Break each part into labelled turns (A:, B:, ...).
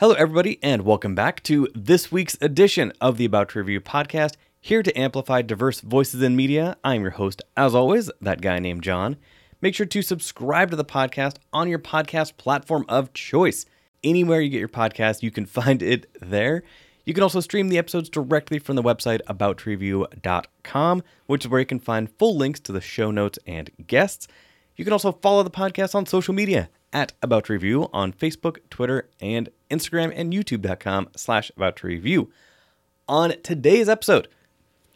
A: Hello, everybody, and welcome back to this week's edition of the About to Review podcast. Here to amplify diverse voices in media, I'm your host, as always, that guy named John. Make sure to subscribe to the podcast on your podcast platform of choice. Anywhere you get your podcast, you can find it there. You can also stream the episodes directly from the website aboutreview.com, which is where you can find full links to the show notes and guests. You can also follow the podcast on social media at About Review on Facebook, Twitter, and Instagram, and YouTube.com slash About to Review. On today's episode,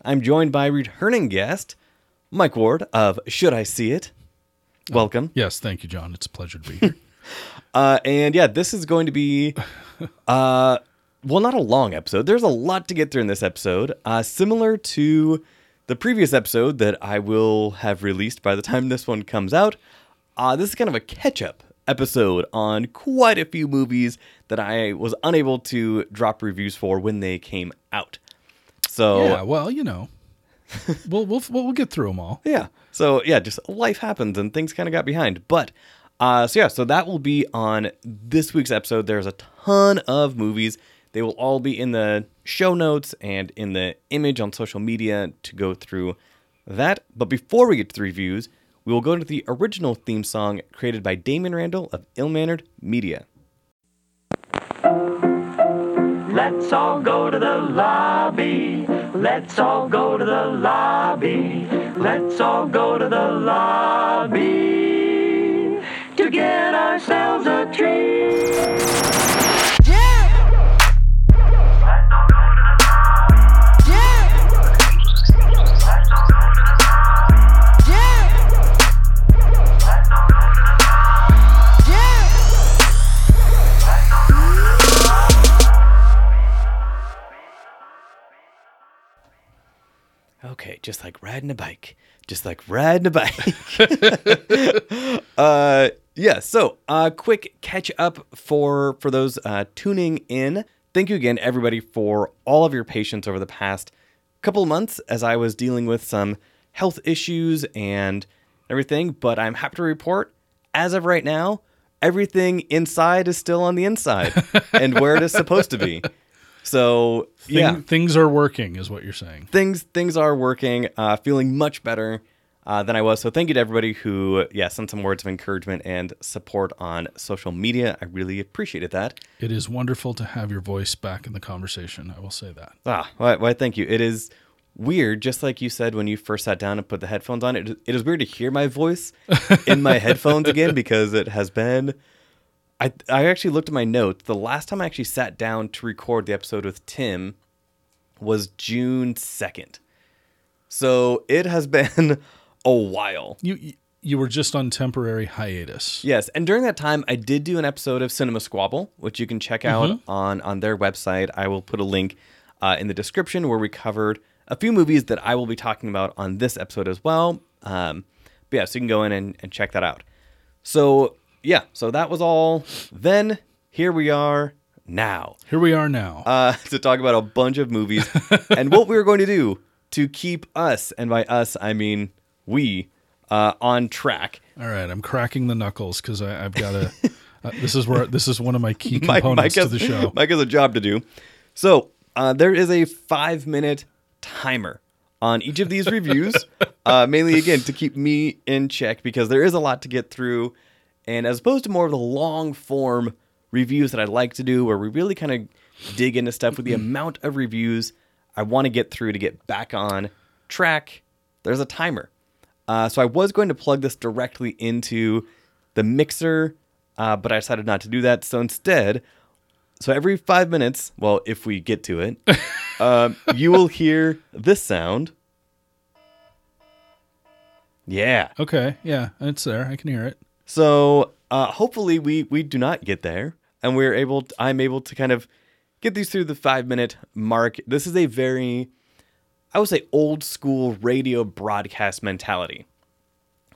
A: I'm joined by returning guest, Mike Ward of Should I See It? Welcome.
B: Yes, thank you, John. It's a pleasure to be here.
A: Uh, and yeah, this is going to be, uh, well, not a long episode. There's a lot to get through in this episode. Uh, similar to the previous episode that I will have released by the time this one comes out. Uh, this is kind of a catch up episode on quite a few movies that I was unable to drop reviews for when they came out. So
B: yeah, well, you know, we'll we'll we'll get through them all.
A: Yeah. So yeah, just life happens and things kind of got behind. But uh, so yeah, so that will be on this week's episode. There's a ton of movies. They will all be in the show notes and in the image on social media to go through that. But before we get to the reviews, we will go into the original theme song created by Damon Randall of Ill Mannered Media.
C: Let's all go to the lobby. Let's all go to the lobby. Let's all go to the lobby to get ourselves a treat.
A: Okay, just like riding a bike, just like riding a bike. uh, yeah. So, uh, quick catch up for for those uh, tuning in. Thank you again, everybody, for all of your patience over the past couple months as I was dealing with some health issues and everything. But I'm happy to report, as of right now, everything inside is still on the inside and where it is supposed to be. So,
B: Thing,
A: yeah
B: things are working, is what you're saying.
A: things things are working. Uh, feeling much better uh, than I was. So thank you to everybody who yeah sent some words of encouragement and support on social media. I really appreciated that.
B: It is wonderful to have your voice back in the conversation. I will say that.
A: Ah, why, why thank you. It is weird, just like you said when you first sat down and put the headphones on. It it is weird to hear my voice in my headphones again because it has been. I I actually looked at my notes. The last time I actually sat down to record the episode with Tim was June second. So it has been a while.
B: You you- were just on temporary hiatus.
A: Yes, and during that time, I did do an episode of Cinema Squabble, which you can check out on on their website. I will put a link uh, in the description where we covered a few movies that I will be talking about on this episode as well. Um, but yeah, so you can go in and, and check that out. So yeah, so that was all. Then here we are now
B: Here we are now.
A: uh, to talk about a bunch of movies and what we were going to do to keep us, and by us I mean we, uh, on track.
B: all right, I'm cracking the knuckles because I've got to. Uh, this is where this is one of my key components
A: Mike
B: to the show.
A: Mike has a job to do. So uh, there is a five minute timer on each of these reviews, uh, mainly again to keep me in check because there is a lot to get through. And as opposed to more of the long form reviews that I like to do, where we really kind of dig into stuff with the amount of reviews I want to get through to get back on track, there's a timer. Uh, so I was going to plug this directly into the mixer, uh, but I decided not to do that. So instead, so every five minutes, well, if we get to it, um, you will hear this sound. Yeah.
B: Okay, yeah, it's there. I can hear it.
A: So uh, hopefully we we do not get there, and we're able. To, I'm able to kind of get these through the five minute mark. This is a very, I would say, old school radio broadcast mentality,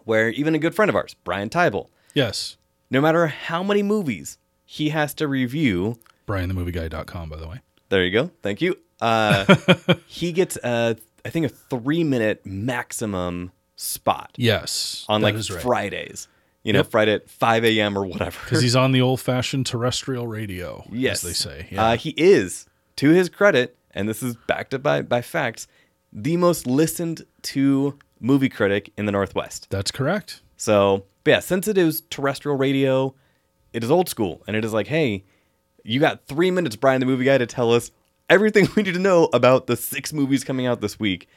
A: where even a good friend of ours, Brian Tybel,
B: Yes,
A: no matter how many movies he has to review,
B: BrianTheMovieGuy.com, by the way.
A: There you go. Thank you. Uh, he gets, uh, I think, a three minute maximum spot
B: Yes,
A: on like
B: right.
A: Fridays. You know,
B: Yep.
A: Friday at 5 a.m. or whatever.
B: Because he's on the old fashioned terrestrial radio,
A: yes,
B: as they say. Yeah.
A: Uh, he is, to his credit, and this is backed up by, by facts, the most listened to movie critic in the Northwest.
B: That's correct.
A: So, but yeah, since it is terrestrial radio, it is old school, and it is like, hey, you got three minutes, Brian, the movie guy, to tell us everything we need to know about the six movies coming out this week.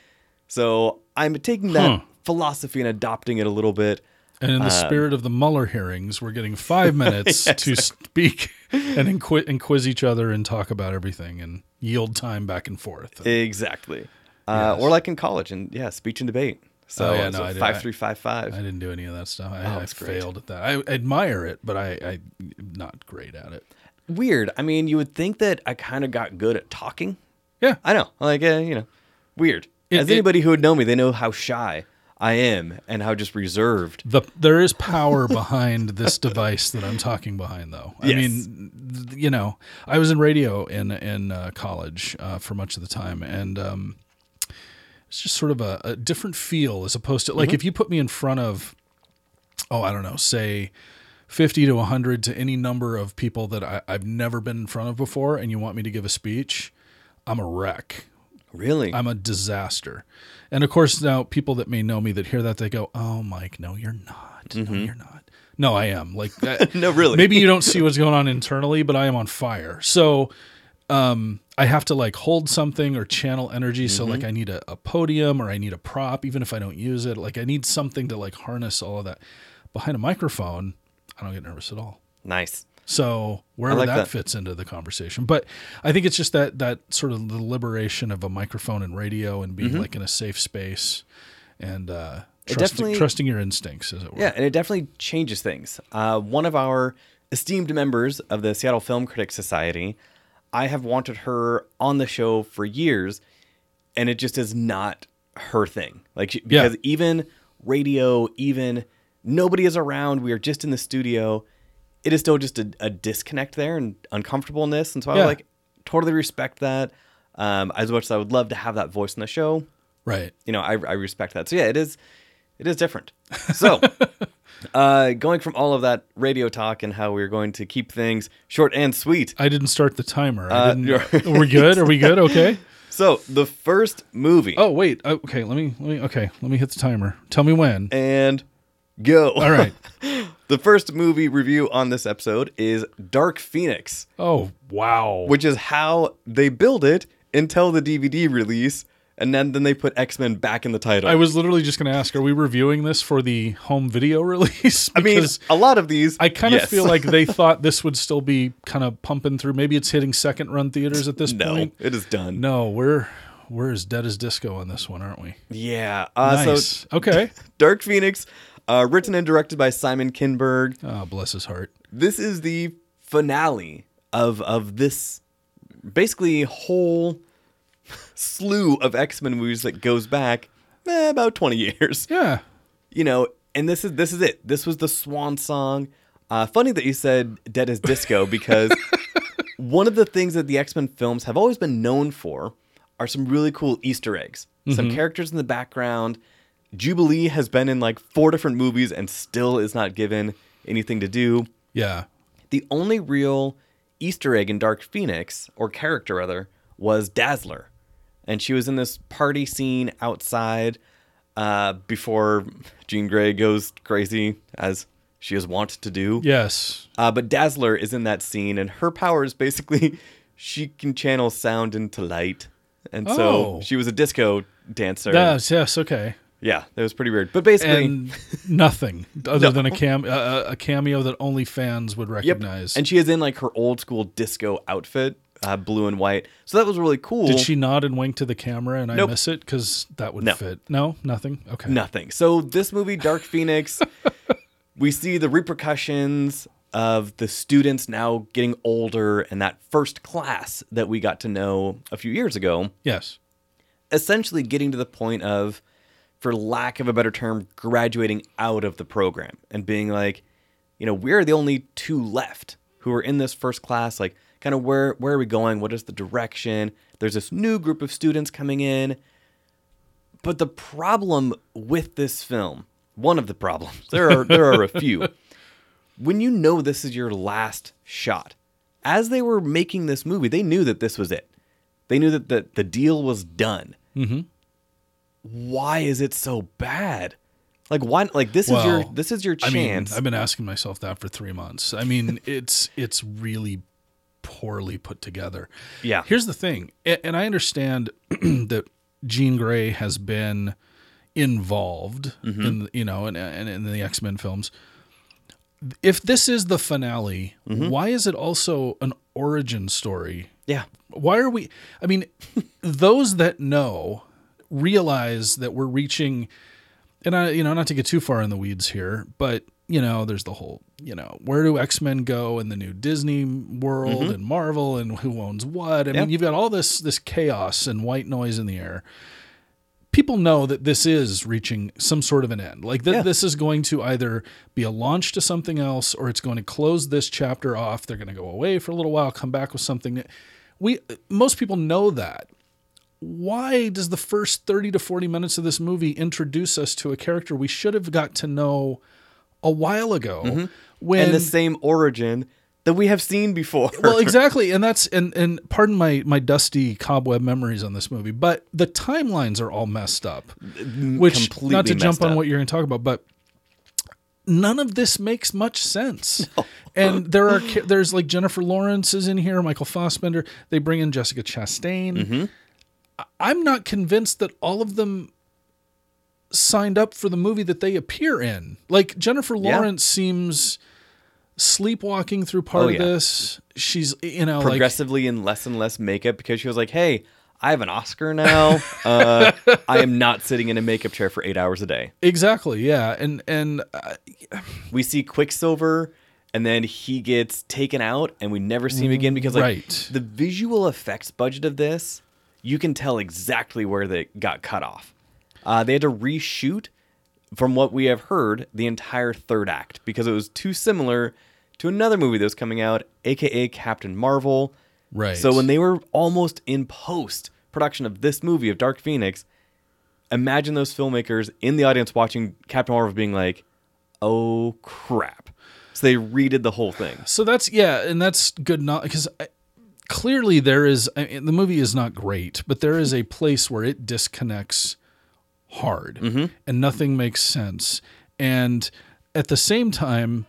A: So I'm taking that
B: Huh.
A: philosophy and adopting it a little bit.
B: And in the
A: Um,
B: spirit of the Mueller hearings, we're getting five minutes to speak and inqui- and quiz each other and talk about everything and yield time back and forth.
A: Exactly. Uh,
B: Yes.
A: Or like in college, and yeah, speech and debate. So,
B: Oh, yeah, no,
A: so
B: I did-
A: five three five five.
B: I didn't do any of that stuff. I,
A: Oh,
B: I failed at that. I admire it, but I, I not great at it.
A: Weird. I mean, you would think that I kind of got good at talking.
B: Yeah.
A: I know. Like, uh, you know, weird.
B: It-
A: As
B: it-
A: anybody who would know me, they know how shy I am and how just reserved.
B: The there is power behind this device that I'm talking behind, though. I
A: Yes.
B: mean, th- you know, I was in radio in in uh, college uh, for much of the time, and um, it's just sort of a, a different feel as opposed to like if you put me in front of, oh, I don't know, say. 50 to 100 to any number of people that I, I've never been in front of before, and you want me to give a speech, I'm a wreck.
A: Really?
B: I'm a disaster. And of course, now people that may know me that hear that they go, "Oh, Mike, no, you're not. No, you're not." No, I am. Like, I-
A: no, really.
B: maybe you don't see what's going on internally, but I am on fire. So, um, I have to like hold something or channel energy. So, like, I need a, a podium or I need a prop, even if I don't use it. Like, I need something to like harness all of that. Behind a microphone, I don't get nervous at all.
A: Nice.
B: So wherever
A: like
B: that,
A: that.
B: fits into the conversation, but I think it's just that that sort of the liberation of a microphone and radio and being like in a safe space and uh,
A: Mm-hmm.
B: Trusting,
A: definitely-
B: trusting your instincts, as it were.
A: Yeah, and it definitely changes things. Uh, one of our esteemed members of the Seattle Film Critics Society, I have wanted her on the show for years, and it just is not her thing. Like she,
B: Yeah.
A: because even radio, even nobody is around. We are just in the studio. It is still just a, a disconnect there and uncomfortableness, and so I like totally respect that. Um, as much as I would love to have that voice in the show,
B: Right.
A: you know, I, I respect that. So yeah, it is, it is different. So, uh, going from all of that radio talk and how we're going to keep things short and sweet.
B: I didn't start the timer. I
A: Uh,
B: didn't,
A: you're-
B: we good? Are we good? Okay.
A: So the first movie
B: Oh wait. Oh, Okay. Let me. Let me. Okay. Let me hit the timer. Tell me when.
A: and go.
B: All right.
A: the first movie review on this episode is Dark Phoenix,
B: Oh wow.
A: which is how they billed it until the DVD release, and then then they put X Men back in the title.
B: I was literally just going to ask: Are we reviewing this for the home video release?
A: I mean, a lot of these.
B: I kind of
A: yes.
B: feel like they thought this would still be kind of pumping through. Maybe it's hitting second run theaters at this
A: no,
B: point.
A: No, it is done.
B: No, we're we're as dead as disco on this one, aren't we?
A: Yeah. Uh, So
B: nice. okay.
A: Dark Phoenix, uh, written and directed by Simon Kinberg.
B: Oh, bless his heart.
A: This is the finale of of this basically whole slew of X Men movies that goes back eh, about twenty years.
B: Yeah.
A: You know, and this is this is it. This was the swan song. Uh, funny that you said "Dead as Disco" because one of the things that the X Men films have always been known for are some really cool Easter eggs. Some characters in the background. Jubilee has been in like four different movies and still is not given anything to do.
B: Yeah.
A: The only real Easter egg in Dark Phoenix, or character rather, was Dazzler. And she was in this party scene outside uh, before Jean Grey goes crazy, as she is wont to do.
B: Yes.
A: Uh, but Dazzler is in that scene, and her power is basically she can channel sound into light. And so
B: Oh.
A: she was a disco dancer.
B: Yes. Yes. Okay.
A: Yeah, that was pretty weird. But basically,
B: And nothing other than a cam a, a cameo that only fans would
A: Yep.
B: recognize.
A: And she is in like her old school disco outfit, uh, blue and white. So that was really cool.
B: Did she nod and wink to the camera and I miss it? Because that would
A: No.
B: fit. No, nothing. Okay.
A: Nothing. So this movie, Dark Phoenix, we see the repercussions of the students now getting older and that first class that we got to know a few years ago,
B: Yes.
A: essentially getting to the point of, for lack of a better term, graduating out of the program and being like, you know, we're the only two left who are in this first class. Like, kind of where where are we going? What is the direction? There's this new group of students coming in. But the problem with this film one of the problems. There are there are a few. When you know this is your last shot, as they were making this movie, they knew that this was it. They knew that the, the deal was done. Mm-hmm. Why is it so bad? Like why? Like this is your this is your
B: I mean,
A: chance.
B: I've been asking myself that for three months. I mean, it's it's really poorly put together.
A: Yeah.
B: Here's the thing, and I understand that Jean Grey has been involved
A: Mm-hmm.
B: in you know in, in, in the X Men films. If this is the finale,
A: Mm-hmm.
B: why is it also an origin story?
A: yeah.
B: why are we i mean those that know realize that we're reaching and i you know not to get too far in the weeds here but you know there's the whole you know where do x-men go in the new disney world mm-hmm. and marvel and who owns what? I
A: Yeah.
B: mean you've got all this this chaos and white noise in the air. People know that this is reaching some sort of an end. Like th-
A: Yeah.
B: this is going to either be a launch to something else or it's going to close this chapter off. They're going to go away for a little while come back with something. That we most people know that why does the first 30 to 40 minutes of this movie introduce us to a character we should have got to know a while ago when
A: and the same origin that we have seen before.
B: well exactly and that's and and pardon my my dusty cobweb memories on this movie but the timelines are all messed up which
A: completely
B: not to jump on
A: up.
B: what you're going to talk about but none of this makes much sense and there are there's like jennifer lawrence is in here michael fassbender they bring in jessica chastain
A: Mm-hmm.
B: I'm not convinced that all of them signed up for the movie that they appear in like jennifer
A: Yeah.
B: lawrence seems sleepwalking through part
A: Oh,
B: of
A: yeah.
B: this she's you know like
A: progressively in less and less makeup because she was like, "Hey, I have an Oscar now. Uh, I am not sitting in a makeup chair for eight hours a day."
B: exactly yeah and and uh,
A: We see Quicksilver, and then he gets taken out, and we never see him again because like
B: Right.
A: the visual effects budget of this, you can tell exactly where they got cut off. Uh, they had to reshoot, from what we have heard, the entire third act because it was too similar to another movie that was coming out, aka Captain Marvel.
B: right
A: So when they were almost in post production of this movie of Dark Phoenix, imagine those filmmakers in the audience watching Captain Marvel being like, "Oh crap!" So they redid the whole thing.
B: So that's yeah, and that's good. Not because clearly there is I mean, the movie is not great, but there is a place where it disconnects hard,
A: Mm-hmm.
B: and nothing makes sense. And at the same time,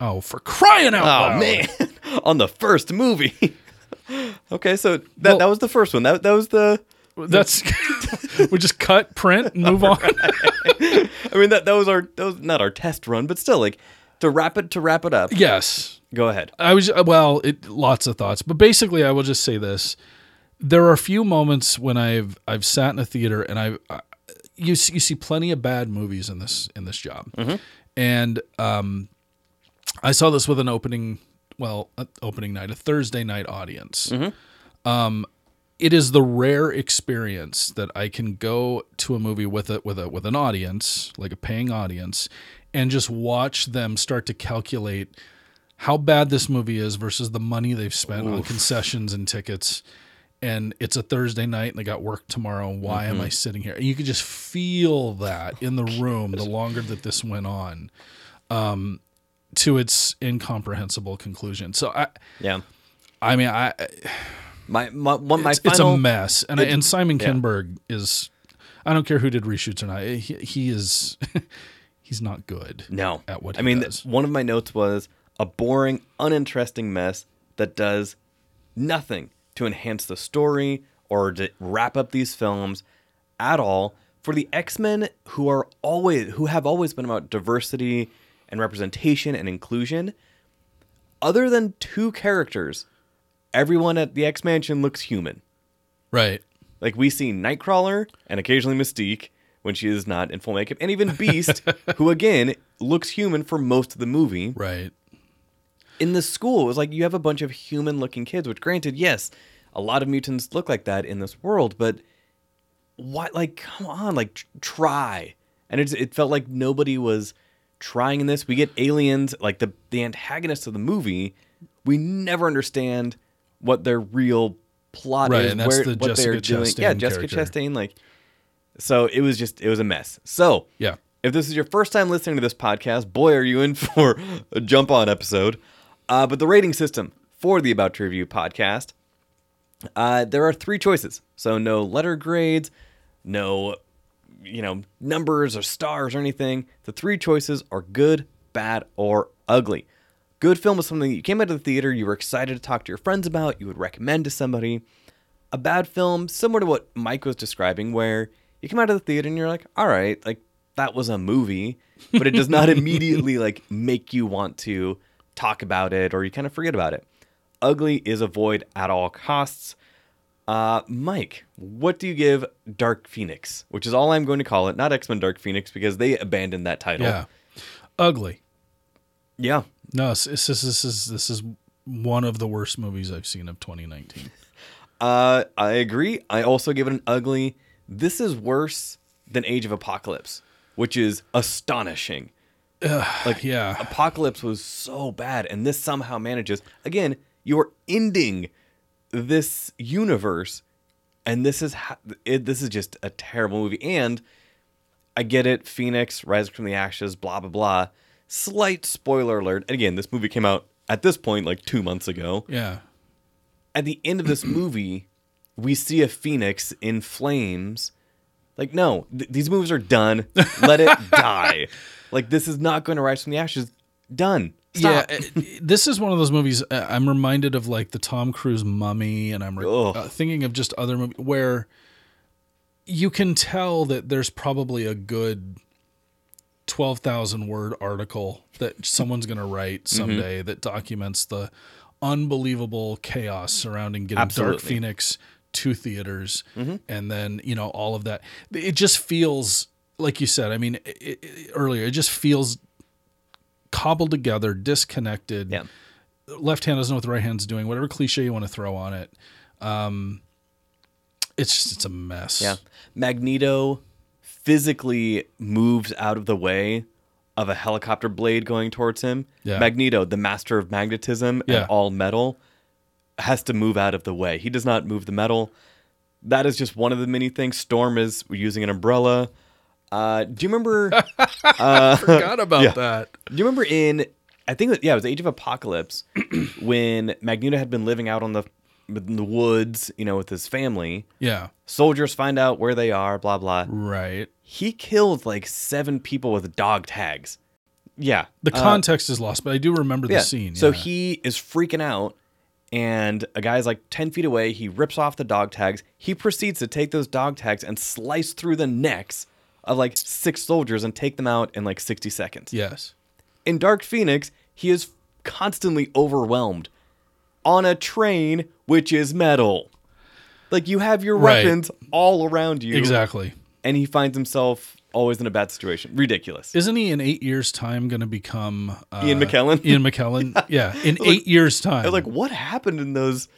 B: oh, for crying out
A: Oh
B: loud!
A: man, on the first movie. okay, so that
B: Well-
A: that was the first one. That that was the.
B: that's we just cut, print, and move on.
A: I mean that that was our that was not our test run, but still like to wrap it to wrap it up.
B: yes,
A: Go ahead.
B: I was well, it lots of thoughts, but basically, I will just say this: there are a few moments when I've I've sat in a theater and I've I, you see, you see plenty of bad movies in this in this job, and um, I saw this with an opening well opening night a Thursday night audience. Um, it is the rare experience that I can go to a movie with a with a with an audience like a paying audience and just watch them start to calculate how bad this movie is versus the money they've spent on concessions and tickets. And it's a Thursday night and they got work tomorrow. Why am I sitting here? And you could just feel that in the room the longer that this went on um, to its incomprehensible conclusion. So I,
A: Yeah.
B: I mean, I,
A: My my one my
B: it's, it's a mess. And,
A: it-
B: and Simon
A: yeah.
B: Kinberg is, I don't care who did reshoots or not. He, he is, he's not good.
A: No.
B: at what
A: I mean, one of my notes was a boring, uninteresting mess that does nothing to enhance the story or to wrap up these films at all. For the X-Men who are always who have always been about diversity and representation and inclusion, other than two characters, everyone at the X Mansion looks human.
B: Right.
A: Like we see Nightcrawler and occasionally Mystique when she is not in full makeup, and even Beast, who again looks human for most of the movie.
B: Right.
A: In the school, it was like you have a bunch of human-looking kids. Which, granted, yes, a lot of mutants look like that in this world, but what? Like, come on, like tr- try. And it it felt like nobody was trying in this. We get aliens, like the the antagonists of the movie. We never understand what their real plot
B: Right,
A: is.
B: and that's
A: where,
B: the
A: what they're
B: Jessica
A: doing. Yeah, Jessica
B: character.
A: Chastain. Like, so it was just it was a mess. So
B: Yeah.
A: If this is your first time listening to this podcast, boy, are you in for a jump on episode. Uh, but the rating system for the About to Review podcast, uh, there are three choices. So no letter grades, no, you know, numbers or stars or anything. The three choices are good, bad, or ugly. Good film is something that you came out of the theater, you were excited to talk to your friends about, you would recommend to somebody. A bad film, similar to what Mike was describing, where you come out of the theater and you're like, all right, like that was a movie, but it does not immediately like make you want to talk about it or you kind of forget about it. Ugly is avoid at all costs. Uh, Mike, what do you give Dark Phoenix, which is all I'm going to call it, not X Men Dark Phoenix because they abandoned that title.
B: Yeah. Ugly.
A: Yeah.
B: No, it's, it's, this, this is this is one of the worst movies I've seen of 2019.
A: Uh, I agree. I also give it an ugly. This is worse than Age of Apocalypse, which is astonishing. Like
B: yeah.
A: Apocalypse was so bad, and this somehow manages. Again, you're ending this universe, and this is ha- it, this is just a terrible movie. And I get it, Phoenix rises from the ashes, blah blah blah. Slight spoiler alert. And again, this movie came out at this point like two months ago.
B: Yeah.
A: At the end of this movie, we see a phoenix in flames. Like, no, th- these movies are done. Let it die. Like, this is not going to rise from the ashes. Done. Stop.
B: Yeah, this is one of those movies. uh, I'm reminded of like the Tom Cruise Mummy, and I'm re- uh, thinking of just other movies where you can tell that there's probably a good twelve thousand word article that someone's going to write
A: Mm-hmm.
B: someday that documents the unbelievable chaos surrounding getting Dark
A: Absolutely. Mm-hmm.
B: Phoenix to theaters, and then you know all of that. It just feels like you said. I mean, it, it, earlier, it just feels cobbled together, disconnected.
A: Yeah.
B: Left hand doesn't know what the right hand's doing. Whatever cliche you want to throw on it, um, it's just it's a mess.
A: Yeah. Magneto physically moves out of the way of a helicopter blade going towards him.
B: Yeah.
A: Magneto, the master of magnetism
B: Yeah.
A: and all metal, has to move out of the way. He does not move the metal. That is just one of the many things. Storm is using an umbrella. Uh, do you remember?
B: I forgot about
A: Yeah.
B: that.
A: Do you remember in I think it- yeah, it was Age of Apocalypse when Magneto had been living out on the in the woods, you know, with his family.
B: Yeah,
A: Soldiers find out where they are, blah blah.
B: right.
A: He killed like seven people with dog tags. Yeah,
B: The
A: uh,
B: context is lost, but I do remember the
A: yeah.
B: scene.
A: So he is freaking out, and a guy's like ten feet away. He rips off the dog tags. He proceeds to take those dog tags and slice through the necks of like six soldiers and take them out in like sixty seconds.
B: yes,
A: in Dark Phoenix, he is constantly overwhelmed on a train which is metal. Like you have your
B: Right.
A: weapons all around you.
B: exactly.
A: And he finds himself always in a bad situation. Ridiculous.
B: Isn't he in eight years' time going to become uh,
A: Ian McKellen?
B: Ian McKellen, yeah, in eight years' time.
A: Like, what happened in those?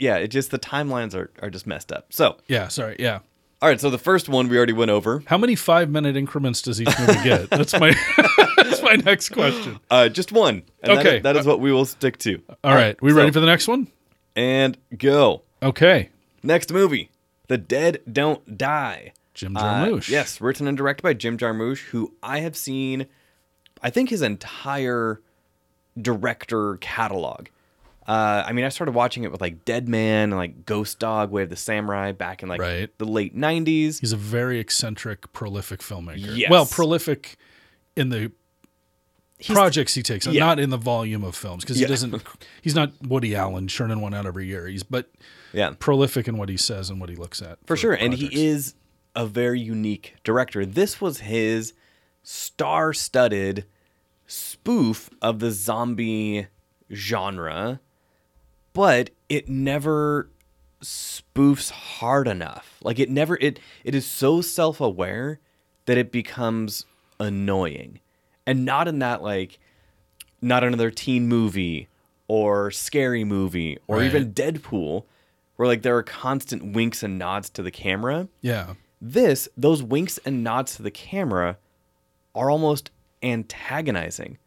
A: Yeah, it just the timelines are, are just messed up. So,
B: yeah, sorry, yeah.
A: All right. So the first one we already went over.
B: How many five-minute increments does each movie get? That's my that's my next question.
A: Uh, just one. And that-
B: Okay.
A: that is what we will stick to.
B: All right, we
A: so-
B: ready for the next one?
A: And go.
B: Okay,
A: Next movie, The Dead Don't Die.
B: Jim
A: Uh,
B: Jarmusch.
A: yes, written and directed by Jim Jarmusch, who I have seen, I think his entire director catalog. Uh, I mean, I started watching it with like Dead Man and like Ghost Dog, Way of the Samurai back in like
B: Right.
A: the late '90s.
B: He's a very eccentric, prolific filmmaker.
A: Yes.
B: Well, prolific in the
A: He's-
B: projects he takes,
A: Yeah.
B: not in the volume of films, because
A: Yeah.
B: he doesn't. He's not Woody Allen churning one out every year. He's but
A: Yeah,
B: prolific in what he says and what he looks at
A: for sure, and he is a very unique director. This was his star-studded spoof of the zombie genre, but it never spoofs hard enough. Like it never it it is so self-aware that it becomes annoying. And not in that like not another teen movie or scary movie or
B: Right.
A: even Deadpool where like there are constant winks and nods to the camera.
B: Yeah,
A: This, those winks and nods to the camera are almost antagonizing.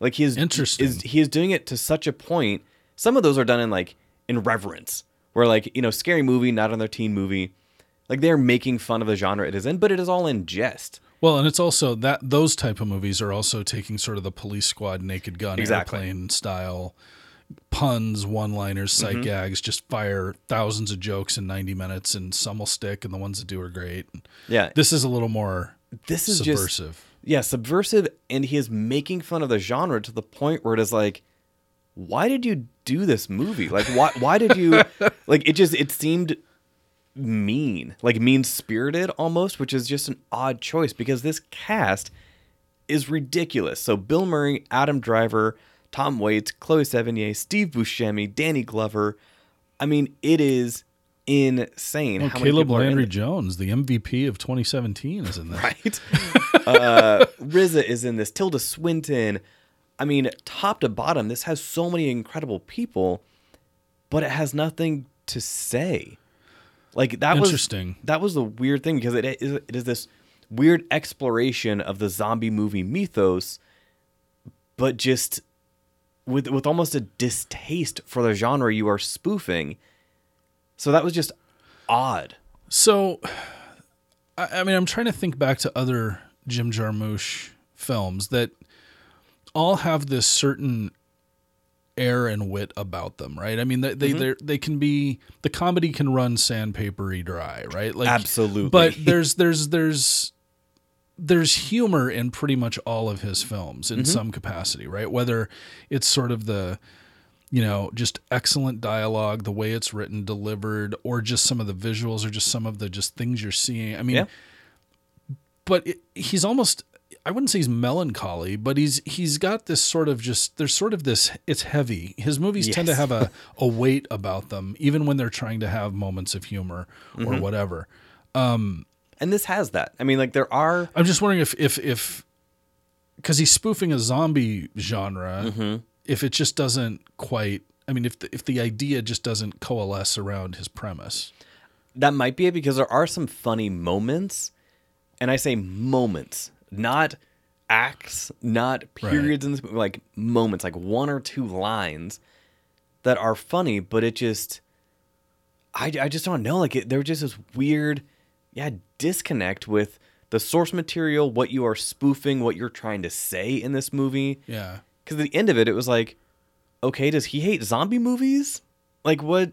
A: Like he is
B: Interesting.
A: Is he is doing it to such a point. Some of those are done in like in reverence, where like you know, scary movie, not another teen movie. Like they're making fun of the genre it is in, but it is all in jest.
B: Well, and it's also that those type of movies are also taking sort of the police squad naked gun
A: Exactly.
B: airplane style puns, one-liners, sight
A: Mm-hmm.
B: gags, just fire thousands of jokes in 90 minutes and some will stick and the ones that do are great.
A: Yeah.
B: This is a little more
A: This is just
B: subversive.
A: yeah, subversive and he is making fun of the genre to the point where it is like why did you do this movie? Like why why did you like it just it seemed mean, like mean-spirited almost, which is just an odd choice because this cast is ridiculous. So Bill Murray, Adam Driver, Tom Waits, Chloe Sevigny, Steve Buscemi, Danny Glover. I mean, it is insane. How many
B: Caleb
A: people are in
B: Landry. Jones, the MVP of 2017 is in this.
A: right? uh, RZA is in this. Tilda Swinton. I mean, top to bottom, this has so many incredible people, but it has nothing to say. Like that was
B: Interesting.
A: That was the weird thing because it is it is this weird exploration of the zombie movie mythos, but just with with almost a distaste for the genre you are spoofing. So that was just odd.
B: So, I, I mean, I'm trying to think back to other Jim Jarmusch films that all have this certain air and wit about them, right? I mean, they they mm-hmm. they're- they can be the comedy can run sandpapery dry, right? Like
A: Absolutely.
B: But there's there's there's there's humor in pretty much all of his films in mm-hmm. some capacity, right? Whether it's sort of the you know, just excellent dialogue, the way it's written, delivered, or just some of the visuals, or just some of the just things you're seeing. I mean,
A: Yeah.
B: but it, he's almost I wouldn't say he's melancholy, but he's he's got this sort of just there's sort of this it's heavy. His movies tend to have a, a weight about them, even when they're trying to have moments of humor or mm-hmm. whatever.
A: Um, and this has that. I mean, like there are
B: I'm just wondering if if if because he's spoofing a zombie genre, mm-hmm. if it just doesn't quite. I mean, if the, if the idea just doesn't coalesce around his premise.
A: That might be it because there are some funny moments, and I say moments, not acts, not periods in this movie, like moments, like one or two lines that are funny, but it just, I, I just don't know. Like it, they're just this weird, yeah, disconnect with the source material, what you are spoofing, what you're trying to say in this movie.
B: Yeah.
A: Because at the end of it, it was like, okay, does he hate zombie movies? Like what?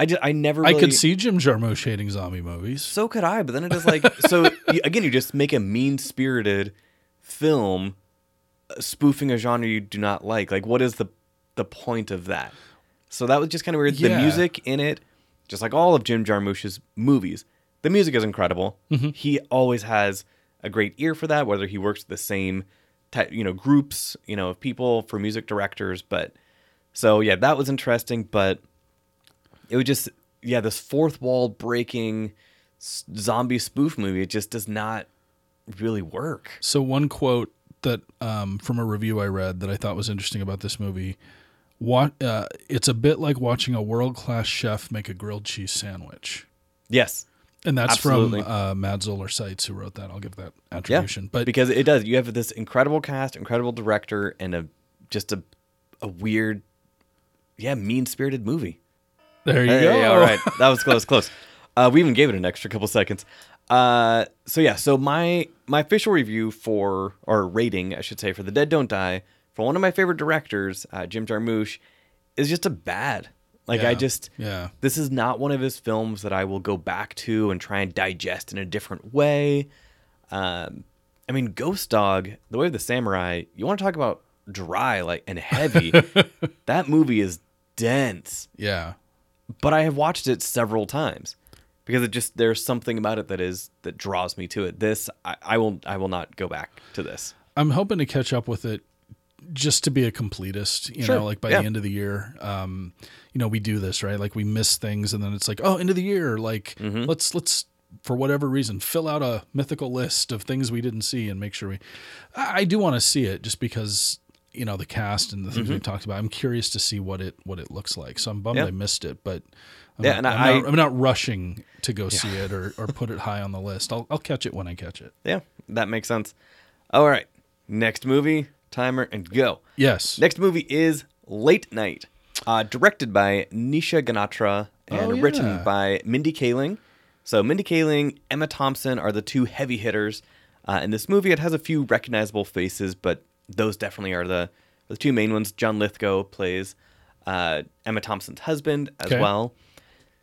A: I just, I never.
B: I could see Jim Jarmusch hating zombie movies.
A: so could I, but then it is like so. again, you just make a mean-spirited film uh, spoofing a genre you do not like. Like, what is the the point of that? So that was just kind of weird. The music in it, just like all of Jim Jarmusch's movies, the music is incredible. He always has a great ear for that. Whether he works with the same, type, you know, groups, you know, of people for music directors, but so yeah, that was interesting. But it was just yeah this fourth wall breaking zombie spoof movie it just does not really work
B: So one quote that um, from a review I read that I thought was interesting about this movie. What uh, it's a bit like watching a world class chef make a grilled cheese sandwich,
A: yes
B: and that's
A: Absolutely.
B: from uh, Matt Zoller Seitz who wrote that. I'll give that attribution. yeah, But
A: because it does you have this incredible cast incredible director and a just a a weird yeah mean-spirited movie
B: there you
A: Hey,
B: go.
A: all right that was close close uh, we even gave it an extra couple seconds uh, so yeah so my my official review for or rating i should say for the dead don't die for one of my favorite directors uh, jim jarmusch is just a bad like i just
B: Yeah.
A: this is not one of his films that I will go back to and try and digest in a different way. Um, I mean, Ghost Dog, The Way of the Samurai, you want to talk about dry like and heavy. that movie is dense,
B: Yeah.
A: But I have watched it several times because it just there's something about it that is that draws me to it. This I, I will I will not go back to this.
B: I'm hoping to catch up with it just to be a completist, you
A: Sure.
B: know, like by
A: Yeah.
B: the end of the year. Um, you know, we do this, right? Like we miss things and then it's like, oh, end of the year, like
A: Mm-hmm.
B: let's let's for whatever reason fill out a mythical list of things we didn't see and make sure we I, I do want to see it just because you know the cast and the things we've talked about. I'm curious to see what it what it looks like. So I'm bummed
A: Mm-hmm. Yeah.
B: I missed it, but I'm,
A: Yeah,
B: not,
A: and
B: I'm,
A: I-
B: not, I'm not rushing to go see it or, or put it high on the list. I'll I'll catch it when I catch it.
A: Yeah, that makes sense. All right, next movie timer and go.
B: Yes.
A: Next movie is Late Night, uh, directed by Nisha Ganatra and
B: Oh, yeah.
A: written by Mindy Kaling. So Mindy Kaling, Emma Thompson are the two heavy hitters. Uh, in this movie, it has a few recognizable faces, but those definitely are the the two main ones. John Lithgow plays uh, Emma Thompson's husband as
B: Okay.
A: well.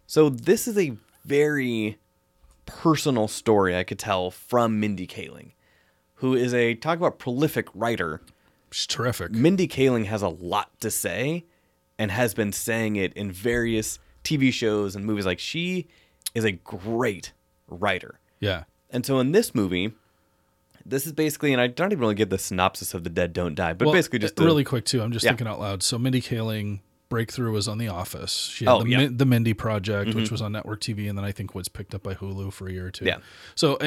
A: So this is a very personal story I could tell from Mindy Kaling, who is a talk about prolific writer.
B: She's terrific.
A: Mindy Kaling has a lot to say and has been saying it in various TV shows and movies. Like she is a great writer.
B: Yeah.
A: And so in this movie, this is basically, and I don't even really give the synopsis of The Dead Don't Die, but
B: Well,
A: basically just
B: uh, really quick too. I'm just
A: Yeah.
B: thinking out loud. So Mindy Kaling breakthrough was on The Office. She had
A: Oh,
B: the,
A: yeah. Mm-hmm.
B: The Mindy Project, which was on network TV, and then I think was picked up by Hulu for a year or two.
A: Yeah.
B: So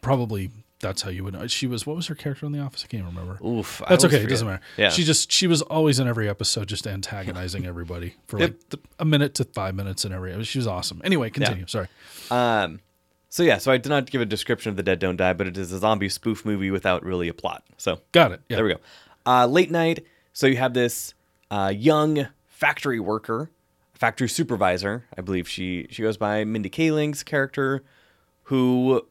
B: probably that's how you would know. She was what was her character on The Office? I can't remember.
A: Oof,
B: That's okay. It doesn't matter.
A: Yeah.
B: She just she was always in every episode, just antagonizing everybody for like th- a minute to five minutes in every. She was awesome. Anyway, continue. Sorry.
A: Um, so yeah, so I did not give a description of The Dead Don't Die, but it is a zombie spoof movie without really a plot. So
B: Got it. Yeah.
A: There we go. Uh, late night. So you have this uh, young factory worker, factory supervisor. I believe she she goes by Mindy Kaling's character, who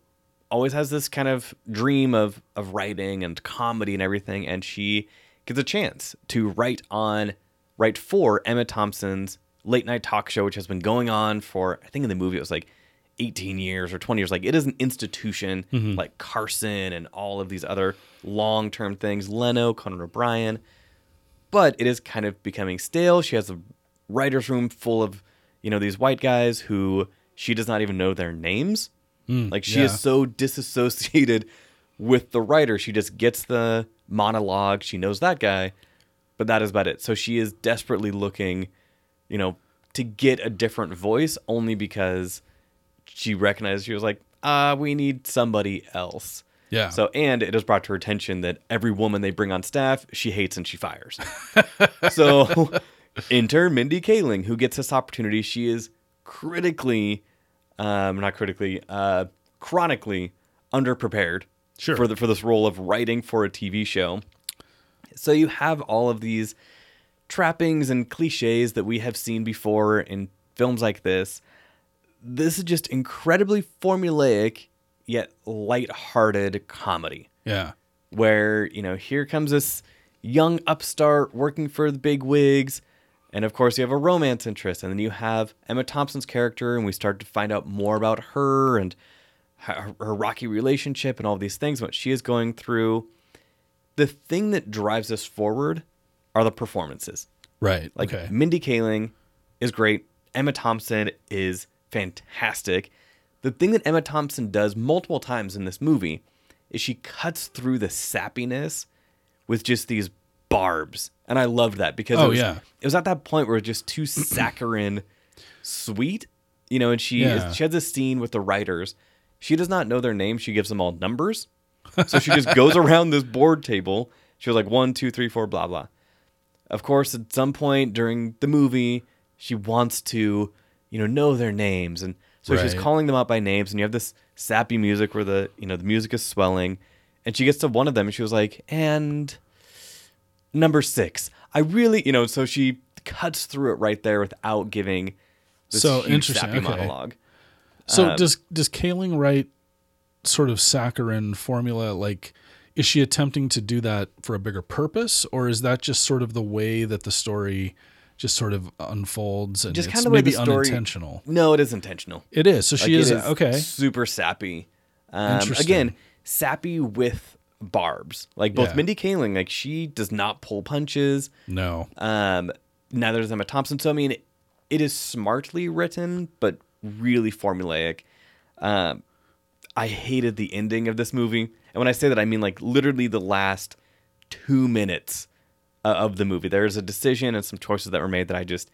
A: always has this kind of dream of of writing and comedy and everything, and she gets a chance to write on write for Emma Thompson's late night talk show, which has been going on for I think in the movie it was like 18 years or 20 years. Like it is an institution mm-hmm. like Carson and all of these other long term things. Leno, Conan O'Brien. But it is kind of becoming stale. She has a writer's room full of, you know, these white guys who she does not even know their names. Mm, like she
B: yeah.
A: is so disassociated with the writer. She just gets the monologue. She knows that guy, but that is about it. So she is desperately looking, you know, to get a different voice only because she recognized she was like, uh, we need somebody else.
B: Yeah.
A: So, and it is brought to her attention that every woman they bring on staff, she hates and she fires. so, enter Mindy Kaling, who gets this opportunity. She is critically, um, not critically, uh, chronically underprepared
B: Sure.
A: for the, for this role of writing for a TV show. So you have all of these trappings and cliches that we have seen before in films like this. This is just incredibly formulaic yet light-hearted comedy
B: yeah.
A: where, you know, here comes this young upstart working for the big wigs and of course you have a romance interest and then you have Emma Thompson's character and we start to find out more about her and her, her rocky relationship and all these things what she is going through. The thing that drives us forward are the performances.
B: Right.
A: Like
B: okay.
A: Mindy Kaling is great. Emma Thompson is fantastic. The thing that Emma Thompson does multiple times in this movie is she cuts through the sappiness with just these barbs. And I loved that because
B: Oh,
A: it was,
B: yeah.
A: it was at that point where it was just too saccharine sweet. You know, and she
B: Yeah.
A: is, she has this scene with the writers. She does not know their names. She gives them all numbers. So she just goes around this board table. She was like one, two, three, four, blah, blah. Of course, at some point during the movie, she wants to, you know, know their names, and so she's calling them out by names. And you have this sappy music where the, you know, the music is swelling, and she gets to one of them, and she was like, "And number six, I really, you know." So she cuts through it right there without giving this
B: So interesting,
A: sappy
B: okay.
A: monologue.
B: So
A: Um,
B: does does Kaling write sort of saccharine formula? Like, is she attempting to do that for a bigger purpose, or is that just sort of the way that the story just sort of unfolds and
A: Just kind of
B: maybe
A: the story-
B: unintentional?
A: No, it is intentional.
B: It is. So she
A: Like,
B: is,
A: it
B: okay.
A: Super sappy. Um,
B: Interesting.
A: again, sappy with barbs. Like both
B: Yeah.
A: Mindy Kaling, like she does not pull punches.
B: No.
A: Um, neither does Emma Thompson. So I mean, it, it is smartly written, but really formulaic. Um, I hated the ending of this movie, and when I say that, I mean like literally the last two minutes uh, of the movie. There's a decision and some choices that were made that I just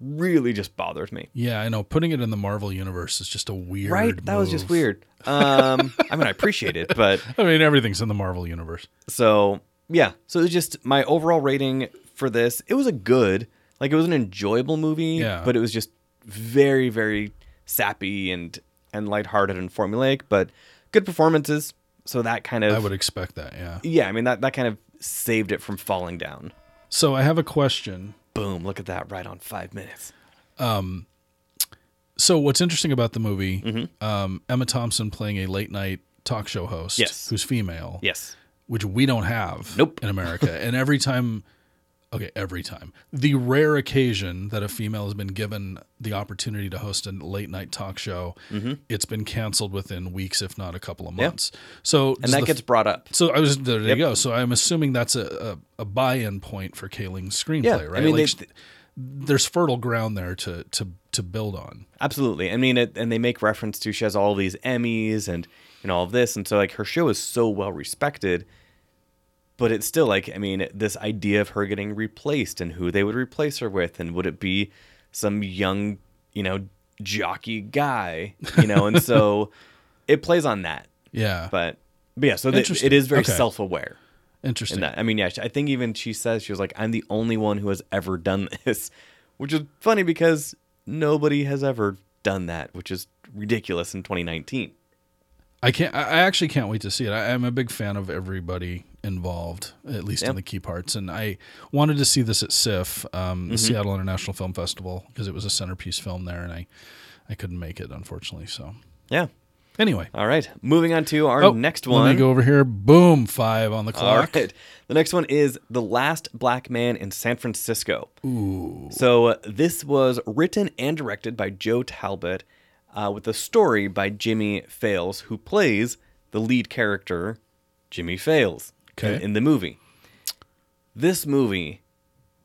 A: really just bothered me.
B: Yeah, I know. Putting it in the Marvel universe is just a weird.
A: Right? That was just weird. Um, I mean, I appreciate it, but
B: I mean, everything's in the Marvel universe.
A: so yeah. So it's just my overall rating for this. It was a good, like it was an enjoyable movie,
B: Yeah.
A: but it was just very, very sappy and and lighthearted and formulaic, but good performances. So that kind of
B: I would expect that. Yeah.
A: yeah. I mean that that kind of saved it from falling down.
B: So I have a question.
A: Boom! Look at that, right on five minutes.
B: So what's interesting about the movie,
A: Mm-hmm.
B: um, Emma Thompson playing a late night talk show host
A: Yes.
B: who's female.
A: Yes.
B: which we don't have
A: Nope.
B: in America. and every time, okay, every time, the rare occasion that a female has been given the opportunity to host a late night talk show, it's been canceled within weeks, if not a couple of
A: Mm-hmm. Yeah.
B: months. So
A: And that
B: the-
A: gets brought up.
B: so I was there. You go. So I'm assuming that's a, a, a buy-in point for Kaling's screenplay,
A: Yeah, I
B: right?
A: mean,
B: like,
A: they-
B: there's fertile ground there to to to build on.
A: Absolutely. I mean, it, and they make reference to she has all these Emmys and and all of this, and so like her show is so well respected. But it's still like, I mean, this idea of her getting replaced and who they would replace her with, and would it be some young, you know, jockey guy, you know, and so it plays on that.
B: Yeah,
A: But, but yeah, so th-
B: Interesting.
A: it is very
B: Okay.
A: self-aware
B: interesting.
A: in that. I mean, yeah, I think even she says she was like, "I'm the only one who has ever done this," which is funny because nobody has ever done that, which is ridiculous in 2019.
B: I can't. I actually can't wait to see it. I, I'm a big fan of everybody involved, at least
A: Yeah.
B: in the key parts. And I wanted to see this at SIFF, um,
A: Mm-hmm.
B: the Seattle International Film Festival, because it was a centerpiece film there, and I, I couldn't make it unfortunately. So
A: Yeah.
B: anyway,
A: All right. Moving on to our
B: oh,
A: next
B: Let
A: one.
B: me go over here. Boom, five on the clock.
A: right. The next one is The Last Black Man in San Francisco. Ooh. So uh, this was written and directed by Joe Talbot uh, with a story by Jimmy Fails, who plays the lead character, Jimmy Fails, in, in the movie. This movie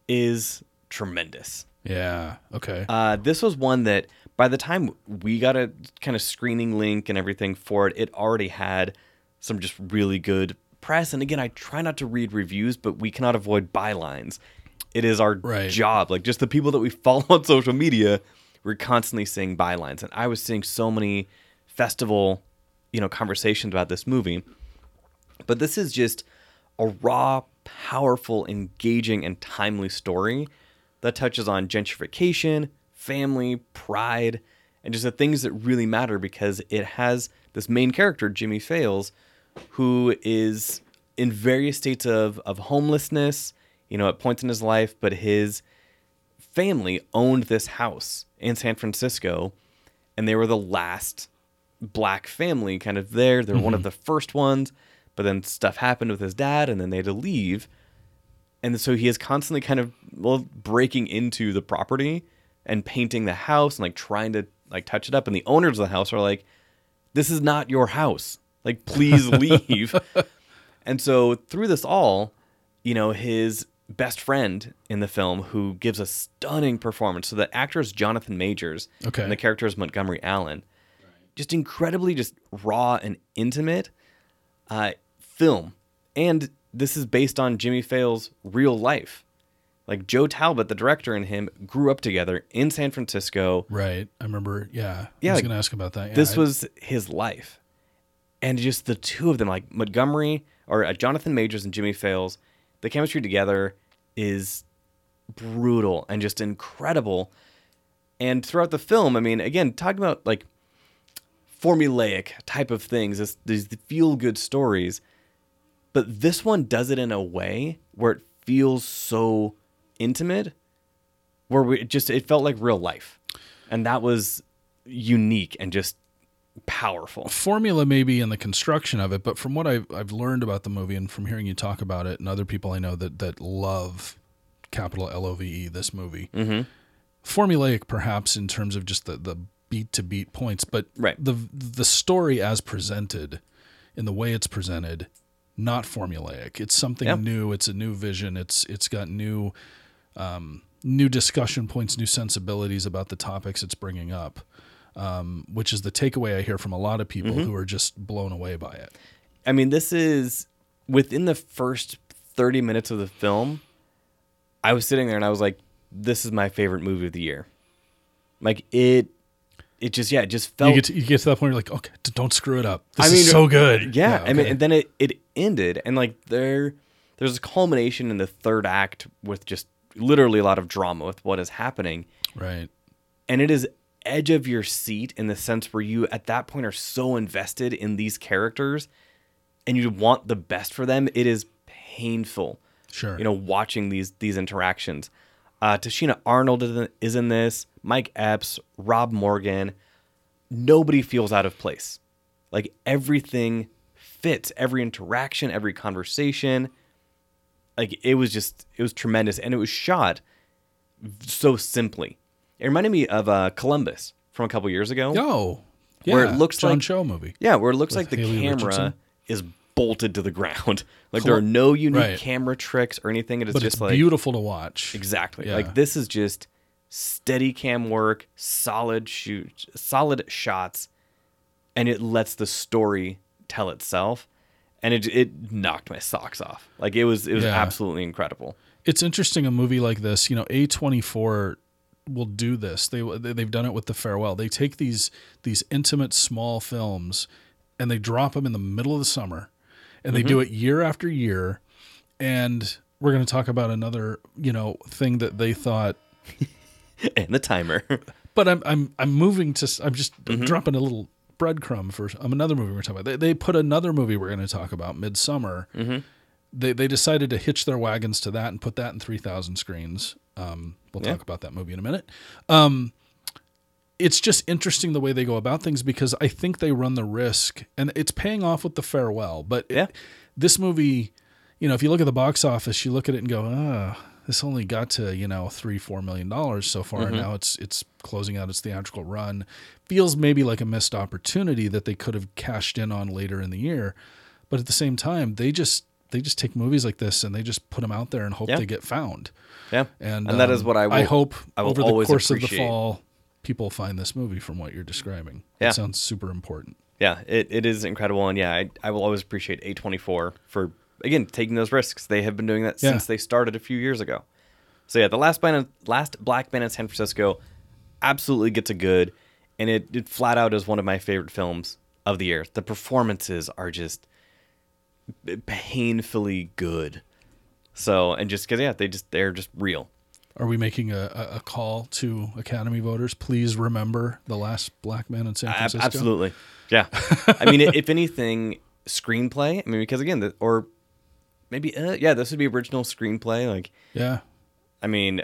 A: is tremendous.
B: Yeah. Okay.
A: Uh, this was one that by the time we got a kind of screening link and everything for it, it already had some just really good press. And again, I try not to read reviews, but we cannot avoid bylines. It is our
B: Right.
A: job. Like just the people that we follow on social media, we're constantly seeing bylines. And I was seeing so many festival, you know, conversations about this movie. But this is just a raw, powerful, engaging, and timely story that touches on gentrification, family, pride, and just the things that really matter because it has this main character, Jimmy Fails, who is in various states of, of homelessness, you know, at points in his life, but his family owned this house in San Francisco, and they were the last black family kind of there. They're one of mm-hmm. the first ones, but then stuff happened with his dad, and then they had to leave. And so he is constantly kind of well breaking into the property and painting the house and like trying to like touch it up. And the owners of the house are like, "This is not your house. Like, please leave." and so through this all, you know, his best friend in the film who gives a stunning performance. So the actor is Jonathan Majors,
B: Okay.
A: and the character is Montgomery Allen. Just incredibly, just raw and intimate uh, film, and this is based on Jimmy Fails' real life. Like Joe Talbot, the director, and him grew up together in San Francisco.
B: right. I remember. Yeah.
A: Yeah,
B: I was
A: like,
B: going to ask about that. Yeah,
A: this
B: I-
A: was his life, and just the two of them, like Montgomery or uh, Jonathan Majors and Jimmy Fails, the chemistry together is brutal and just incredible. And throughout the film, I mean, again, talking about like formulaic type of things, this, these feel good stories, but this one does it in a way where it feels so intimate, where we it just it felt like real life, and that was unique and just powerful.
B: formula maybe in the construction of it, but from what I've, I've learned about the movie and from hearing you talk about it and other people I know that, that love capital L O V E this movie,
A: Mm-hmm.
B: formulaic perhaps in terms of just the, the beat to beat points, but
A: Right.
B: the the story as presented, in the way it's presented, not formulaic. It's something
A: Yeah.
B: new. It's a new vision. It's it's got new um, new discussion points, new sensibilities about the topics it's bringing up, um, which is the takeaway I hear from a lot of people
A: Mm-hmm.
B: who are just blown away by it.
A: I mean, this is within the first 30 minutes of the film, I was sitting there and I was like, this is my favorite movie of the year. Like it it just yeah, it just felt
B: You get to, you get to that point you're like, okay, don't screw it up. This
A: I mean,
B: is so good.
A: Yeah, I mean, and then it it ended, and like there, there's a culmination in the third act with just literally a lot of drama with what is happening,
B: right.
A: and it is edge of your seat in the sense where you at that point are so invested in these characters, and you want the best for them. It is painful,
B: Sure.
A: you know, watching these these interactions. Uh, Tichina Arnold is in this. Mike Epps, Rob Morgan. Nobody feels out of place Like everything fits, every interaction, every conversation. Like it was just it was tremendous and it was shot so simply. It reminded me of uh, Columbus from a couple years ago.
B: Oh, yeah.
A: Where it looks
B: John
A: like-
B: Cho movie.
A: Yeah, where it looks like the
B: Haley
A: camera
B: Richardson.
A: is bolted to the ground. Like
B: Col-
A: there are no unique
B: Right.
A: camera tricks or anything. It is
B: But
A: just
B: it's
A: like
B: beautiful to watch.
A: exactly
B: Yeah.
A: like this is just steady cam work, solid shoot, solid shots, and it lets the story tell itself. And it it knocked my socks off. Like it was it was
B: Yeah.
A: absolutely incredible.
B: it's interesting a movie like this you know a24 will do this they they've done it with the farewell they take these these intimate small films and they drop them in the middle of the summer and they do
A: Mm-hmm.
B: it year after year and we're going to talk about another you know thing that they thought
A: and the timer.
B: but I'm I'm I'm moving to I'm just
A: Mm-hmm.
B: dropping a little breadcrumb for um, another movie we're talking about. They, they put another movie we're going to talk about, Midsommar.
A: Mm-hmm.
B: They they decided to hitch their wagons to that and put that in three thousand screens. Um, we'll
A: Yeah.
B: talk about that movie in a minute. Um, it's just interesting the way they go about things because I think they run the risk, and it's paying off with the farewell. But it-
A: Yeah.
B: this movie, you know, if you look at the box office, you look at it and go, ah, this only got to you know three four million dollars so far.
A: Mm-hmm.
B: and Now it's it's closing out its theatrical run. Feels maybe like a missed opportunity that they could have cashed in on later in the year, but at the same time, they just they just take movies like this and they just put them out there and hope
A: Yeah.
B: they get found.
A: yeah,
B: And,
A: and that is
B: um,
A: what I will,
B: I hope
A: I will
B: over the course of the fall, people find this movie from what you're describing.
A: Yeah.
B: It sounds super important.
A: yeah, it, it is incredible, and yeah, I, I will always appreciate A24 for again taking those risks. They have been doing that
B: Yeah.
A: since they started a few years ago. So yeah, the last band, last Black Band in San Francisco, absolutely gets a good, and it, it flat out is one of my favorite films of the year. The performances are just painfully good. So and just because yeah, they just they're just real.
B: Are we making a, a, call to Academy voters? Please remember the last black man in San Francisco.
A: absolutely, yeah. I mean, if anything, screenplay. I mean, because again, the, or maybe uh, yeah, this would be original screenplay. Like,
B: Yeah.
A: I mean,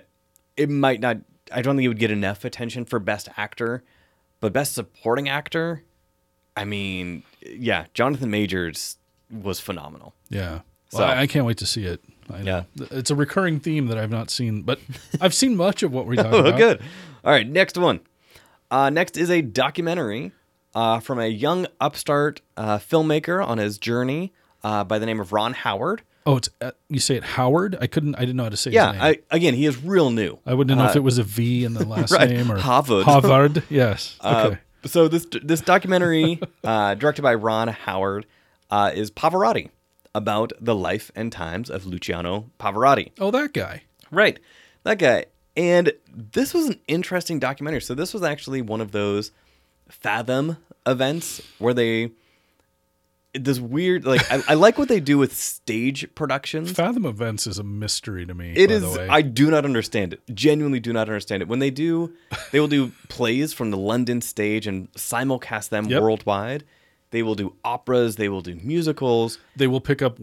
A: it might not. I don't think it would get enough attention for best actor, but best supporting actor. I mean, yeah, Jonathan Majors was phenomenal.
B: Yeah.
A: So-
B: Well, I, I can't wait to see it. I know. It's a recurring theme that I've not seen, but I've seen much of what we're talking
A: Oh,
B: about.
A: good. All right, next one. Uh, next is a documentary uh, from a young upstart uh, filmmaker on his journey uh, by the name of Ron Howard.
B: Oh, it's uh, you say it Howard? I couldn't. I didn't know how to say
A: Yeah,
B: his name.
A: I, again, he is real new.
B: I wouldn't know
A: Uh,
B: if it was a V in the last
A: right.
B: name or
A: Harvard.
B: Harvard. Yes.
A: Uh,
B: Okay.
A: so this this documentary, uh, directed by Ron Howard, uh, is Pavarotti about the life and times of Luciano Pavarotti.
B: oh, that guy.
A: Right, that guy. And this was an interesting documentary. So this was actually one of those Fathom events where they this weird like I, I like what they do with stage productions.
B: Fathom Events is a mystery to me.
A: It
B: by
A: is.
B: The way.
A: I do not understand it. Genuinely, do not understand it. When they do, they will do plays from the London stage and simulcast them
B: Yep.
A: worldwide. They will do operas. They will do musicals.
B: they will pick up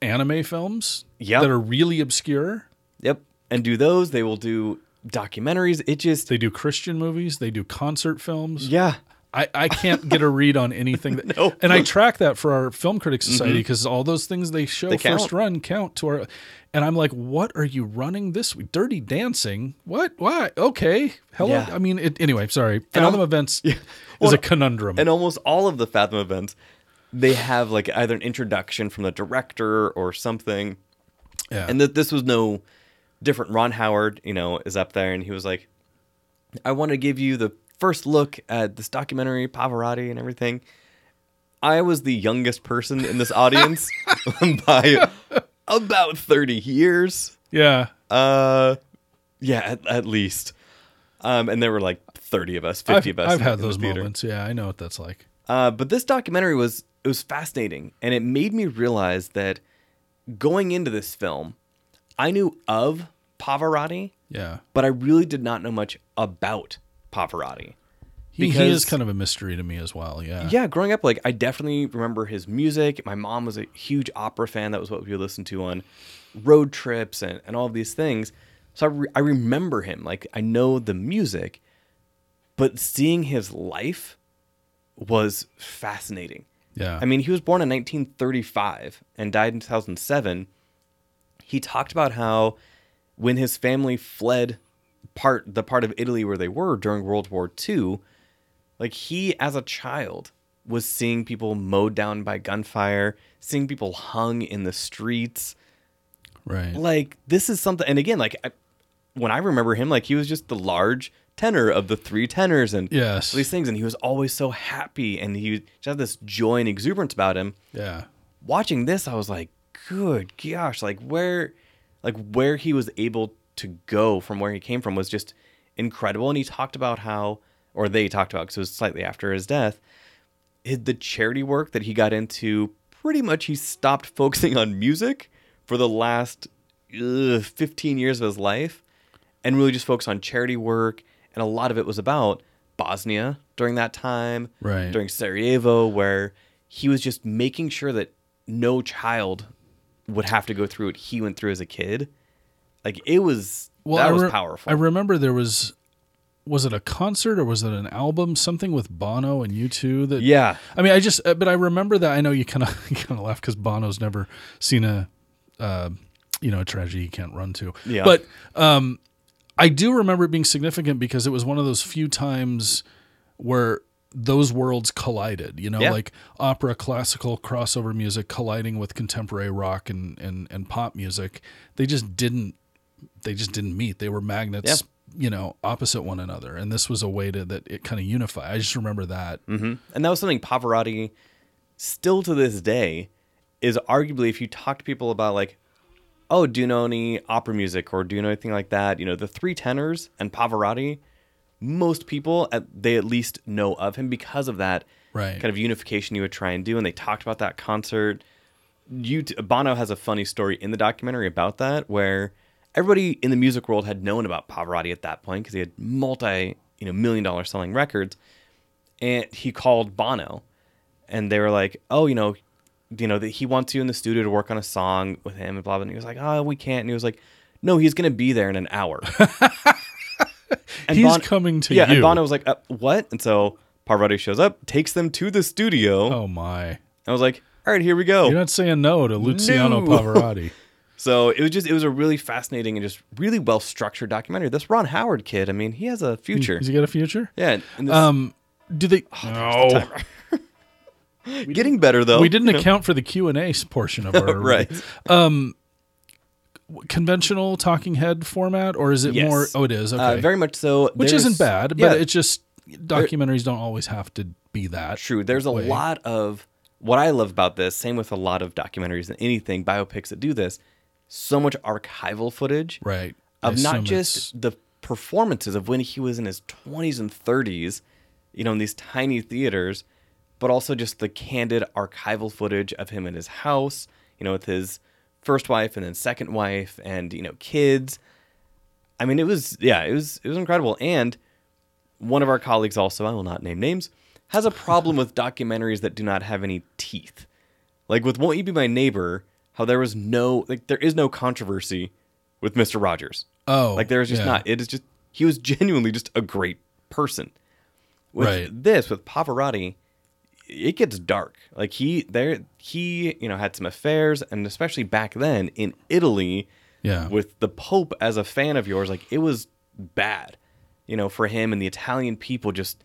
B: anime films
A: Yep.
B: that are really obscure.
A: Yep, and do those. They will do documentaries. It just,
B: They do Christian movies. They do concert films.
A: yeah,
B: I, I can't get a read on anything that,
A: No. Mm-hmm.
B: and I track that for our film critics society because all those things they show
A: They
B: first run count to our and I'm like what are you running this week dirty dancing what why okay hello
A: Yeah.
B: I mean it, anyway sorry Fathom
A: I'm-
B: events is
A: Well,
B: a conundrum
A: and almost all of the Fathom events, they have like either an introduction from the director or something.
B: yeah
A: And th- this was no different. Ron Howard, you know, is up there and he was like, I want to give you the first look at this documentary, Pavarotti and everything. I was the youngest person in this audience by about 30 years.
B: yeah
A: Uh, yeah, at, at least. Um, and there were like 30 of us, 50
B: I've,
A: of us.
B: I've
A: in-
B: had
A: in
B: those
A: theater.
B: moments yeah I know what that's like
A: Uh, but this documentary was it was fascinating, and it made me realize that going into this film, I knew of Pavarotti,
B: yeah
A: but I really did not know much about Pavarotti.
B: he, he is kind of a mystery to me as well yeah
A: Yeah, growing up, like I definitely remember his music. My mom was a huge opera fan. That was what we would listen to on road trips and, and all of these things. So I, re- I remember him. Like I know the music, but seeing his life was fascinating.
B: Yeah.
A: I mean, he was born in 1935 and died in 2007. He talked about how when his family fled part the part of Italy where they were during World War II, like he as a child was seeing people mowed down by gunfire, seeing people hung in the streets.
B: right.
A: Like this is something and again like I, when I remember him like he was just the large tenor of the three tenors and
B: Yes.
A: these things and he was always so happy and he just had this joy and exuberance about him
B: yeah.
A: watching this i was like good gosh like where like where he was able to go from where he came from was just incredible and he talked about how or they talked about because it was slightly after his death his, the charity work that he got into pretty much he stopped focusing on music for the last ugh, 15 years of his life and really just focused on charity work and a lot of it was about bosnia during that time
B: Right.
A: during Sarajevo, where he was just making sure that no child would have to go through what he went through as a kid. Like it was well, that
B: I
A: was powerful.
B: I remember there was was it a concert or was it an album something with Bono and U2 that
A: yeah,
B: I mean I just uh, but I remember that I know you kind of kind of laugh cuz Bono's never seen a uh, you know a tragedy he can't run to.
A: Yeah.
B: But um I do remember it being significant because it was one of those few times where those worlds collided, you know,
A: Yeah.
B: like opera, classical, crossover music colliding with contemporary rock and, and, and pop music. They just didn't they just didn't meet. They were magnets, you know, opposite one another. And this was a way to that it kind of unify. I just remember that.
A: hmm and that was something Pavarotti still to this day is arguably if you talk to people about like, oh, do you know any opera music or do you know anything like that? You know, the three tenors and Pavarotti, most people at, they at least know of him because of that
B: Right.
A: kind of unification you would try and do. And they talked about that concert. You Bono has a funny story in the documentary about that where everybody in the music world had known about Pavarotti at that point because he had multi you know million dollar selling records, and he called Bono, and they were like, oh you know, you know that he wants you in the studio to work on a song with him and blah blah. And he was like, oh we can't. And he was like, no, he's gonna be there in an hour. And
B: He's
A: Bon-
B: coming to
A: yeah,
B: you.
A: and Bono was like, uh, what? And so Pavarotti shows up, takes them to the studio.
B: oh my.
A: I was like, all right, here we go.
B: You're not saying no to Luciano
A: No.
B: Pavarotti.
A: So it was just it was a really fascinating and just really well structured documentary. This Ron Howard kid, I mean, he has a future.
B: Has he got a future?
A: Yeah, and this,
B: Um do they No.
A: getting better though.
B: We didn't account for the Q&A portion of our
A: right.
B: conventional talking head format or is it
A: Yes.
B: more oh it is okay
A: Uh, very much so.
B: which
A: There's-
B: isn't bad but
A: yeah,
B: it's just documentaries don't always have to be that
A: true. There's a lot of what I love about this. Same with a lot of documentaries and anything biopics that do this. So much archival footage.
B: right I
A: of not just
B: it's-
A: the performances of when he was in his 20s and 30s, you know, in these tiny theaters, but also just the candid archival footage of him in his house, you know, with his first wife and then second wife and, you know, kids. I mean, it was yeah, it was it was incredible and one of our colleagues also, I will not name names, has a problem with documentaries that do not have any teeth. Like with Won't You Be My Neighbor, how there was no like there is no controversy with Mr. Rogers.
B: oh
A: Like there is just
B: yeah.
A: not. It is just he was genuinely just a great person. With
B: Right.
A: this, with Pavarotti, it gets dark. Like he there he, you know, had some affairs and especially back then in Italy
B: yeah
A: with the Pope as a fan of yours, like it was bad. You know, for him and the Italian people just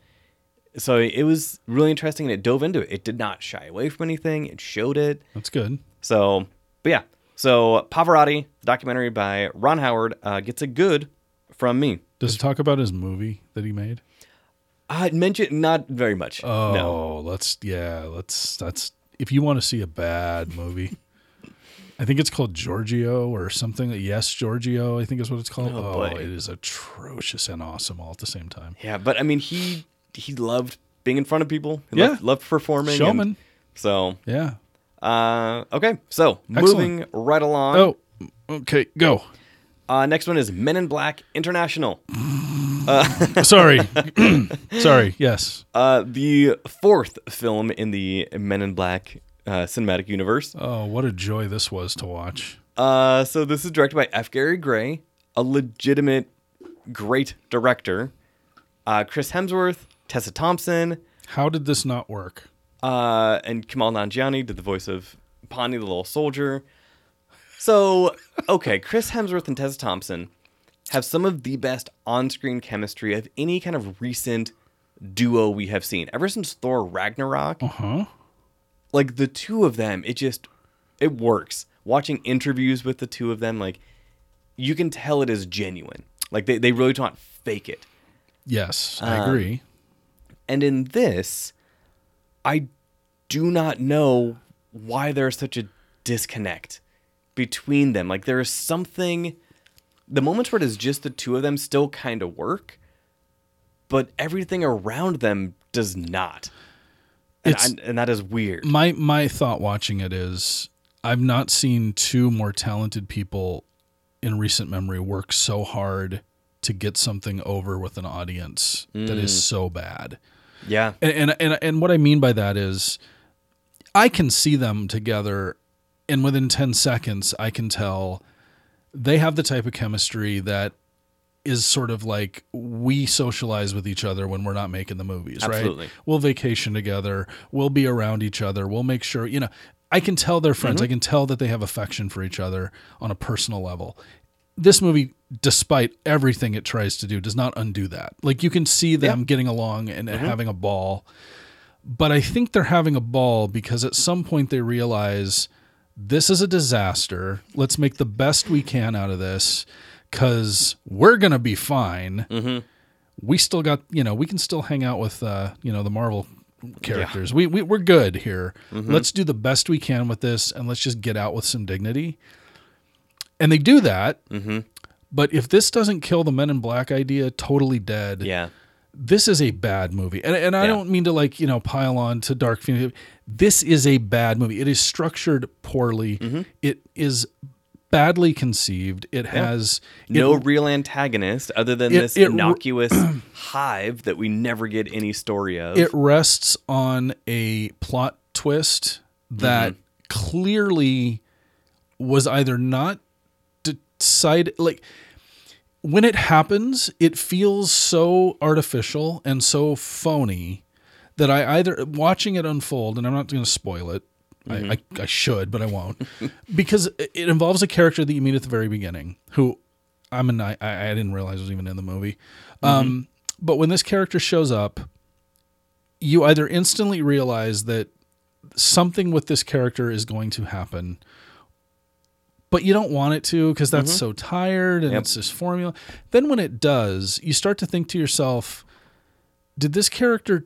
A: so it was really interesting and it dove into it. It did not shy away from anything. It showed it.
B: that's good
A: So, but yeah. So Pavarotti, the documentary by Ron Howard, uh, gets a good from me.
B: does it talk about his movie that he made
A: I mentioned not very much.
B: oh
A: No.
B: let's yeah let's that's if you want to see a bad movie I think it's called Giorgio or something. Yes, Giorgio, I think is what it's called.
A: Oh,
B: Oh, it is atrocious and awesome all at the same time.
A: Yeah, but I mean, he he loved being in front of people. He
B: Yeah.
A: loved, loved performing.
B: Showman.
A: so,
B: Yeah.
A: Uh, okay. So
B: Excellent.
A: moving right along.
B: Oh, okay, go.
A: Uh, next one is Men in Black International.
B: Sorry. Sorry. Yes.
A: Uh, the fourth film in the Men in Black uh, cinematic universe.
B: Oh, what a joy this was to watch.
A: Uh, so this is directed by F. Gary Gray, a legitimate great director. Uh, Chris Hemsworth, Tessa Thompson,
B: How did this not work?
A: Uh, and Kumail Nanjiani did the voice of Pawny the Little Soldier. So, okay, Chris Hemsworth and Tessa Thompson have some of the best on screen chemistry of any kind of recent duo we have seen. Ever since Thor Ragnarok,
B: Huh?
A: like the two of them, it just, it works. Watching interviews with the two of them, like, you can tell it is genuine. Like, they, they really don't fake it.
B: Yes, I
A: Um,
B: agree.
A: And in this, I do not know why there's such a disconnect between them. Like there is something the moments where it is just the two of them still kind of work, but everything around them does not. And, I- and that is weird.
B: My my thought watching it is I've not seen two more talented people in recent memory work so hard to get something over with an audience that is mm. so bad.
A: Yeah.
B: And, and and and what I mean by that is I can see them together and within 10 seconds I can tell they have the type of chemistry that is sort of like we socialize with each other when we're not making the movies,
A: Absolutely.
B: right? We'll vacation together, we'll be around each other, we'll make sure, you know, I can tell they're friends. Mm-hmm. I can tell that they have affection for each other on a personal level. This movie, despite everything it tries to do, does not undo that. Like you can see them getting along and and having a ball. But I think they're having a ball because at some point they realize this is a disaster. Let's make the best we can out of this because we're going to be fine. Mm-hmm. We still got, you know, we can still hang out with, uh, you know, the Marvel characters. We, we, we're good here. Mm-hmm. Let's do the best we can with this and let's just get out with some dignity. And they do that. But if this doesn't kill the Men in Black idea, totally dead
A: Yeah.
B: this is a bad movie. And, and I
A: Yeah.
B: don't mean to like, you know, pile on to Dark Phoenix. This is a bad movie. It is structured poorly.
A: Mm-hmm.
B: It is badly conceived. It has it-
A: No real antagonist other than
B: it-
A: this
B: it-
A: innocuous hive that we never get any story of.
B: it rests on a plot twist that clearly was either not decided like when it happens it feels so artificial and so phony that i either watching it unfold and i'm not going to spoil it I, I, I should but i won't because it involves a character that you meet at the very beginning who i'm an i, I I didn't realize was even in the movie. Um, but when this character shows up you either instantly realize that something with this character is going to happen but you don't want it to because that's mm-hmm. so tired and
A: Yep.
B: it's this formula then when it does you start to think to yourself did this character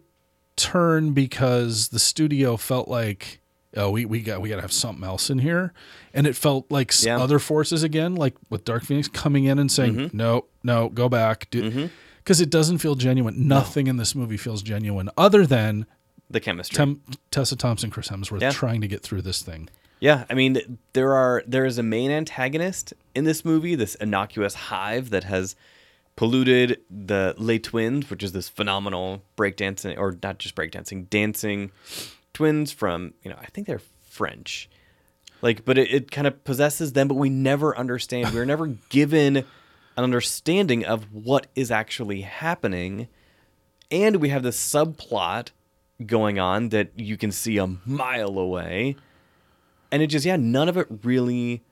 B: turn because the studio felt like oh we, we got we got to have something else in here and it felt like
A: Yeah.
B: other forces again like with dark phoenix coming in and saying mm-hmm. no no go back because mm-hmm. it doesn't feel genuine nothing in this movie feels genuine other than
A: the chemistry.
B: Tem- tessa thompson chris hemsworth
A: Yeah.
B: trying to get through this thing
A: Yeah, I mean, there are there is a main antagonist in this movie, this innocuous hive that has polluted the Les Twins, which is this phenomenal breakdancing, or not just breakdancing, dancing twins from you know I think they're French, like, but it, it kind of possesses them, but we never understand. We're never given an understanding of what is actually happening, and we have this subplot going on that you can see a mile away and it just yeah none of it really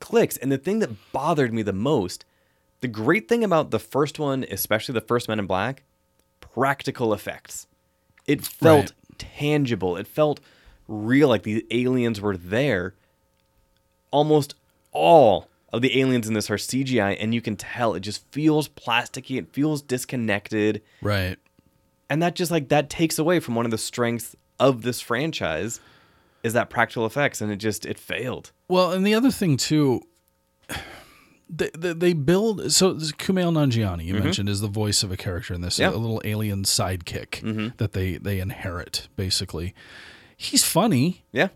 A: clicks. And the thing that bothered me the most the great thing about the first one especially the first men in black practical effects. It felt
B: Right.
A: tangible. It felt real like the aliens were there. Almost all of the aliens in this are cgi and you can tell. It just feels plasticky. It feels disconnected.
B: Right.
A: And that just like that takes away from one of the strengths of this franchise is that practical effects and it just it failed
B: Well, and the other thing too, they they, they build. So this Kumail Nanjiani, you mm-hmm. mentioned, is the voice of a character in this,
A: Yeah.
B: a little alien sidekick mm-hmm. that they they inherit. Basically, he's funny,
A: yeah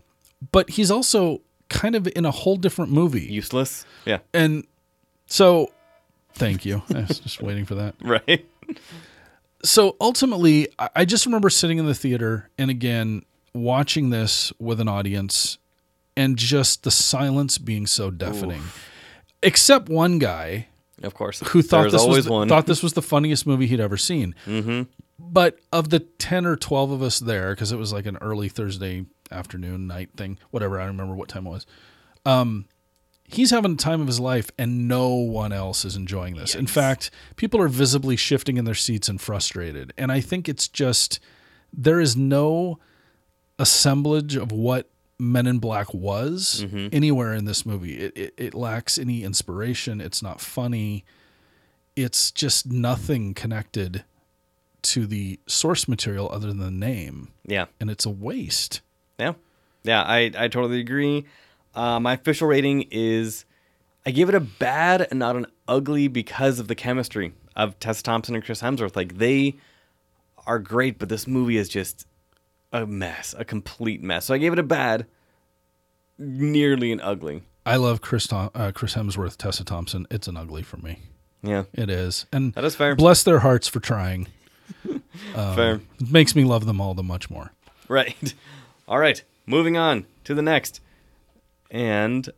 B: but he's also kind of in a whole different movie.
A: useless yeah
B: and so, thank you. I was just waiting for that.
A: right
B: so ultimately, I just remember sitting in the theater and again watching this with an audience and just the silence being so deafening. Except one guy
A: of course
B: who thought this
A: always
B: was the, thought this was the funniest movie he'd ever seen. Mm-hmm. but of the 10 or 12 of us there because it was like an early thursday afternoon night thing whatever i don't remember what time it was um he's having the time of his life and no one else is enjoying this in fact people are visibly shifting in their seats and frustrated and i think it's just there is no assemblage of what men in black was anywhere in this movie. It, it, it lacks any inspiration. It's not funny. It's just nothing connected to the source material other than the name.
A: Yeah.
B: and it's a waste.
A: Yeah, yeah, I I totally agree. Uh, my official rating is I give it a bad and not an ugly because of the chemistry of Tessa Thompson and Chris Hemsworth. Like they are great, but this movie is just a mess, a complete mess. So I gave it a bad, nearly an ugly.
B: i love chris, Tom, uh, chris hemsworth tessa thompson it's an ugly for me
A: Yeah,
B: it is and
A: that is fair.
B: bless their hearts for trying
A: fair.
B: it makes me love them all the much more
A: Right. All right. Moving on to the next. And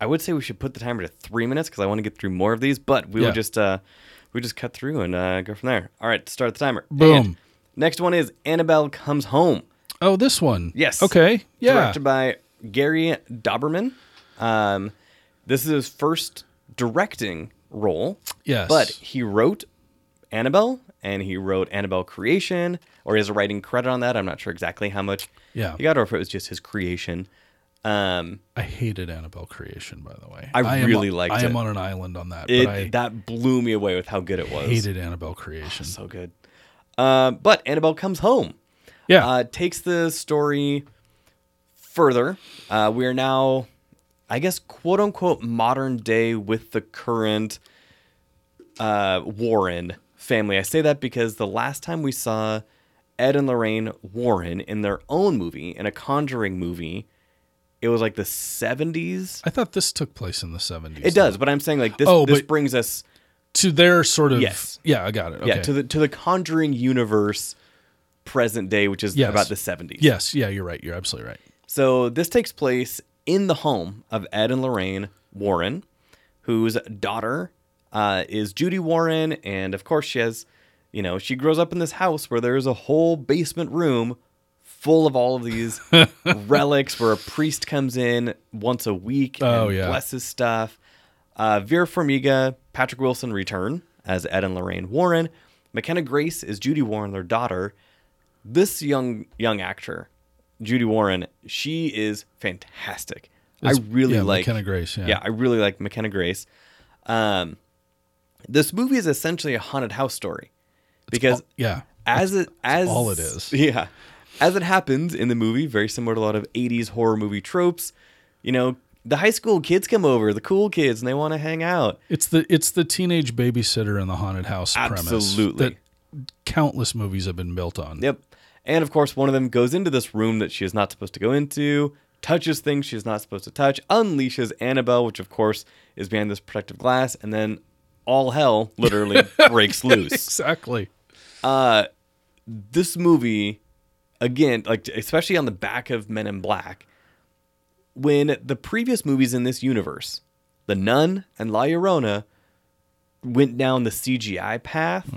A: I would say we should put the timer to three minutes because I want to get through more of these, but we
B: Yeah.
A: will just uh we just cut through and uh, go from there. All right, start the timer.
B: Boom.
A: And next one is Annabelle Comes Home.
B: oh this one
A: Yes.
B: okay yeah
A: Directed by Gary Dauberman. Um, this is his first directing role.
B: Yes.
A: But he wrote Annabelle and he wrote Annabelle Creation, or he has a writing credit on that. I'm not sure exactly how much
B: Yeah.
A: he got, or if it was just his creation. Um,
B: I hated Annabelle Creation, by the way.
A: I
B: am-
A: really liked
B: I am on an island on that,
A: it
B: but I
A: that blew me away with how good it was.
B: hated Annabelle Creation.
A: so good. Uh, but Annabelle comes home.
B: yeah,
A: uh, takes the story further. Uh, we are now, I guess, quote unquote, modern day with the current uh, Warren family. I say that because the last time we saw Ed and Lorraine Warren in their own movie, in a Conjuring movie, it was like the 70s.
B: I thought this took place in the seventies.
A: It does, but I'm saying like this.
B: Oh,
A: this
B: but-
A: brings us,
B: to their sort of.
A: Yes.
B: Yeah, I got it. Okay.
A: yeah, to the to the Conjuring universe, present day, which is
B: Yes.
A: about the 70s.
B: yes. Yeah, you're right. You're absolutely right.
A: So this takes place in the home of Ed and Lorraine Warren, whose daughter uh, is Judy Warren, and of course she has, you know, she grows up in this house where there is a whole basement room full of all of these relics, where a priest comes in once a week
B: Oh,
A: and
B: yeah.
A: blesses stuff. Uh, Vera Farmiga, Patrick Wilson return as Ed and Lorraine Warren. McKenna Grace is Judy Warren, their daughter this young young actor, Judy Warren, she is fantastic.
B: It's-
A: I really
B: yeah,
A: like
B: McKenna Grace, yeah.
A: I really like McKenna Grace. Um, this movie is essentially a haunted house story because
B: Yeah.
A: as it as
B: all it is.
A: Yeah, as it happens in the movie, very similar to a lot of '80s horror movie tropes. You know, the high school kids come over, the cool kids, and they want to hang out.
B: It's the it's the teenage babysitter in the haunted house
A: Absolutely.
B: premise that countless movies have been built on.
A: Yep. And of course, one of them goes into this room that she is not supposed to go into, touches things she is not supposed to touch, unleashes Annabelle, which of course is behind this protective glass, and then all hell literally breaks loose.
B: Exactly.
A: Uh, This movie, again, like especially on the back of Men in Black, when the previous movies in this universe, The Nun and La Llorona, went down the CGI path,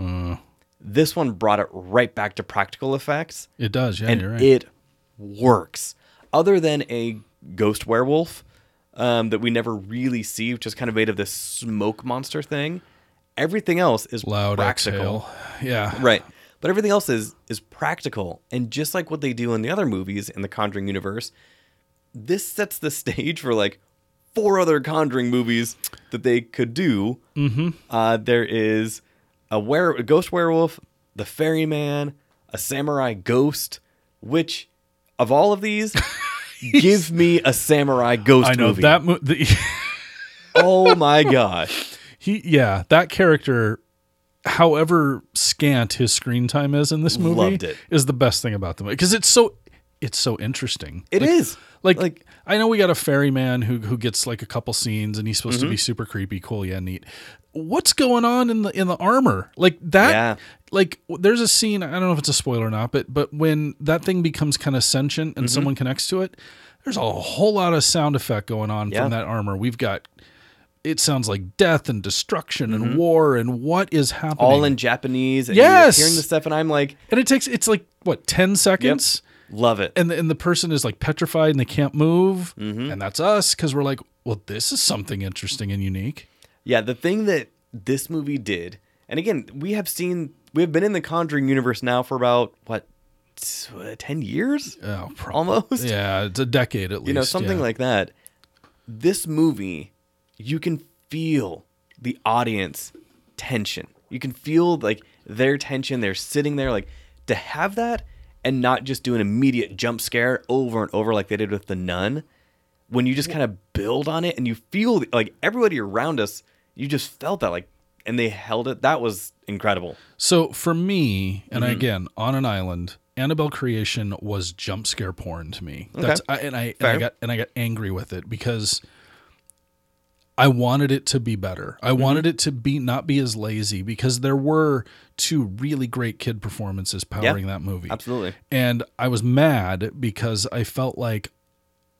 A: this one brought it right back to practical effects.
B: It does. Yeah,
A: and
B: you're right.
A: it works. Other than a ghost werewolf um, that we never really see, which is kind of made of this smoke monster thing, everything else is
B: Loud
A: practical.
B: exhale. Yeah.
A: Right. But everything else is is practical. And just like what they do in the other movies in the Conjuring universe, this sets the stage for like four other Conjuring movies that they could do. Mm-hmm. Uh, there is a, were- a ghost werewolf, the ferryman, a samurai ghost, which of all of these, give me a samurai ghost
B: I know
A: movie.
B: that mo- the,
A: oh my gosh.
B: he yeah, that character however scant his screen time is in this movie
A: Loved it.
B: is the best thing about the movie because it's so it's so interesting.
A: It is
B: Like,
A: like
B: I know we got a ferryman who who gets like a couple scenes and he's supposed
A: Mm-hmm.
B: to be super creepy, cool, yeah, neat. What's going on in the in the armor? Like that
A: Yeah.
B: like there's a scene, I don't know if it's a spoiler or not, but but when that thing becomes kind of sentient and
A: Mm-hmm.
B: someone connects to it, there's a whole lot of sound effect going on
A: Yeah.
B: from that armor. We've got it sounds like death and destruction and war and what is happening.
A: Mm-hmm. All in Japanese. And
B: Yes!
A: You're hearing the stuff, and I'm like,
B: and it takes it's like what ten seconds.
A: Love it.
B: and the, and the person is like petrified and they can't move
A: Mm-hmm.
B: and that's us because we're like well this is something interesting and unique
A: Yeah, the thing that this movie did, and again, we have seen, we have been in the Conjuring universe now for about what, uh, ten years,
B: oh, pro-
A: almost.
B: yeah it's a decade at least
A: you know, something
B: yeah.
A: like that. This movie, you can feel the audience tension. You can feel like their tension. They're sitting there, like to have that, and not just do an immediate jump scare over and over like they did with the Nun. When you just kind of build on it and you feel like everybody around us, you just felt that like, and they held it. That was incredible.
B: so for me and
A: Mm-hmm.
B: again on an island annabelle creation was jump scare porn to me that's I, and i and i got and i got angry with it because I wanted it to be better. I
A: Mm-hmm.
B: wanted it to be not be as lazy because there were two really great kid performances powering that movie.
A: Absolutely.
B: And I was mad because I felt like,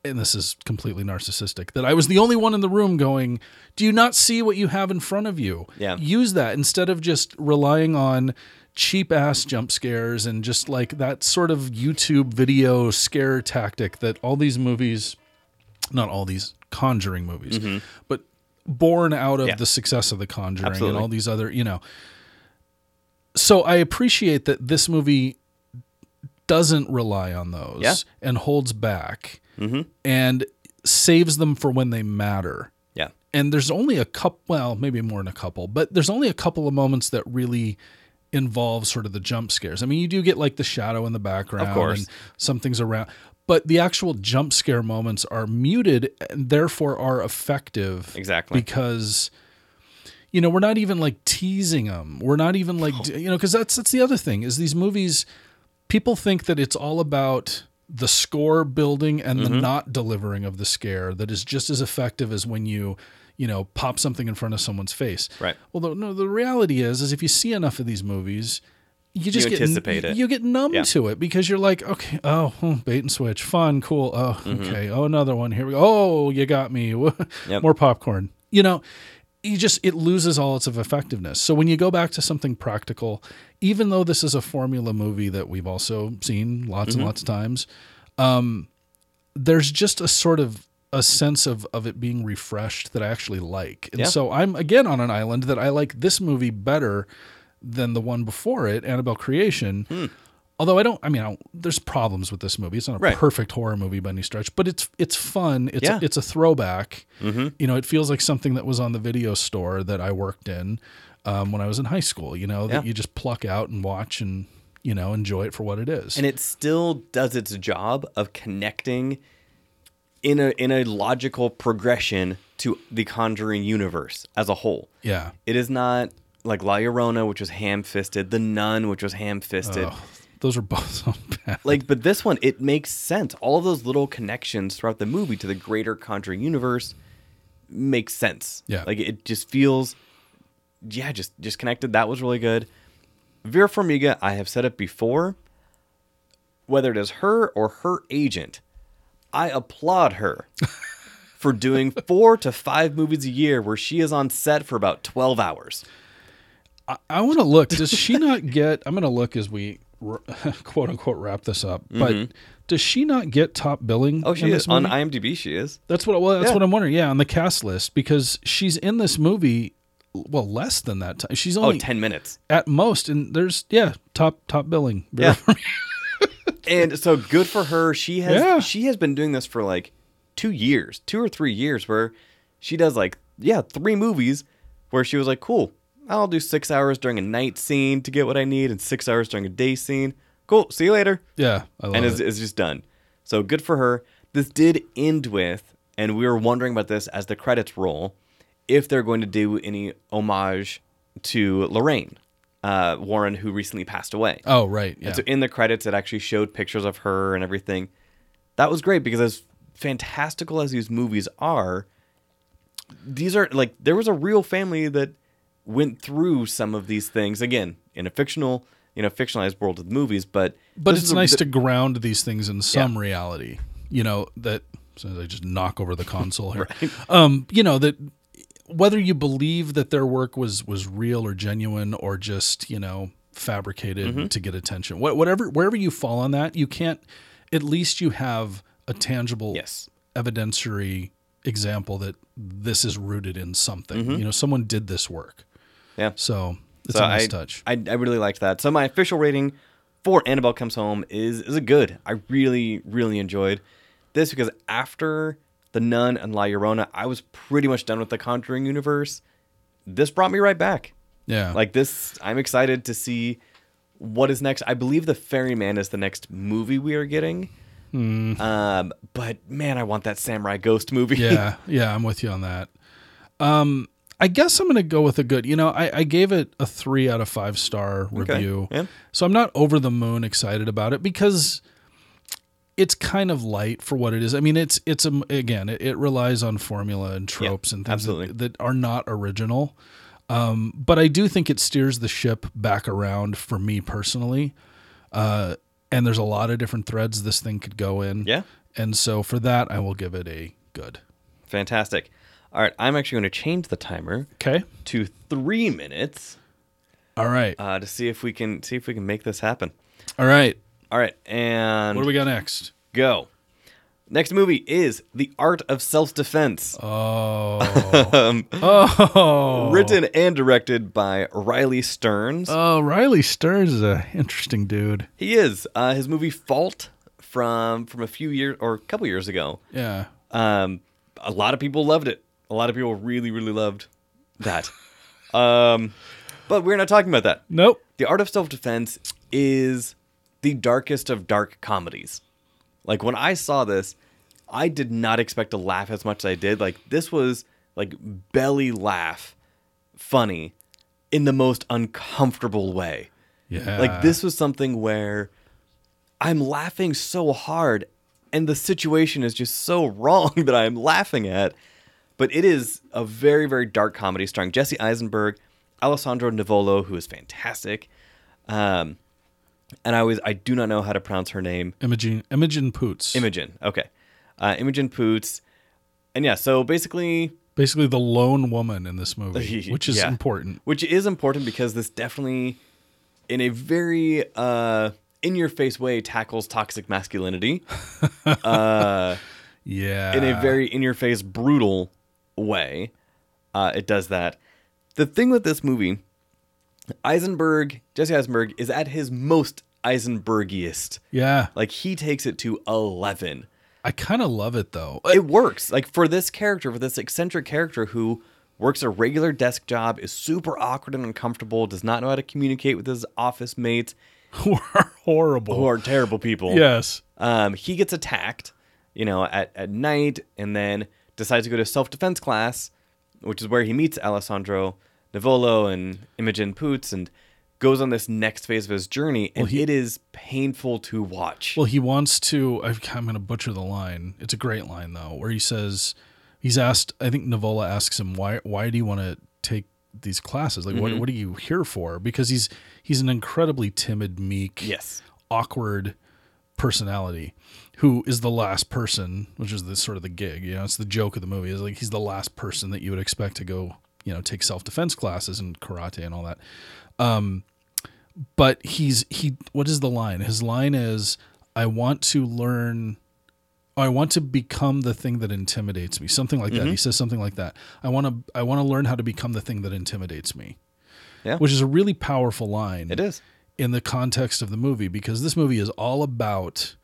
B: and this is completely narcissistic, that I was the only one in the room going, Do you not see what you have in front of you?
A: Yeah.
B: Use that instead of just relying on cheap ass jump scares and just like that sort of YouTube video scare tactic that all these movies, not all these conjuring movies, but born out of
A: Mm-hmm. Yeah.
B: the success of the conjuring
A: Absolutely.
B: and all these other, you know. So I appreciate that this movie doesn't rely on those
A: Yeah.
B: and holds back
A: Mm-hmm.
B: and saves them for when they matter.
A: Yeah.
B: And there's only a couple, well, maybe more than a couple, but there's only a couple of moments that really involve sort of the jump scares. I mean, you do get like the shadow in the background
A: course.
B: and something's around, but the actual jump scare moments are muted and therefore are effective.
A: Exactly.
B: Because you know, we're not even like teasing them. We're not even like you know, because that's that's the other thing is these movies. People think that it's all about the score building and
A: Mm-hmm.
B: the not delivering of the scare that is just as effective as when you you know pop something in front of someone's face.
A: Right.
B: Well, the, no, the reality is, is if you see enough of these movies, you just get
A: anticipate it.
B: You get numb
A: Yeah.
B: to it because you're like, okay, oh, hmm, bait and switch, fun, cool. Oh,
A: Mm-hmm.
B: okay. Oh, another one. Here we go. Oh, you got me.
A: Yep.
B: More popcorn. You know, you just it loses all its of effectiveness. So when you go back to something practical, even though this is a formula movie that we've also seen lots
A: Mm-hmm.
B: and lots of times, um, there's just a sort of a sense of of it being refreshed that I actually like. And
A: Yeah.
B: so I'm again on an island that I like this movie better than the one before it, Annabelle Creation. Although I don't, I mean, I don't, there's problems with this movie. It's not a
A: Hmm. Right.
B: perfect horror movie by any stretch, but it's it's fun. It's
A: Yeah.
B: it's a throwback. You know, it feels like something that was on the video store that I worked in um, when I was in high school. You know, that you just pluck out and watch and you know enjoy it for what it is.
A: and it still does its job of connecting in a in a logical progression to the Conjuring universe as a whole.
B: yeah,
A: It is not like La Llorona, which was ham-fisted, The Nun, which was ham-fisted.
B: Oh, those are both so bad.
A: Like, but this one, it makes sense. All of those little connections throughout the movie to the greater Conjuring universe makes sense.
B: Yeah.
A: like it just feels, yeah, just just connected. That was really good. Vera Farmiga, I have said it before. Whether it is her or her agent, I applaud her for doing four to five movies a year where she is on set for about twelve hours.
B: I, I want to look. Does she not get? I'm going to look as we quote unquote wrap this up. But does she not get top billing?
A: Mm-hmm. Oh, she is
B: this
A: on? IMDb. She is.
B: That's what. Well, that's
A: Yeah.
B: what I'm wondering. Yeah, on the cast list because she's in this movie. Well, less than that time. She's
A: Oh,
B: only
A: 10 minutes.
B: at most, and there's yeah top top billing.
A: Yeah. and so good for her. She has
B: Yeah.
A: she has been doing this for like two years, two or three years, where she does like yeah three movies, where she was like, cool, I'll do six hours during a night scene to get what I need, and six hours during a day scene. Cool, see you later,
B: yeah, I love
A: and
B: it.
A: it's, it's just done. So good for her. This did end with, and we were wondering about this as the credits roll, if they're going to do any homage to Lorraine uh, Warren, who recently passed away.
B: oh right, yeah.
A: And so in the credits, it actually showed pictures of her and everything. That was great because as fantastical as these movies are, these are like there was a real family that went through some of these things again in a fictional, you know, fictionalized world of movies. But
B: but it's nice
A: th-
B: to ground these things in some reality. You know that. So I just knock over the console here. Um, you know that whether you believe that their work was was real or genuine or just you know fabricated
A: Mm-hmm.
B: to get attention, Wh- whatever wherever you fall on that, you can't. At least you have a tangible,
A: Yes.
B: evidentiary example that this is rooted in something. You know, someone did this work.
A: Yeah.
B: So it's
A: So
B: a nice
A: I,
B: touch.
A: I I really liked that. So my official rating for Annabelle Comes Home is is a good. I really really enjoyed this because after The Nun and La Llorona, I was pretty much done with the Conjuring universe. This brought me right back.
B: yeah.
A: Like this, I'm excited to see what is next. I believe the Ferryman is the next movie we are getting. Um, but man, I want that Samurai Ghost movie.
B: yeah, yeah, I'm with you on that. Um, I guess I'm going to go with a good. You know, I, I gave it a three out of five star review,
A: yeah.
B: so I'm not over the moon excited about it because it's kind of light for what it is. I mean, it's it's a, again, it, it relies on formula and tropes and things that, that are not original. Um, but I do think it steers the ship back around for me personally. Uh, and there's a lot of different threads this thing could go in.
A: Yeah.
B: And so for that, I will give it a good.
A: Fantastic. All right, I'm actually going to change the timer
B: Okay.
A: to three minutes
B: All right.
A: uh, to see if we can see if we can make this happen.
B: All right.
A: All right, and
B: What do we got next?
A: go. Next movie is The Art of Self Defense,
B: Oh. oh.
A: written and directed by Riley Stearns.
B: Oh, Riley Stearns is an interesting dude.
A: he is uh, his movie Fault from from a few years or a couple years ago.
B: Yeah.
A: Um, a lot of people loved it. A lot of people really, really loved that. um, but we're not talking about that.
B: Nope.
A: The Art of Self Defense is the darkest of dark comedies. Like when I saw this, I did not expect to laugh as much as I did. Like this was like belly laugh funny in the most uncomfortable way.
B: Yeah.
A: Like this was something where I'm laughing so hard and the situation is just so wrong that I'm laughing at. But it is a very, very dark comedy starring Jesse Eisenberg, Alessandro Nivola, who is fantastic. Um, and I was I do not know how to pronounce her name.
B: Imogen Imogen Poots.
A: Imogen. Okay. Uh, Imogen Poots. And yeah, so basically
B: Basically the lone woman in this movie, which is
A: Yeah.
B: important.
A: Which is important because this definitely, in a very uh, in your face way, tackles toxic masculinity
B: Yeah.
A: in a very in your face, brutal way. Uh, it does that. The thing with this movie, Eisenberg, Jesse Eisenberg, is at his most Eisenbergiest.
B: Yeah.
A: Like he takes it to 11.
B: I kind of love it though.
A: It works. Like for this character, for this eccentric character who works a regular desk job, is super awkward and uncomfortable, does not know how to communicate with his office mates,
B: Who are horrible.
A: who are terrible people.
B: yes.
A: Um, he gets attacked, you know, at, at night and then decides to go to self defense class, which is where he meets Alessandro Nivola and Imogen Poots and goes on this next phase of his journey. And
B: he-
A: it is painful to watch.
B: Well, he wants to. I- I'm going to butcher the line. It's a great line though, where he says, he's asked. I think Navola asks him, "Why? Why do you want to take these classes? Like,
A: Mm-hmm.
B: what? What are you here for?" Because he's he's an incredibly timid, meek,
A: yes.
B: awkward personality who is the last person, which is the sort of the gig. You know, it's the joke of the movie. Is like he's the last person that you would expect to go, you know, take self defense classes and karate and all that. Um, but he's he. What is the line? His line is, "I want to learn." I want to become the thing that intimidates me. Something like that. He says something like that. I want to. I want to learn how to become the thing that intimidates me.
A: Yeah.
B: Which is a really powerful line
A: It is.
B: In the context of the movie because this movie is all about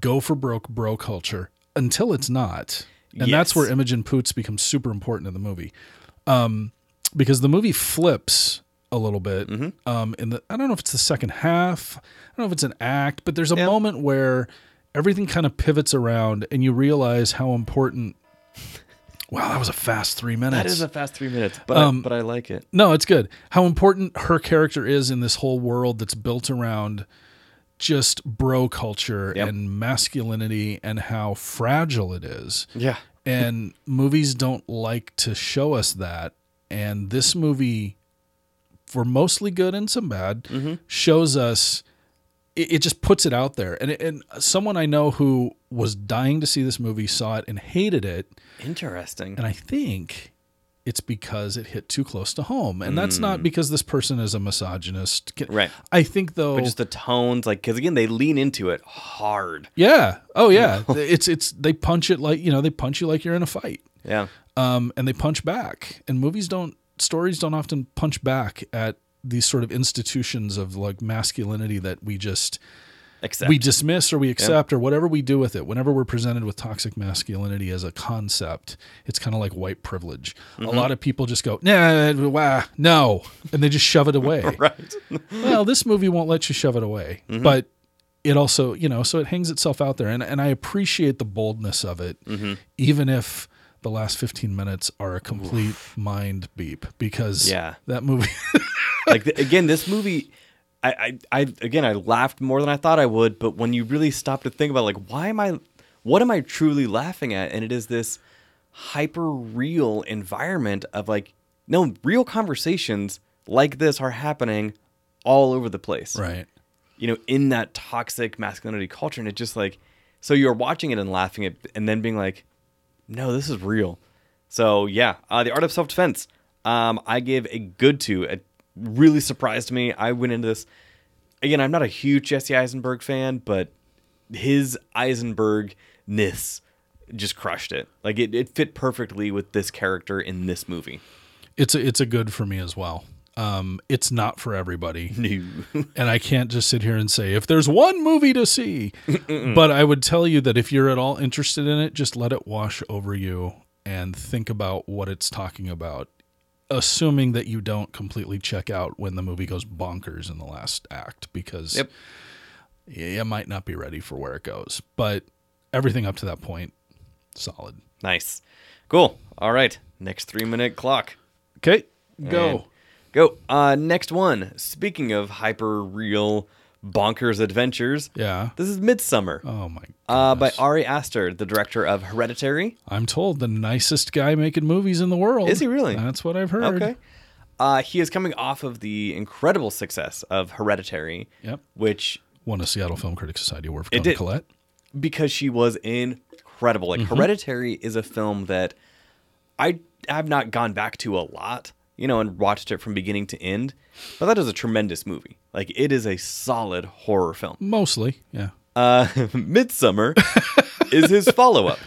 B: go for broke bro culture until it's not. And that's where Imogen Poots becomes super important in the movie. Um, because the movie flips a little bit.
A: Mm-hmm.
B: Um, in the I don't know if it's the second half. I don't know if it's an act, but there's a
A: Yeah.
B: moment where everything kind of pivots around and you realize how important Wow, that was a fast three minutes.
A: That is a fast three minutes, but
B: Um,
A: I, but I like it.
B: No, it's good. How important her character is in this whole world that's built around just bro culture
A: Yep.
B: and masculinity and how fragile it is.
A: Yeah.
B: And movies don't like to show us that. And this movie, for mostly good and some bad,
A: Mm-hmm.
B: shows us it, it just puts it out there. And, and someone I know who was dying to see this movie saw it and hated it.
A: Interesting.
B: And I think it's because it hit too close to home. And that's not because this person is a misogynist.
A: Right.
B: I think though
A: But just the tones, like, because again, they lean into it hard.
B: Yeah. Oh yeah. it's it's they punch it like, you know, they punch you like you're in a fight.
A: Yeah.
B: um, and they punch back. And movies don't, stories don't often punch back at these sort of institutions of like masculinity that we just
A: Except.
B: we dismiss or we accept or whatever we do with it. Whenever we're presented with toxic masculinity as a concept, it's kind of like white privilege. A mm-hmm. lot of people just go, nah, wah, no, and they just shove it away.
A: right.
B: well, this movie won't let you shove it away, mm-hmm. but it also, you know, so it hangs itself out there, and and I appreciate the boldness of it, mm-hmm. even if the last fifteen minutes are a complete mind beep because
A: Yeah.
B: that movie.
A: like th- again, this movie, I, I, I, again, I laughed more than I thought I would. But when you really stop to think about, like, why am I, what am I truly laughing at? And it is this hyper real environment of like, no, real conversations like this are happening all over the place.
B: right.
A: You know, in that toxic masculinity culture, and it just like, so you're watching it and laughing at, and then being like, no, this is real. So yeah, uh, the art of self defense. Um, I give a good two. It really surprised me. I went into this again. I'm not a huge Jesse Eisenberg fan, but his Eisenberg ness just crushed it. Like it, it fit perfectly with this character in this movie.
B: It's a, it's a good for me as well. Um, it's not for everybody.
A: No.
B: and I can't just sit here and say if there's one movie to see. but I would tell you that if you're at all interested in it, just let it wash over you and think about what it's talking about. Assuming that you don't completely check out when the movie goes bonkers in the last act, because
A: Yep.
B: you might not be ready for where it goes. But everything up to that point, solid.
A: nice. Cool. All right. Next three minute clock.
B: Okay, go.
A: Go. Uh, next one. Speaking of hyper real bonkers adventures,
B: yeah.
A: this is Midsommar.
B: Oh my.
A: Uh, by. Ari Aster, the director of Hereditary.
B: I'm told the nicest guy making movies in the world.
A: Is he really?
B: That's what I've heard.
A: Okay. Uh, he is coming off of the incredible success of Hereditary,
B: Yep.
A: which
B: Won a Seattle Film Critics Society Award for
A: It did.
B: Collette.
A: because she was incredible.
B: Mm-hmm.
A: Like Hereditary is a film that I have not gone back to a lot, you know, and watched it from beginning to end. But that is a tremendous movie. Like it is a solid horror film.
B: Mostly, yeah.
A: Uh, Midsommar is his follow up,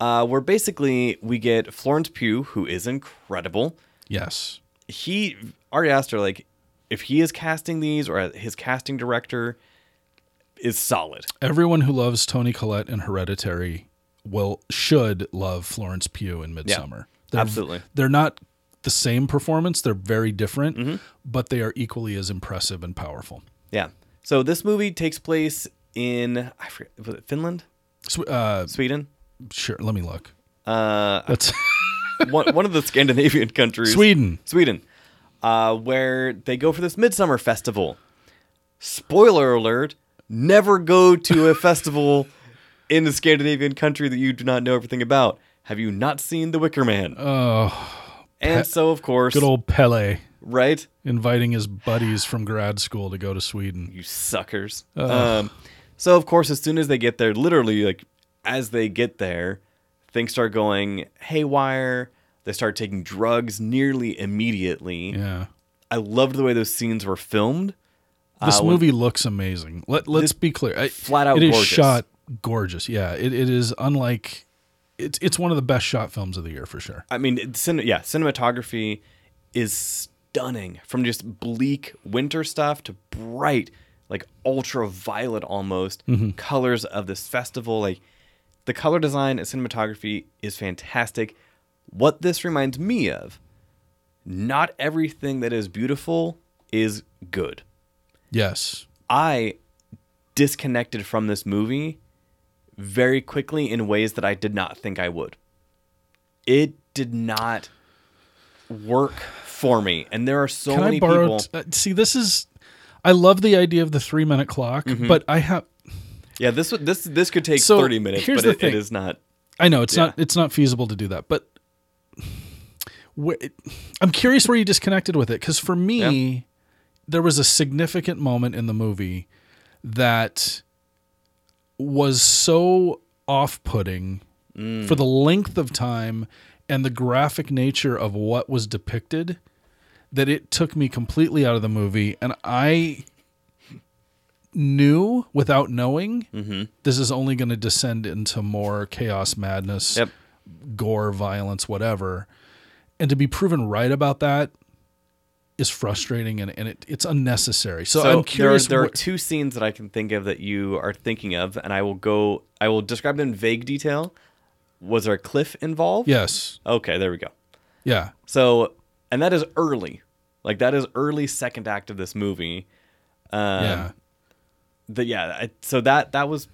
A: uh, where basically we get Florence Pugh, who is incredible.
B: Yes.
A: he Ari Aster like if he is casting these or his casting director is solid.
B: Everyone who loves Toni Collette in Hereditary will should love Florence Pugh in Midsommar. They're,
A: absolutely.
B: They're not the same performance. They're very different,
A: Mm-hmm.
B: but they are equally as impressive and powerful.
A: Yeah. So this movie takes place in I forget was it Finland,
B: Sw- Uh,
A: Sweden,
B: sure. Let me look.
A: uh,
B: That's
A: one one of the Scandinavian countries,
B: Sweden.
A: Sweden, uh, where they go for this midsummer festival. Spoiler alert: Never go to a festival in a Scandinavian country that you do not know everything about. Have you not seen The Wicker Man?
B: Oh,
A: and so, of course,
B: good old Pelle
A: right?
B: inviting his buddies from grad school to go to Sweden.
A: you suckers. Um, so of course, as soon as they get there, literally like as they get there, things start going haywire. They start taking drugs nearly immediately.
B: Yeah.
A: I loved the way those scenes were filmed.
B: This
A: Uh,
B: movie looks amazing. Let Let's be clear. I-
A: flat out
B: It is
A: gorgeous.
B: shot gorgeous. Yeah. It, it is unlike. It's it's one of the best shot films of the year for sure.
A: I mean, cin- yeah, cinematography is stunning from just bleak winter stuff to bright, like ultraviolet almost mm-hmm. colors of this festival. Like the color design and cinematography is fantastic. What this reminds me of, not everything that is beautiful is good.
B: Yes.
A: I disconnected from this movie very quickly in ways that I did not think I would. It did not work for me, and there are so
B: Can
A: many
B: I borrow?
A: people.
B: t- uh, see, this is. I love the idea of the three minute clock,
A: Mm-hmm.
B: but I have.
A: yeah, this would- this this could take
B: So,
A: thirty minutes,
B: here's
A: but
B: the
A: it, it is not.
B: I know it's
A: Yeah.
B: not it's not feasible to do that, but wh- I'm curious where you disconnected with it because for me, there was a significant moment in the movie that was so off-putting
A: Mm.
B: for the length of time and the graphic nature of what was depicted that it took me completely out of the movie and I knew without knowing this is only going to descend into more chaos madness
A: Yep.
B: gore violence whatever and to be proven right about that is frustrating and, and it, it's unnecessary so, i'm curious
A: There, there are two scenes that I can think of that you are thinking of, and I will go. I will describe them in vague detail. Was there a cliff involved?
B: yes
A: Okay, there we go.
B: yeah
A: So, and that is early. Like that is early second act of this movie. Um,
B: yeah
A: the yeah I, so that that was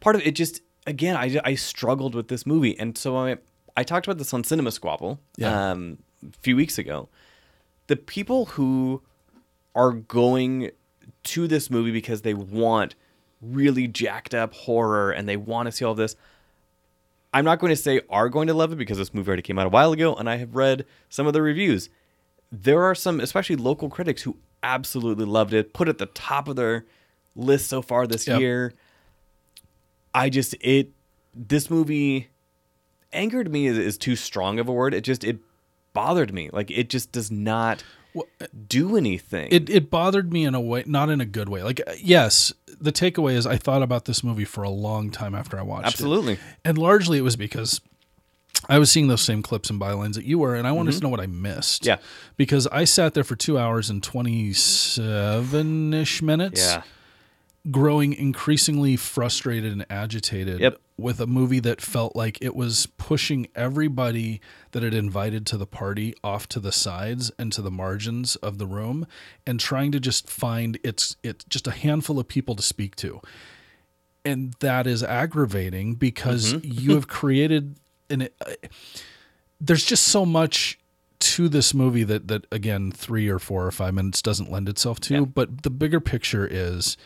A: part of it just again I, I struggled with this movie and so i i talked about this on cinema squabble
B: Yeah.
A: um a few weeks ago the people who are going to this movie because they want really jacked up horror and they want to see all this i'm not going to say are going to love it because this movie already came out a while ago and i have read some of the reviews. There are some especially local critics who absolutely loved it put it at the top of their list so far this
B: Yep.
A: year. I just it this movie angered me is, is too strong of a word. It just it bothered me like it just does not do anything
B: it, it bothered me in a way not in a good way like uh, yes the takeaway is i thought about this movie for a long time after i watched it
A: absolutely
B: and largely it was because I was seeing those same clips and bylines that you were, and I wanted to know what I missed.
A: Mm-hmm. Yeah.
B: Because I sat there for two hours and 27 ish minutes,
A: yeah
B: growing increasingly frustrated and agitated
A: Yep.
B: With a movie that felt like it was pushing everybody that it invited to the party off to the sides and to the margins of the room and trying to just find it's it's just a handful of people to speak to and that is aggravating because you have created an uh, there's just so much to this movie that that again 3 or 4 or 5 minutes doesn't lend itself to
A: Yeah.
B: but the bigger picture is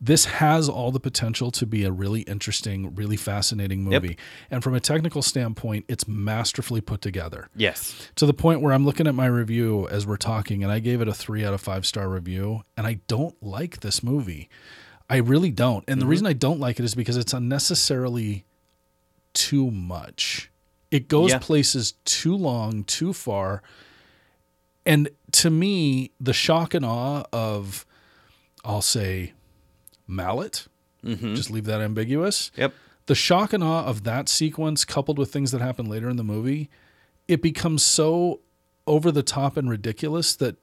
B: this has all the potential to be a really interesting really fascinating
A: Yep.
B: movie and from a technical standpoint it's masterfully put together
A: yes
B: to the point where I'm looking at my review as we're talking, and I gave it a three out of five star review, and I don't like this movie. I really don't. And the mm-hmm. reason I don't like it is because it's unnecessarily too much. It goes
A: Yeah.
B: places too long, too far. And to me, the shock and awe of, I'll say, Mallet, mm-hmm. just leave that ambiguous
A: yep
B: the shock and awe of that sequence coupled with things that happen later in the movie it becomes so over the top and ridiculous that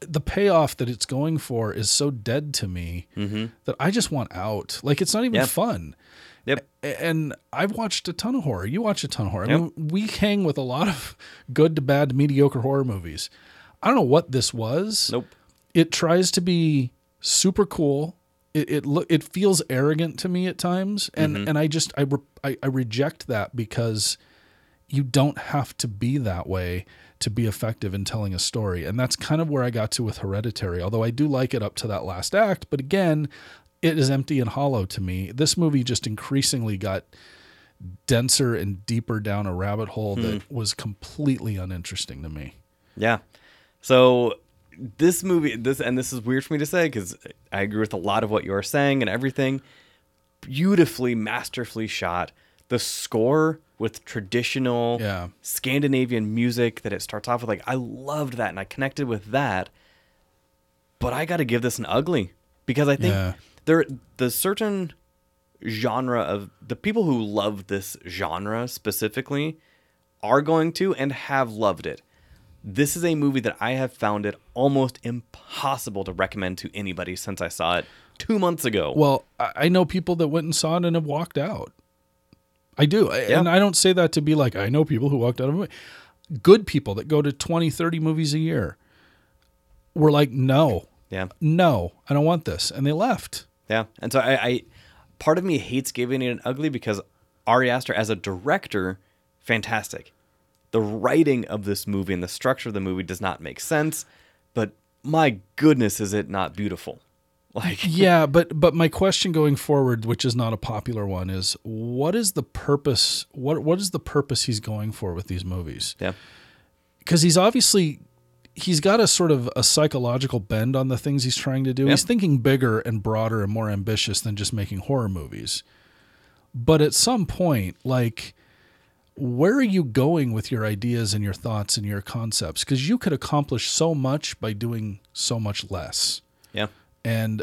B: the payoff that it's going for is so dead to me mm-hmm. that i just want out like it's not even
A: Yeah.
B: fun
A: yep
B: and I've watched a ton of horror. You watch a ton of horror. I mean, we hang with a lot of good to bad, mediocre horror movies. I don't know what this was.
A: nope
B: It tries to be super cool. It it look it feels arrogant to me at times, and
A: Mm-hmm.
B: and I just I, re, I I reject that because you don't have to be that way to be effective in telling a story. And that's kind of where I got to with Hereditary, although I do like it up to that last act. But again, it is empty and hollow to me. This movie just increasingly got denser and deeper down a rabbit hole that was completely uninteresting to me.
A: Yeah. So this movie, this and this is weird for me to say because I agree with a lot of what you are saying and everything. Beautifully, masterfully shot. The score with traditional
B: Yeah.
A: Scandinavian music that it starts off with, like I loved that and I connected with that. But I got to give this an ugly because I think
B: Yeah.
A: there the certain genre of the people who love this genre specifically are going to and have loved it. This is a movie that I have found it almost impossible to recommend to anybody since I saw it two months ago.
B: Well, I know people that went and saw it and have walked out. I do.
A: Yeah.
B: And I don't say that to be like, I know people who walked out of a movie. Good people that go to 20, 30 movies a year were like, no,
A: yeah,
B: no, I don't want this. And they left.
A: yeah. And so I, I, part of me hates giving it an ugly because Ari Aster as a director, fantastic. The writing of this movie and the structure of the movie does not make sense, but my goodness, is it not beautiful? Like,
B: yeah, but but my question going forward, which is not a popular one, is what is the purpose? What what is the purpose he's going for with these movies?
A: yeah,
B: because he's obviously he's got a sort of a psychological bend on the things he's trying to do.
A: Yeah.
B: He's thinking bigger and broader and more ambitious than just making horror movies. But at some point, like where are you going with your ideas and your thoughts and your concepts? Because you could accomplish so much by doing so much less.
A: Yeah.
B: And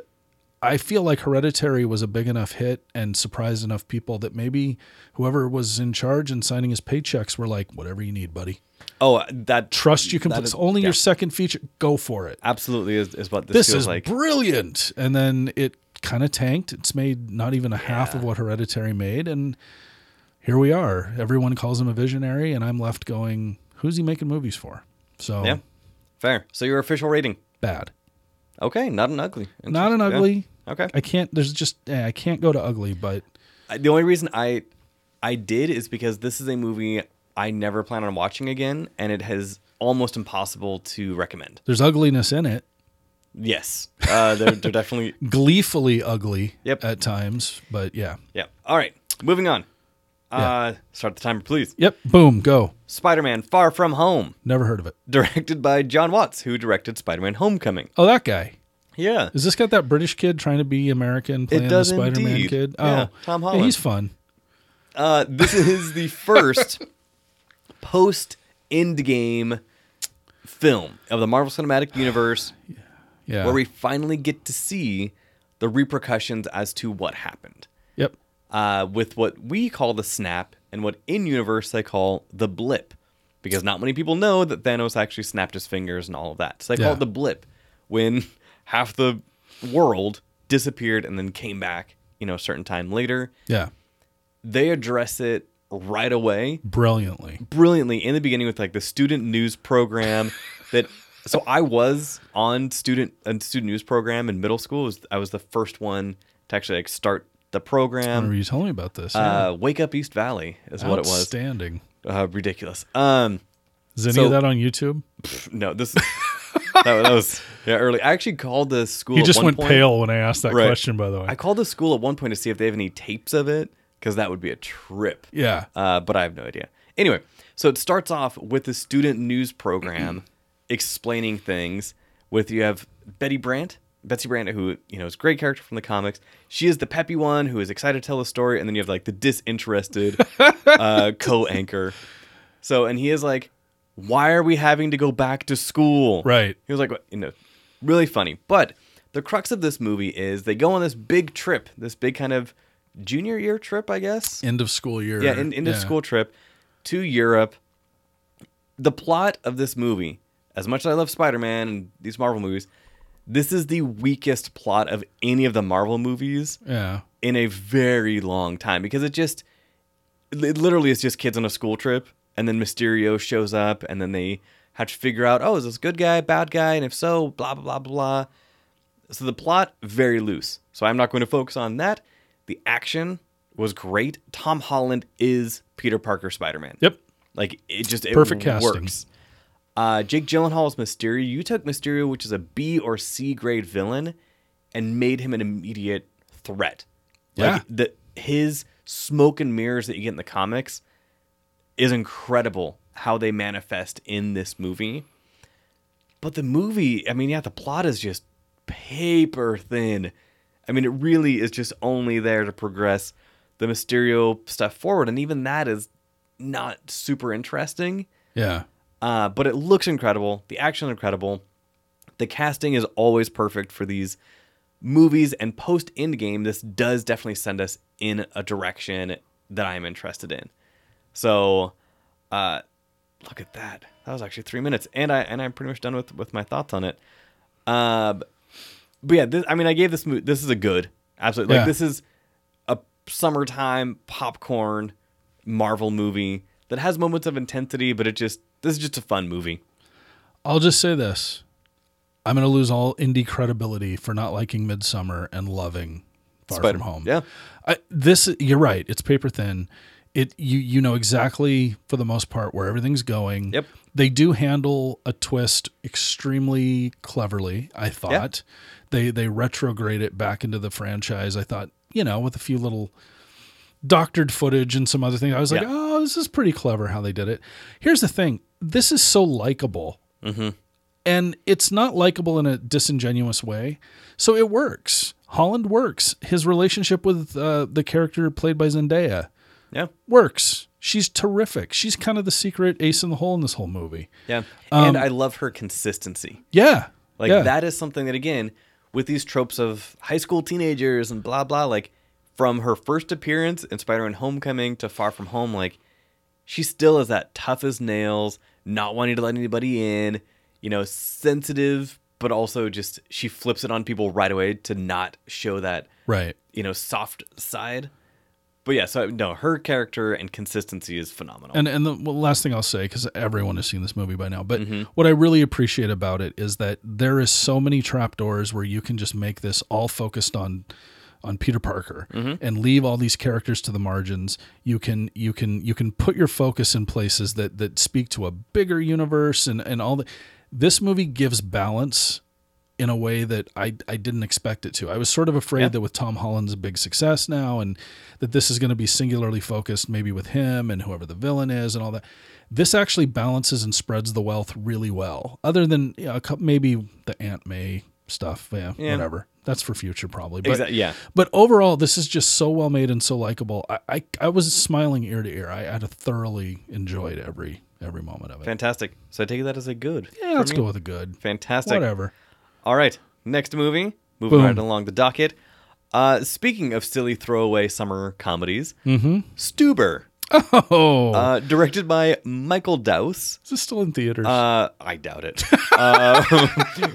B: I feel like Hereditary was a big enough hit and surprised enough people that maybe whoever was in charge and signing his paychecks were like, whatever you need, buddy.
A: Oh, uh, that
B: Trust you can put it's only
A: yeah,
B: your second feature. Go for it.
A: absolutely is, is what this,
B: This
A: feels
B: is
A: like.
B: brilliant. And then it kind of tanked. It's made not even a half of what Hereditary made. And here we are. Everyone calls him a visionary, and I'm left going, who's he making movies for? So
A: yeah. Fair. So your official rating.
B: bad.
A: Okay, not an ugly.
B: Not an
A: Yeah.
B: ugly.
A: Okay.
B: I can't. There's just eh, I can't go to ugly, but
A: I- the only reason I I did is because this is a movie I never plan on watching again, and it has almost impossible to recommend.
B: there's ugliness in it.
A: Yes, uh, they're, they're definitely
B: Gleefully ugly
A: Yep.
B: at times, but yeah.
A: yeah. All right, moving on. Uh, start the timer, please.
B: Yep. Boom. Go.
A: Spider-Man: Far From Home,
B: Never heard of it.
A: directed by Jon Watts, who directed Spider-Man: Homecoming.
B: Oh, that guy.
A: Yeah,
B: Is this got that British kid trying to be American playing
A: does
B: the Spider-Man
A: indeed.
B: kid?
A: Yeah,
B: Oh,
A: Tom Holland.
B: he's fun.
A: Uh, this is the first post Endgame film of the Marvel Cinematic Universe
B: Yeah.
A: where we finally get to see the repercussions as to what happened. Uh, with what we call the snap and what in universe they call the blip. Because not many people know that Thanos actually snapped his fingers and all of that. So they call it the blip when half the world disappeared and then came back, you know, a certain time later.
B: Yeah.
A: They address it right away
B: Brilliantly.
A: brilliantly in the beginning with like the student news program that so I was on student a student news program in middle school. Was- I was the first one to actually like start the
B: I
A: program.
B: remember you telling me about this. yeah.
A: Uh, Wake Up East Valley is what it was.
B: Outstanding.
A: Uh, ridiculous. Um,
B: Is any
A: So-
B: of that on YouTube?
A: no, this that, that was yeah early. I actually called the school.
B: He
A: at
B: just went
A: point.
B: pale when I asked that
A: Right.
B: question. By the way.
A: I called the school at one point to see if they have any tapes of it because that would be a trip.
B: yeah.
A: uh, but I have no idea. Anyway, so it starts off with the student news program explaining things. With you have Betty Brandt, Betsy Brandt, who you know is a great character from the comics. She is the peppy one who is excited to tell the story, and then you have like the disinterested uh, co-anchor. So, and he is like, "Why are we having to go back to school?"
B: Right.
A: He was like, you know, really funny. But the crux of this movie is they go on this big trip, this big kind of junior year trip, I guess.
B: End of school year.
A: Yeah, in, end of school trip to Europe. The plot of this movie, as much as I love Spider Man and these Marvel movies, this is the weakest plot of any of the Marvel movies
B: Yeah.
A: in a very long time because it just, it literally is just kids on a school trip, and then Mysterio shows up, and then they have to figure out, oh, is this good guy, bad guy, and if so, blah blah blah blah. So the plot very loose. So I'm not going to focus on that. The action was great. Tom Holland is Peter Parker Spider Man.
B: Yep.
A: Like it just it
B: Perfect casting.
A: Uh, Jake Gyllenhaal is Mysterio. You took Mysterio, which is a B or C grade villain, and made him an immediate threat.
B: Yeah.
A: Like the his smoke and mirrors that you get in the comics is incredible how they manifest in this movie. But the movie, I mean, yeah, the plot is just paper thin. I mean, it really is just only there to progress the Mysterio stuff forward, and even that is not super interesting.
B: Yeah.
A: Uh, but it looks incredible. The action is incredible. The casting is always perfect for these movies. And post Endgame, this does definitely send us in a direction that I'm interested in. So, uh, look at that. That was actually three minutes, and I and I'm pretty much done with with my thoughts on it. Uh, but yeah, this, I mean, I gave this movie. This is a good, absolutely. Like this is a summertime popcorn Marvel movie that has moments of intensity, but it just this is just a fun movie.
B: I'll just say this. I'm going to lose all indie credibility for not liking Midsommar and loving Far
A: Spider-
B: From Home.
A: Yeah.
B: I, this you're right. It's paper thin. It you you know exactly for the most part where everything's going.
A: Yep.
B: They do handle a twist extremely cleverly. I thought they they retrograde it back into the franchise. I thought you know with a few little doctored footage and some other things. I was like,
A: Yeah.
B: oh, this is pretty clever how they did it. Here's the thing. This is so likable. And it's not likable in a disingenuous way. So it works. Holland works. His relationship with uh, the character played by Zendaya
A: Yeah.
B: works. She's terrific. She's kind of the secret ace in the hole in this whole movie.
A: Yeah. and I love her consistency.
B: Yeah.
A: Like
B: yeah.
A: that is something that again, with these tropes of high school teenagers and blah blah, like from her first appearance in Spider-Man Homecoming to Far From Home, like she still is that tough as nails, not wanting to let anybody in, you know, sensitive, but also just she flips it on people right away to not show that
B: Right.
A: you know soft side. But yeah, so no, her character and consistency is phenomenal.
B: And and the last thing I'll say because everyone has seen this movie by now, but
A: Mm-hmm.
B: what I really appreciate about it is that there is so many trapdoors where you can just make this all focused on on Peter Parker
A: Mm-hmm.
B: and leave all these characters to the margins. You can you can you can put your focus in places that that speak to a bigger universe and and all the. This movie gives balance in a way that I, I didn't expect it to. I was sort of afraid
A: Yeah.
B: that with Tom Holland's big success now and that this is going to be singularly focused maybe with him and whoever the villain is and all that. This actually balances and spreads the wealth really well. Other than you know, a couple, maybe the Aunt May stuff, yeah,
A: Yeah.
B: whatever. That's for future probably. But,
A: Exactly, yeah.
B: But overall, this is just so well made and so likable. I, I I was smiling ear to ear. I had a thoroughly enjoyed every every moment of it.
A: Fantastic. So I take that as a good.
B: Yeah, let's
A: me.
B: go with a good.
A: Fantastic.
B: Whatever.
A: All right, next movie. Moving
B: Boom.
A: right along the docket. Uh, speaking of silly throwaway summer comedies, mm-hmm. Stuber,
B: Oh,
A: uh, directed by Michael Dowse.
B: is this still in theaters?
A: Uh, I doubt it. uh,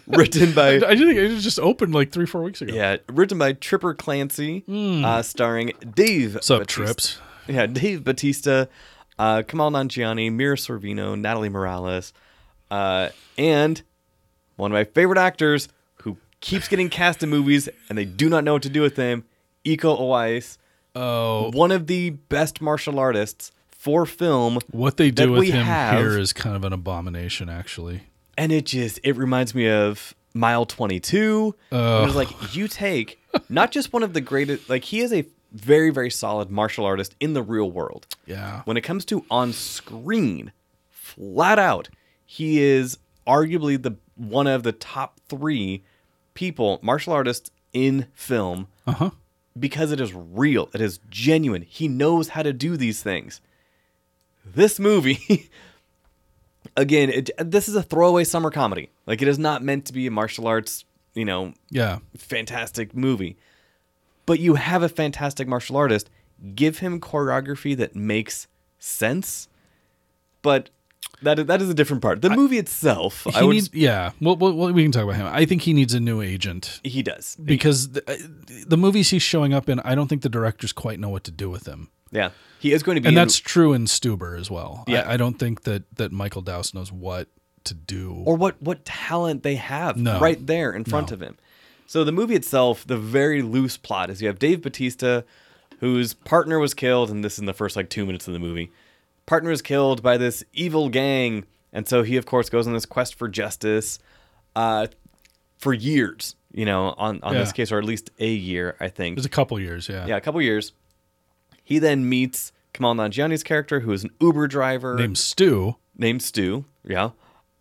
A: written by
B: I think it just opened like three, four weeks ago.
A: yeah, written by Tripper Clancy, uh, starring Dave.
B: What's up, Trips?
A: Yeah, Dave Batista, uh, Kumail Nanjiani, Mira Sorvino, Natalie Morales, uh, and one of my favorite actors who keeps getting cast in movies and they do not know what to do with him, Iko Uwais,
B: Oh,
A: one of the best martial artists for film,
B: what they do with him
A: have-
B: here is kind of an abomination, actually.
A: and it just it reminds me of Mile Twenty Two. It was like you take not just one of the greatest, like he is a very very solid martial artist in the real world.
B: Yeah.
A: when it comes to on screen, flat out, he is arguably the one of the top three people, martial artists in film,
B: Uh huh.
A: Because it is real, it is genuine. He knows how to do these things. This movie, again, it, this is a throwaway summer comedy. Like it is not meant to be a martial arts, you know,
B: Yeah.
A: fantastic movie. But you have a fantastic martial artist. Give him choreography that makes sense. But that that is a different part. The movie itself, I would
B: needs, yeah. Well, well, we can talk about him. I think he needs a new agent
A: he does.
B: because the, uh, the movies he's showing up in, I don't think the directors quite know what to do with him.
A: Yeah, he is going to be.
B: And
A: in-
B: that's true in Stuber as well.
A: Yeah.
B: I, I don't think that that Michael Dowse knows what to do.
A: or what what talent they have
B: No.
A: right there in front
B: No.
A: of him. So the movie itself, the very loose plot is you have Dave Batista, whose partner was killed, and this is in the first like two minutes of the movie. Partner is killed by this evil gang, and so he of course goes on this quest for justice, uh, for years. You know, on on this case, or at least a year, I think.
B: There's a couple years, yeah.
A: Yeah, a couple years. He then meets Kumail Nanjiani's character, who is an Uber driver
B: Named Stu.
A: named Stu. Yeah.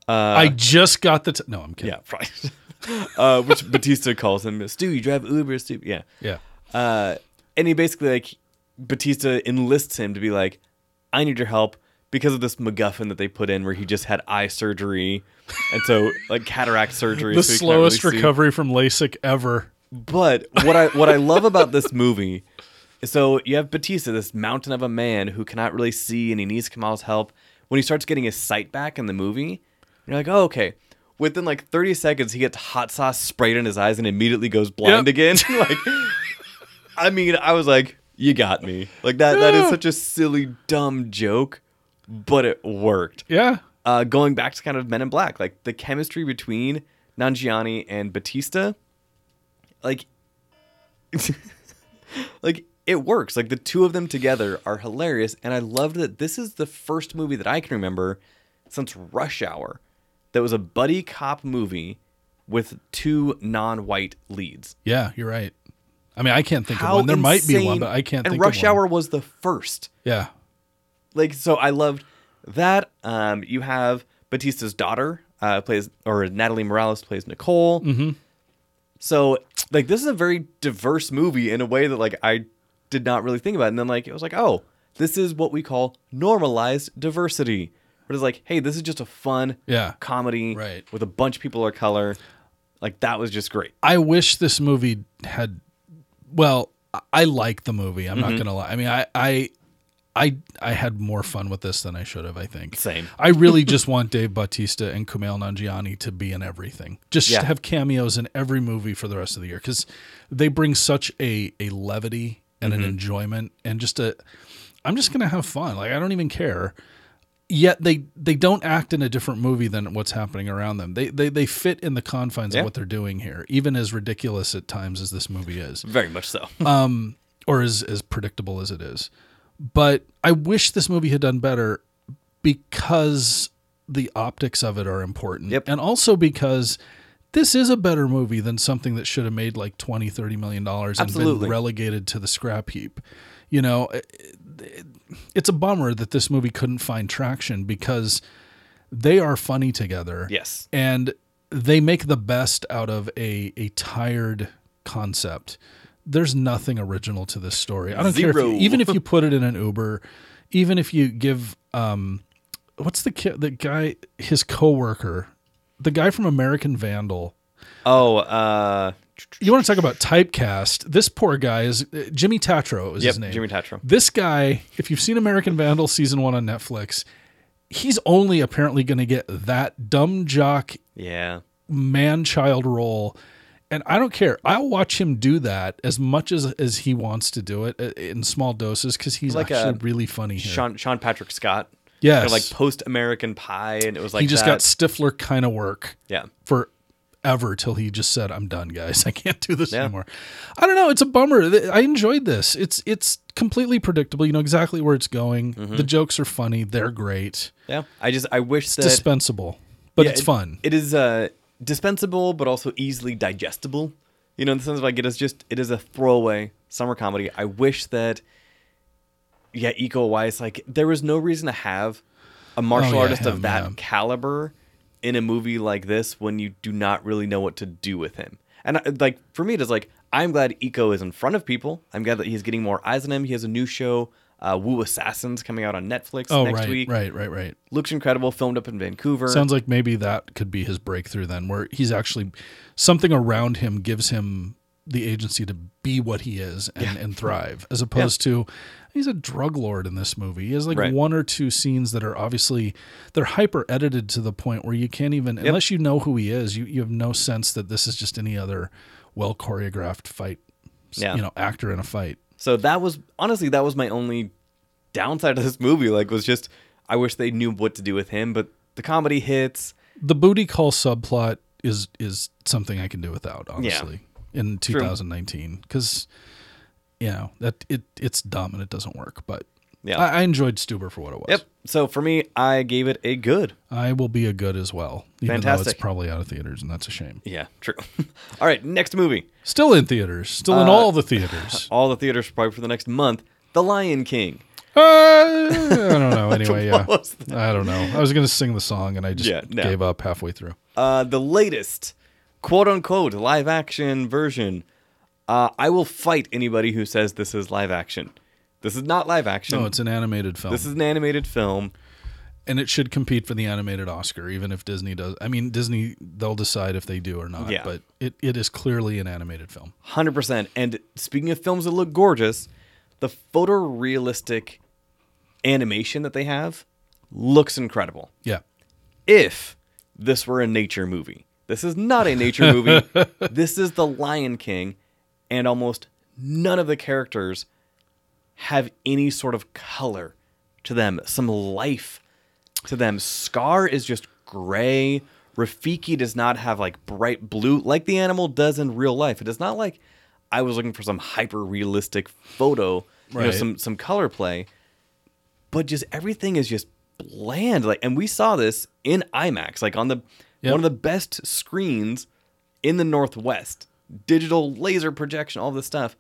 B: I just got the. T- no, I'm kidding.
A: Yeah, right. uh, which Batista calls him Stu. You drive Uber, Stu. Yeah.
B: Yeah.
A: Uh, and he basically like Batista enlists him to be like, I need your help because of this MacGuffin that they put in where he just had eye surgery, and so like cataract surgery.
B: The
A: so
B: slowest
A: really see.
B: recovery from LASIK ever.
A: But what I what I love about this movie is so you have Batista, this mountain of a man who cannot really see and he needs Kumail's help. When he starts getting his sight back in the movie, you're like, oh, okay. Within like 30 seconds, he gets hot sauce sprayed in his eyes and immediately goes blind
B: Yep.
A: again. like, I mean, I was like, you got me. Like that. That is such a silly, dumb joke, but it worked
B: Yeah.
A: uh, going back to kind of Men in Black, like the chemistry between Nanjiani and Batista, like, like it works. Like the two of them together are hilarious, and I loved that this is the first movie that I can remember since Rush Hour that was a buddy cop movie with two non-white leads.
B: Yeah, you're right. I mean, I can't think
A: How
B: of one. There might be one, but I can't
A: And
B: think
A: Rush
B: of one.
A: And Rush Hour was the first.
B: Yeah.
A: like so I loved that. Um, you have Batista's daughter uh, plays or Natalie Morales plays Nicole. Mm-hmm. So like this is a very diverse movie in a way that like I did not really think about. And then like it was like oh This is what we call normalized diversity. Where it's like, hey, this is just a fun
B: Yeah.
A: comedy
B: Right.
A: with a bunch of people of color. Like that was just great.
B: I wish this movie had. Well, I- like the movie. I'm
A: Mm-hmm.
B: not gonna lie. I mean, I, I, I, I had more fun with this than I should have. I think.
A: Same.
B: I really just want Dave Bautista and Kumail Nanjiani to be in everything. Just
A: Yeah.
B: have cameos in every movie for the rest of the year because they bring such a a levity and
A: Mm-hmm.
B: an enjoyment and just a. I'm just gonna have fun. Like I don't even care. Yet they they don't act in a different movie than what's happening around them. They they they fit in the confines
A: Yeah.
B: of what they're doing here, even as ridiculous at times as this movie is
A: Very much so.
B: Um, or as as predictable as it is. But I wish this movie had done better because the optics of it are important.
A: Yep.
B: And also because this is a better movie than something that should have made like 20 30 million dollars and
A: Absolutely.
B: been relegated to the scrap heap. You know, it's a bummer that this movie couldn't find traction because they are funny together
A: yes.
B: and they make the best out of a a tired concept. There's nothing original to this story. I don't care if you, even if you put it in an Uber, even if you give um what's the ki- the guy his coworker, the guy from American Vandal.
A: Oh, uh
B: You want to talk about typecast? This poor guy is uh, Jimmy Tatro is
A: yep,
B: his name.
A: Jimmy Tatro.
B: This guy, if you've seen American Vandal season 1 on Netflix, he's only apparently going to get that dumb jock
A: Yeah.
B: man child role and i don't care i'll watch him do that as much as as he wants to do it uh, in small doses because he's
A: Like
B: actually
A: a
B: really funny here
A: Sean Sean Patrick Scott.
B: yes
A: Kind of like post American Pie, and it was like
B: he just
A: that.
B: got stifler kind of work
A: yeah.
B: Forever till he just said i'm done guys. I can't do this
A: Yeah.
B: anymore. I don't know. It's a bummer. I enjoyed this. It's it's completely predictable. You know exactly where it's going.
A: Mm-hmm.
B: the jokes are funny. They're great.
A: Yeah. I just I wish that
B: dispensable but
A: Yeah,
B: it's
A: it-
B: fun.
A: It is uh, dispensable, but also easily digestible. You know, in the sense of like it is just it is a throwaway summer comedy. I wish that, yeah, Iko Uwais, like there was no reason to have a martial
B: Oh, yeah,
A: artist of that caliber in a movie like this when you do not really know what to do with him. And uh, like for me, it is like I'm glad Iko is in front of people. I'm glad that he's getting more eyes on him. He has a new show, uh, Wu Assassins, coming out on Netflix
B: oh
A: next
B: right
A: week.
B: right right right
A: Looks incredible. Filmed up in Vancouver.
B: Sounds like maybe that could be his breakthrough then, where he's actually something around him gives him the agency to be what he is and, and thrive, as opposed to he's a drug lord in this movie. He has like
A: Right.
B: one or two scenes that are obviously they're hyper edited to the point where you can't even unless you know who he is, you, you have no sense that this is just any other well choreographed fight.
A: Yeah.
B: You know, actor in a fight.
A: So that was honestly that was my only downside of this movie. Like was just I wish they knew what to do with him, but the comedy hits.
B: The booty call subplot is is something I can do without, honestly, in 2019, because you know that it it's dumb and it doesn't work. But
A: Yeah.
B: I, I enjoyed Stuber for what it was.
A: Yep. So for me, I gave it a good.
B: I will be a good as well, even though it's probably out of theaters, and that's a shame.
A: Yeah, true. All right, next movie.
B: Still in theaters, still in
A: Uh,
B: all the theaters.
A: All the theaters probably for the next month. The Lion King.
B: Uh, I don't know. Anyway, yeah,
A: What was that?
B: I don't know. I was gonna sing the song, and I just
A: Yeah, no.
B: gave up halfway through.
A: Uh, the latest quote unquote live action version. Uh, I will fight anybody who says this is live action. This is not live action.
B: No, it's an animated film.
A: this is an animated film.
B: and it should compete for the animated Oscar, even if Disney does. I mean, Disney they'll decide if they do or not.
A: Yeah.
B: But it, it is clearly an animated film.
A: Hundred percent. And speaking of films that look gorgeous, the photorealistic animation that they have looks incredible.
B: Yeah.
A: If this were a nature movie, this is not a nature movie. this is The Lion King, and almost none of the characters have any sort of color to them, some life to them. Scar is just gray. Rafiki does not have like bright blue like the animal does in real life. It is not like I was looking for some hyper realistic photo, you know, some some color play, but just everything is just bland. Like, and we saw this in IMAX, like on the
B: Yep.
A: one of the best screens in the Northwest, digital laser projection, all this stuff,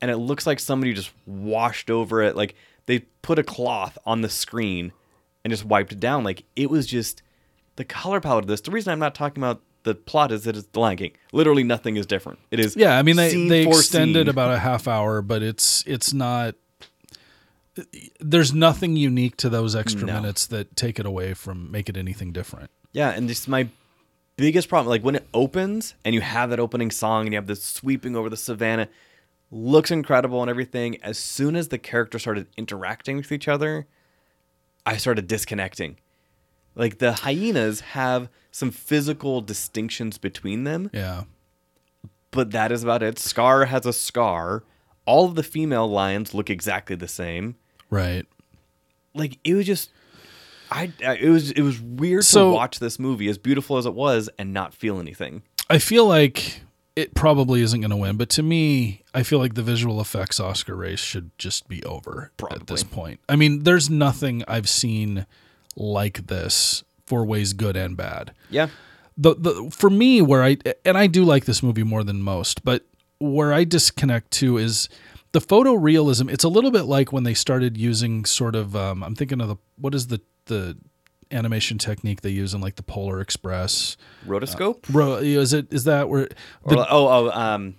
A: and it looks like somebody just washed over it. Like they put a cloth on the screen and just wiped it down. Like it was just the color palette of this. The reason I'm not talking about the plot is that it's The Lion King. Literally nothing is different. It is
B: Yeah, I mean they, they extended
A: scene.
B: about a half hour, but it's it's not there's nothing unique to those extra
A: No.
B: minutes that take it away from make it anything different.
A: Yeah, and this my biggest problem. Like when it opens and you have that opening song and you have this sweeping over the savannah, looks incredible and everything. As soon as the characters started interacting with each other, I started disconnecting. Like the hyenas have some physical distinctions between them,
B: Yeah.
A: but that is about it. Scar has a scar. All of the female lions look exactly the same.
B: Right.
A: Like it was just I, I it was it was weird
B: So-
A: to watch this movie as beautiful as it was and not feel anything.
B: I feel like it probably isn't going to win, but to me, I feel like the visual effects Oscar race should just be over at this point. I mean, there's nothing I've seen like this for ways good and bad.
A: Yeah.
B: the the for me where I and I do like this movie more than most, but where I disconnect too is the photorealism. It's a little bit like when they started using sort of um, I'm thinking of the what is the the animation technique they use in like the Polar Express.
A: Rotoscope?
B: Bro, is it is that where the,
A: oh, oh, um,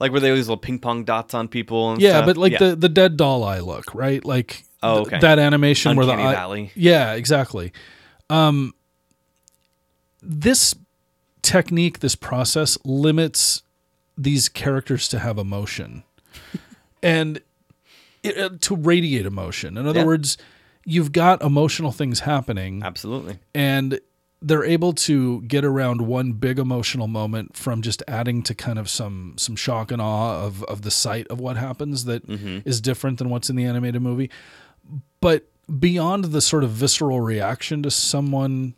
A: like where they use little ping pong dots on people. And
B: yeah,
A: stuff?
B: but like
A: Yeah.
B: the the dead doll eye look, right? Like
A: Oh,
B: th-
A: okay.
B: that animation where the eye,
A: Valley.
B: Yeah, exactly. Um, this technique, this process limits these characters to have emotion and it, uh, to radiate emotion. In other
A: Yeah.
B: words, you've got emotional things happening
A: absolutely.
B: and they're able to get around one big emotional moment from just adding to kind of some some shock and awe of of the sight of what happens that is
A: Mm-hmm.
B: different than what's in the animated movie but beyond the sort of visceral reaction to someone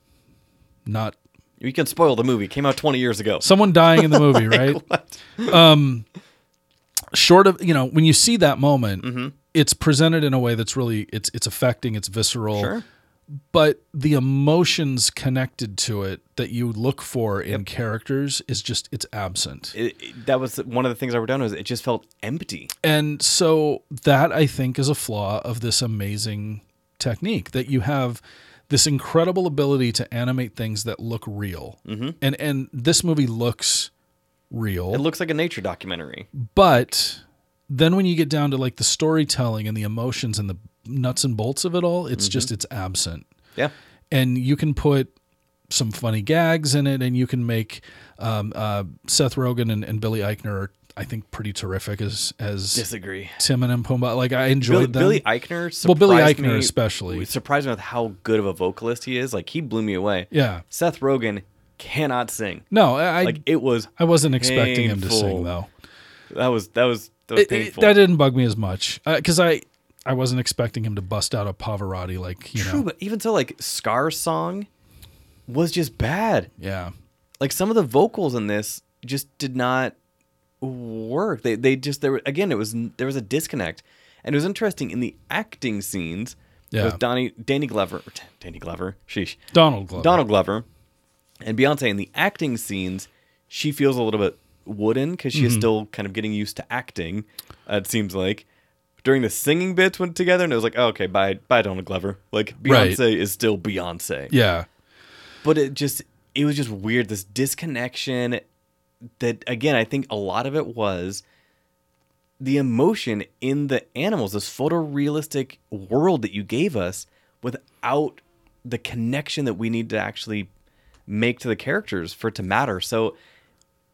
B: not
A: You can spoil the movie. It came out 20 years ago.
B: someone dying in the movie right um short of you know when you see that moment
A: Mm-hmm.
B: It's presented in a way that's really it's it's affecting it's visceral
A: Sure.
B: but the emotions connected to it that you look for in characters is just it's absent
A: It, it- that was one of the things I wrote down was it just felt empty.
B: and so that i think is a flaw of this amazing technique that you have this incredible ability to animate things that look real mm-hmm. and and this movie looks real
A: It looks like a nature documentary.
B: but then when you get down to like the storytelling and the emotions and the nuts and bolts of it all it's just it's absent
A: Yeah.
B: and you can put some funny gags in it, and you can make um, uh, Seth Rogen and, and Billy Eichner are, I think, pretty terrific as as
A: Disagree.
B: Timon and Pumbaa. Like I
A: Billy,
B: enjoyed them.
A: Billy Eichner
B: well, Billy Eichner
A: me,
B: especially.
A: surprised me with how good of a vocalist he is. Like he blew me away.
B: Yeah.
A: Seth Rogen cannot sing.
B: No, I
A: Like it was
B: I wasn't expecting him to sing though.
A: that was that was that
B: It- it- that didn't bug me as much uh, because I I wasn't expecting him to bust out a Pavarotti like you know.
A: True,
B: know.
A: but even so, like Scar's song was just bad.
B: Yeah.
A: Like some of the vocals in this just did not work. They they just there again it was there was a disconnect, and it was interesting in the acting scenes
B: Yeah.
A: with Donnie Danny Glover, Danny Glover, sheesh,
B: Donald Glover.
A: Donald Glover, and Beyonce in the acting scenes, she feels a little bit wooden because
B: Mm-hmm.
A: she is still kind of getting used to acting. Uh, it seems like during the singing bits went together, and it was like, oh, okay, bye, bye, Donald Glover. Like
B: Right.
A: Beyonce is still Beyonce
B: Yeah.
A: but it just it was just weird this disconnection that again i think a lot of it was the emotion in the animals this photorealistic world that you gave us without the connection that we need to actually make to the characters for it to matter so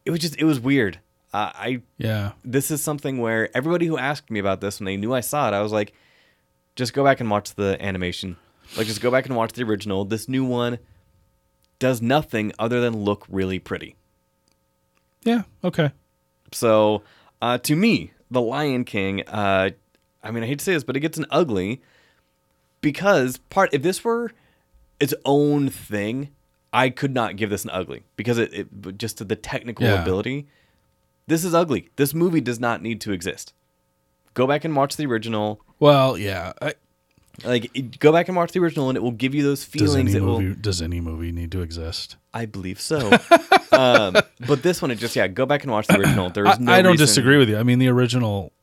A: it was just it was weird uh, i
B: Yeah.
A: this is something where everybody who asked me about this when they knew i saw it i was like just go back and watch the animation like just go back and watch the original this new one does nothing other than look really pretty
B: Yeah. Okay.
A: so uh, to me the lion king uh, i mean i hate to say this but it gets an ugly because part if this were its own thing i could not give this an ugly because it, it just to the technical
B: Yeah.
A: ability this is ugly this movie does not need to exist go back and watch the original
B: Well, yeah. I,
A: like it- go back and watch the original and it will give you those
B: does
A: feelings
B: any
A: it will
B: does any movie need to exist?
A: i believe so um, but this one it just yeah go back and watch the original there's
B: I,
A: no
B: I don't
A: reason-
B: disagree with you. I mean, the original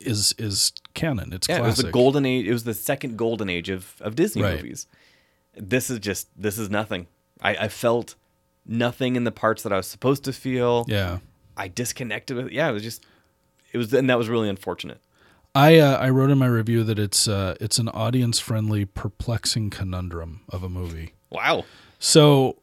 B: is is canon. It's
A: yeah it was the golden age it was the second golden age of, of disney
B: Right.
A: movies this is just this is nothing I, I felt nothing in the parts that i was supposed to feel
B: Yeah.
A: i disconnected with yeah it was just it was and that was really unfortunate
B: I uh, I wrote in my review that it's uh, it's an audience friendly, perplexing conundrum of a movie.
A: Wow.
B: So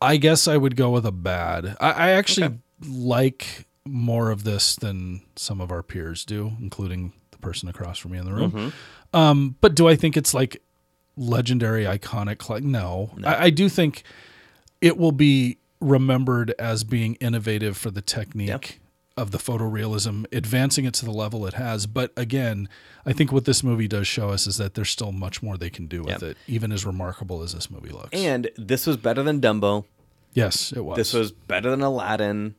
B: I guess I would go with a bad. I, I actually like more of this than some of our peers do, including the person across from me in the room. Um, but do I think it's like legendary, iconic? Like, no. I, I do think it will be remembered as being innovative for the technique of the photorealism, advancing it to the level it has. But again, I think what this movie does show us is that there's still much more they can do with
A: Yep.
B: it, even as remarkable as this movie looks.
A: And this was better than Dumbo.
B: yes, it was.
A: This was better than Aladdin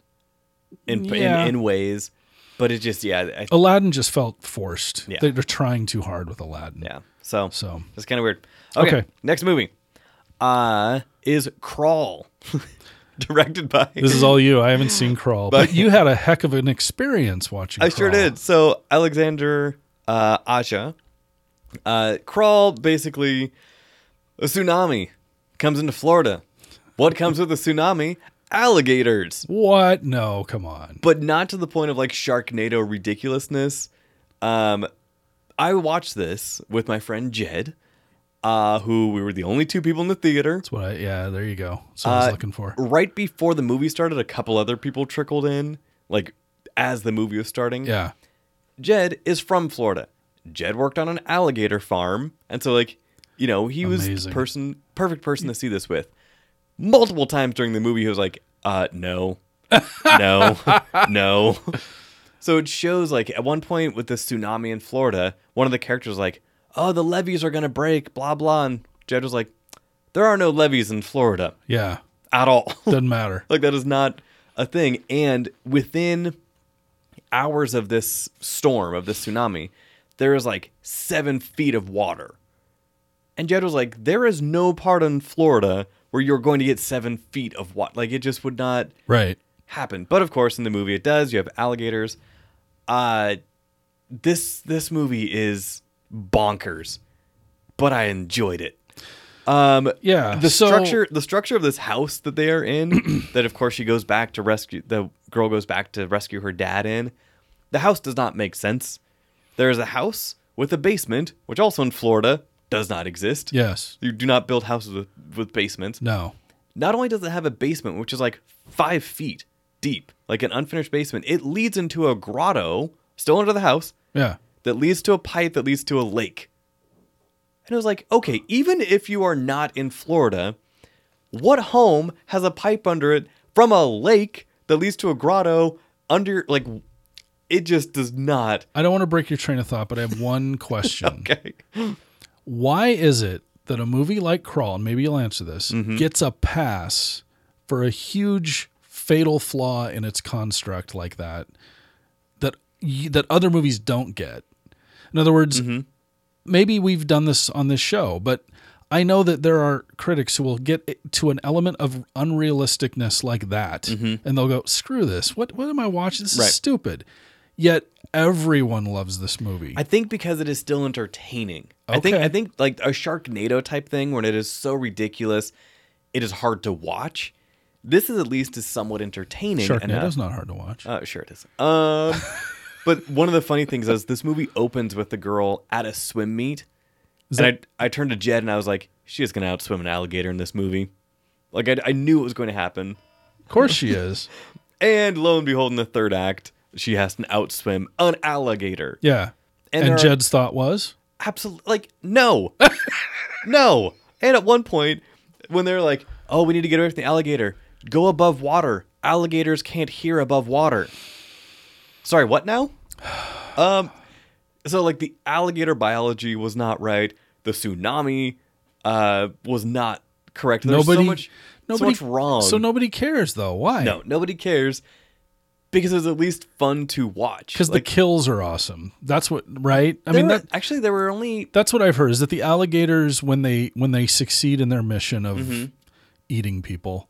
A: in
B: Yeah.
A: in, in ways. But it just yeah, I,
B: Aladdin just felt forced.
A: Yeah.
B: They're, trying too hard with Aladdin.
A: yeah. So
B: So
A: it's kind of weird. Okay,
B: Okay.
A: Next movie. Uh is Crawl. Directed by
B: this is all you. I haven't seen Crawl, but, you had a heck of an experience watching.
A: I sure
B: Crawl.
A: did. So Alexander uh, Aja, uh, crawl basically a tsunami comes into Florida. What comes with a tsunami? Alligators,
B: What? No, come on.
A: but not to the point of like Sharknado ridiculousness. Um, I watched this with my friend Jed, uh, who we were the only two people in the theater.
B: That's what I. Yeah, there you go. That's what I was
A: Uh,
B: looking for.
A: Right before the movie started, a couple other people trickled in, like as the movie was starting.
B: Yeah.
A: Jed is from Florida. Jed worked on an alligator farm, and so like, you know, he was the
B: Amazing.
A: person perfect person to see this with. Multiple times during the movie, he was like, "Uh, no, no, no." So it shows like at one point with the tsunami in Florida, one of the characters like, "Oh, the levees are gonna break," blah blah, and Jed was like, "There are no levees in Florida
B: Yeah.
A: at all."
B: Doesn't matter.
A: like that is not a thing and within hours of this storm of this tsunami there is like seven feet of water and jed was like there is no part in florida where you're going to get seven feet of water. Like it just would not
B: Right.
A: happen. But of course in the movie it does. You have alligators. Uh this this movie is bonkers but i enjoyed it. Um
B: Yeah.
A: the
B: so-
A: structure the structure of this house that they are in that of course she goes back to rescue the girl goes back to rescue her dad in the house does not make sense. There is a house with a basement which also in florida does not exist
B: Yes.
A: you do not build houses with, with basements
B: No.
A: not only does it have a basement which is like five feet deep like an unfinished basement it leads into a grotto still under the house
B: Yeah.
A: that leads to a pipe that leads to a lake. And it was like, okay, even if you are not in Florida, what home has a pipe under it from a lake that leads to a grotto under like it just does not.
B: I don't want to break your train of thought, but I have one question.
A: Okay.
B: Why is it that a movie like Crawl, and maybe you'll answer this,
A: Mm-hmm.
B: gets a pass for a huge fatal flaw in its construct like that that that other movies don't get? In other words,
A: Mm-hmm.
B: maybe we've done this on this show, but I know that there are critics who will get to an element of unrealisticness like that, and they'll go, "Screw this! What what am I watching? This is
A: Mm-hmm.
B: Stupid." Yet everyone loves this movie.
A: I think because it is still entertaining. I think
B: Okay.
A: I think like a Sharknado type thing when it is so ridiculous, it is hard to watch. This is at least is somewhat entertaining. enough.
B: Sharknado's not hard to watch.
A: Uh, sure it is. Um, but one of the funny things is this movie opens with the girl at a swim meet,
B: Is
A: and
B: that-
A: I I turned to Jed and I was like, she is gonna outswim an alligator in this movie. Like I, I knew it was going to happen,
B: of course she is.
A: and lo and behold, in the third act, she has to outswim an alligator.
B: Yeah.
A: And
B: And, Jed's thought was,
A: Absolutely, like no, no. And at one point, when they're like, "Oh, we need to get away from the alligator. Go above water. Alligators can't hear above water." Sorry, what now? Um, so like the alligator biology was not right. The tsunami, uh, was not correct. There's
B: nobody,
A: so much,
B: nobody,
A: so much wrong.
B: So nobody cares though. Why?
A: no, nobody cares because it's at least fun to watch.
B: because
A: like,
B: the kills are awesome. That's what, right? I mean,
A: were-
B: that,
A: actually there were only
B: that's what I've heard is that the alligators when they when they succeed in their mission of
A: Mm-hmm.
B: eating people.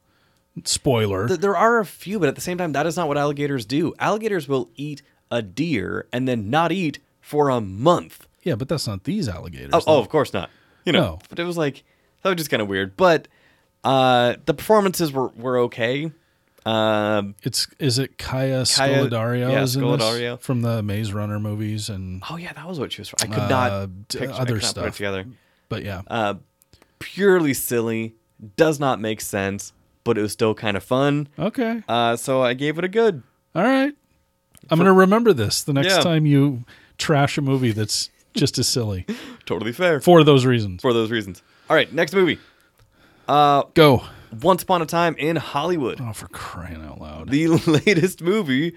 B: Spoiler.
A: Th- there are a few, but at the same time, that is not what alligators do. Alligators will eat a deer and then not eat for a month.
B: yeah, but that's not these alligators.
A: Oh, oh of course not. You know,
B: No.
A: but it was like that was just kind of weird. But uh, the performances were were okay. Um,
B: It's is it Kaya
A: Kaya-
B: Scodelario?
A: yeah,
B: from the Maze Runner movies, and
A: oh yeah, that was what she was. From. I could
B: Uh,
A: not
B: d-
A: picture,
B: other
A: could not
B: stuff.
A: together.
B: but yeah,
A: Uh, purely silly, does not make sense, but it was still kind of fun.
B: okay,
A: Uh, so I gave it a good.
B: all right. I'm gonna remember this the next
A: Yeah.
B: time you trash a movie that's just as silly
A: Totally fair
B: for those reasons.
A: for those reasons. All right, next movie. Uh,
B: Go.
A: Once Upon a Time in Hollywood,
B: Oh, for crying out loud!
A: the latest movie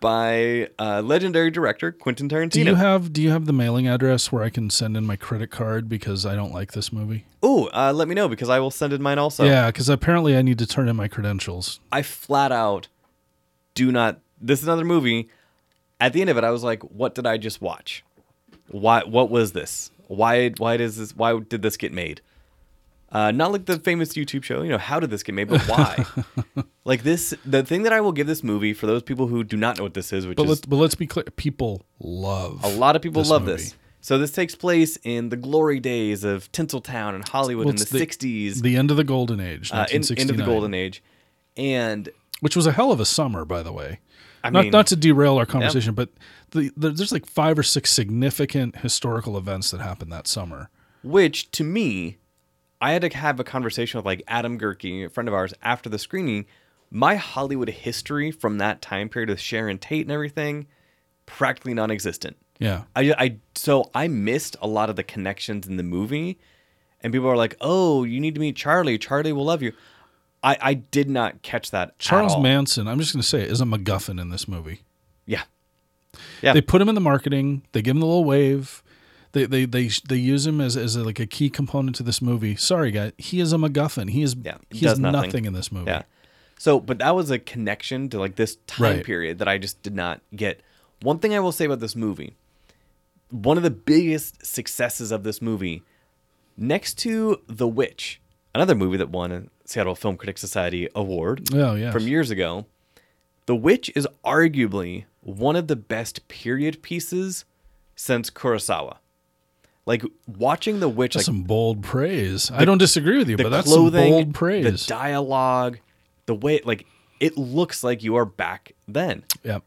A: by uh, legendary director Quentin Tarantino.
B: do you have Do you have the mailing address where I can send in my credit card because I don't like this movie?
A: Oh, uh, let me know because I will send in mine also.
B: Yeah, because apparently I need to turn in my credentials.
A: I flat out do not. This is another movie. At the end of it, I was like, "What did I just watch? Why? What was this? Why? Why does this? Why did this get made? Uh, not like the famous YouTube show. You know, how did this get made? But why? like this. The thing that I will give this movie for those people who do not know what this is, which
B: But
A: is
B: let's but let's be clear. People love
A: a lot of people
B: this
A: love
B: movie.
A: this. So this takes place in the glory days of Tinseltown and Hollywood
B: Well,
A: in the,
B: the-
A: '60s,
B: the end of the golden age,
A: uh, in,
B: 1969,
A: end of the golden age, and
B: which was a hell of a summer, by the way.
A: I
B: not
A: mean,
B: not to derail our conversation, but the, the, there's like five or six significant historical events that happened that summer.
A: which to me, I had to have a conversation with like Adam Gerke, a friend of ours, after the screening. My Hollywood history from that time period with Sharon Tate and everything, practically non-existent.
B: Yeah,
A: I, I so I missed a lot of the connections in the movie, and people are like, "Oh, you need to meet Charlie. Charlie will love you." I, I did not catch that. at
B: Charles. Manson. I'm just going to say, is a MacGuffin in this movie.
A: Yeah, Yeah.
B: They put him in the marketing. They give him the little wave. They they they they use him as as a, like a key component to this movie. Sorry, guy, he is a MacGuffin. He is
A: Yeah,
B: he
A: does nothing.
B: nothing. in this movie.
A: Yeah. So, but that was a connection to like this time
B: Right.
A: period that I just did not get. One thing I will say about this movie, one of the biggest successes of this movie, next to The Witch, another movie that won a Seattle Film Critics Society award
B: Oh yeah.
A: from years ago, The Witch is arguably one of the best period pieces since Kurosawa. Like watching The Witch,
B: That's
A: like
B: some bold praise. I don't disagree with you,
A: the
B: but that's
A: clothing,
B: some bold praise.
A: the dialogue, the way like it looks like you are back then.
B: yeah.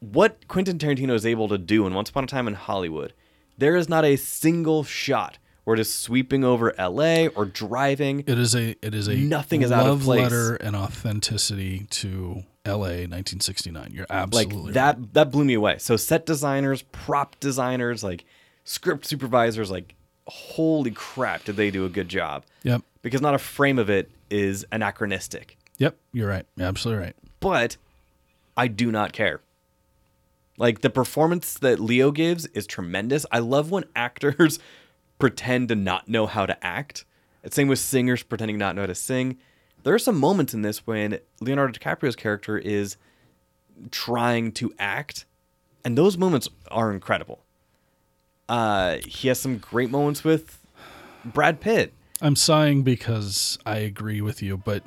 A: What Quentin Tarantino is able to do in Once Upon a Time in Hollywood, there is not a single shot where it is sweeping over L.A. or driving.
B: It is a it is a
A: Nothing is out of
B: love
A: place.
B: letter and authenticity to L.A. 1969. You're absolutely Like
A: that
B: right.
A: that blew me away. So set designers, prop designers, like script supervisors, like holy crap, did they do a good job?
B: Yep.
A: Because not a frame of it is anachronistic.
B: Yep. You're right. You're absolutely right.
A: but I do not care. Like the performance that Leo gives is tremendous. I love when actors pretend to not know how to act. it's Same with singers pretending not know how to sing. There are some moments in this when Leonardo DiCaprio's character is trying to act, and those moments are incredible. Uh, he has some great moments with Brad Pitt.
B: I'm sighing because I agree with you, but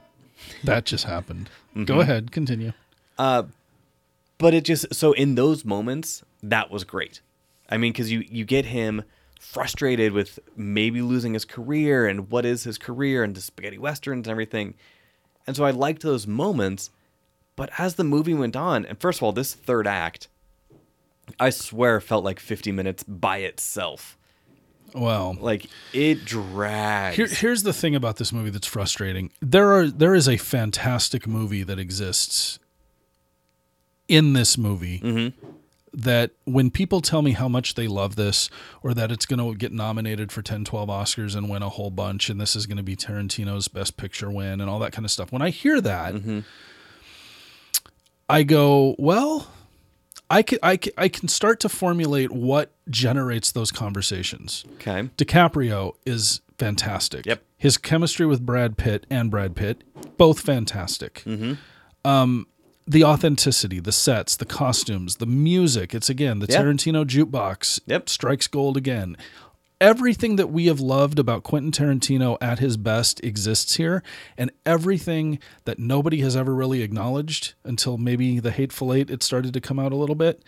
B: that just happened.
A: Mm-hmm.
B: Go ahead, continue.
A: but it just so in those moments that was great i mean because you you get him frustrated with maybe losing his career and what is his career and the spaghetti westerns and everything and so i liked those moments but as the movie went on and first of all this third act i swear felt like 50 minutes by itself
B: Well,
A: like it drags
B: Here, here's the thing about this movie that's frustrating. There are there is a fantastic movie that exists in this movie
A: Mm-hmm.
B: that when people tell me how much they love this or that it's going to get nominated for 10 12 Oscars and win a whole bunch and this is going to be Tarantino's best picture win and all that kind of stuff. When I hear that,
A: Mm-hmm.
B: I go, well, I can, I, can, I can start to formulate what generates those conversations.
A: okay
B: DiCaprio is fantastic.
A: Yep.
B: His chemistry with Brad Pitt and Brad Pitt, both fantastic.
A: Mm-hmm.
B: Um, the authenticity, the sets, the costumes, the music. It's again the
A: Yeah.
B: Tarantino jukebox.
A: Yep.
B: Strikes gold again. Everything that we have loved about Quentin Tarantino at his best exists here, and everything that nobody has ever really acknowledged until maybe The Hateful Eight, it started to come out a little bit,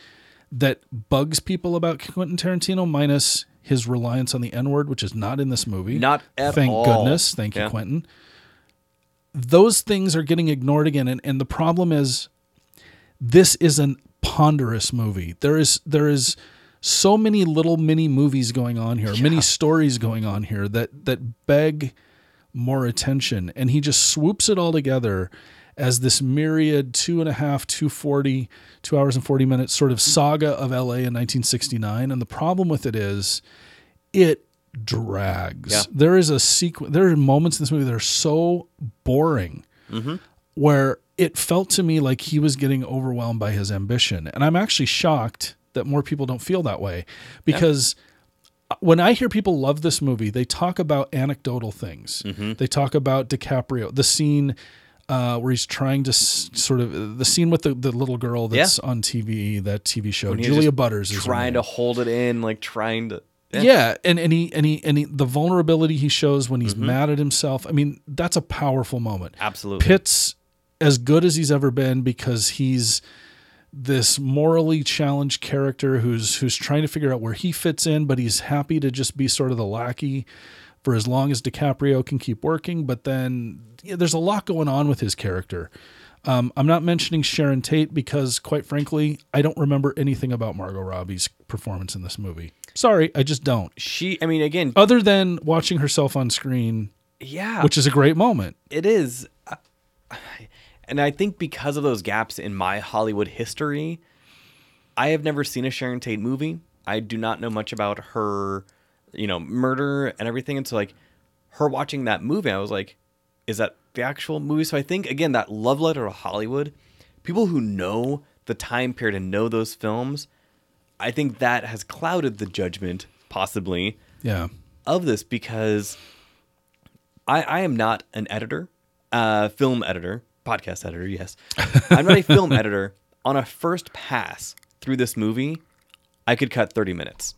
B: that bugs people about Quentin Tarantino, minus his reliance on the N word, which is not in this movie.
A: Not at
B: Thank
A: all.
B: goodness. Thank you, Quentin. those things are getting ignored again and, and the problem is this is a ponderous movie there is there is so many little mini movies going on here mini stories going on here that that beg more attention and he just swoops it all together as this myriad two and a half 240 two hours and 40 minutes sort of saga of la in 1969 and the problem with it is it drags.
A: Yeah.
B: There is a sequence. There are moments in this movie that are so boring, mm-hmm. where it felt to me like he was getting overwhelmed by his ambition, and I'm actually shocked that more people don't feel that way, because. When I hear people love this movie, they talk about anecdotal things. They talk about DiCaprio, the scene uh, where he's trying to s- sort of the scene with the, the little girl that's on TV, that TV show, Julia Butters, is
A: trying to hold it in, like trying to.
B: yeah. and and he and he and he, the vulnerability he shows when he's
A: Mm-hmm.
B: mad at himself. I mean, that's a powerful moment.
A: Absolutely.
B: Pitt's as good as he's ever been because he's this morally challenged character who's who's trying to figure out where he fits in, but he's happy to just be sort of the lackey for as long as DiCaprio can keep working. But then yeah, there's a lot going on with his character. Um, I'm not mentioning Sharon Tate because, quite frankly, I don't remember anything about Margot Robbie's performance in this movie. Sorry, I just don't.
A: She, I mean, again,
B: Other than watching herself on screen,
A: yeah,
B: which is a great moment.
A: it is. Uh, And I think because of those gaps in my Hollywood history, I have never seen a Sharon Tate movie. I do not know much about her, you know, murder and everything. And so, like, her watching that movie, I was like, is that the actual movie? So I think, again, that love letter to Hollywood, people who know the time period and know those films, I think that has clouded the judgment, possibly,
B: Yeah.
A: of this because I, I am not an editor, uh, film editor, podcast editor, yes. I'm not a film editor. On a first pass through this movie, I could cut 30 minutes.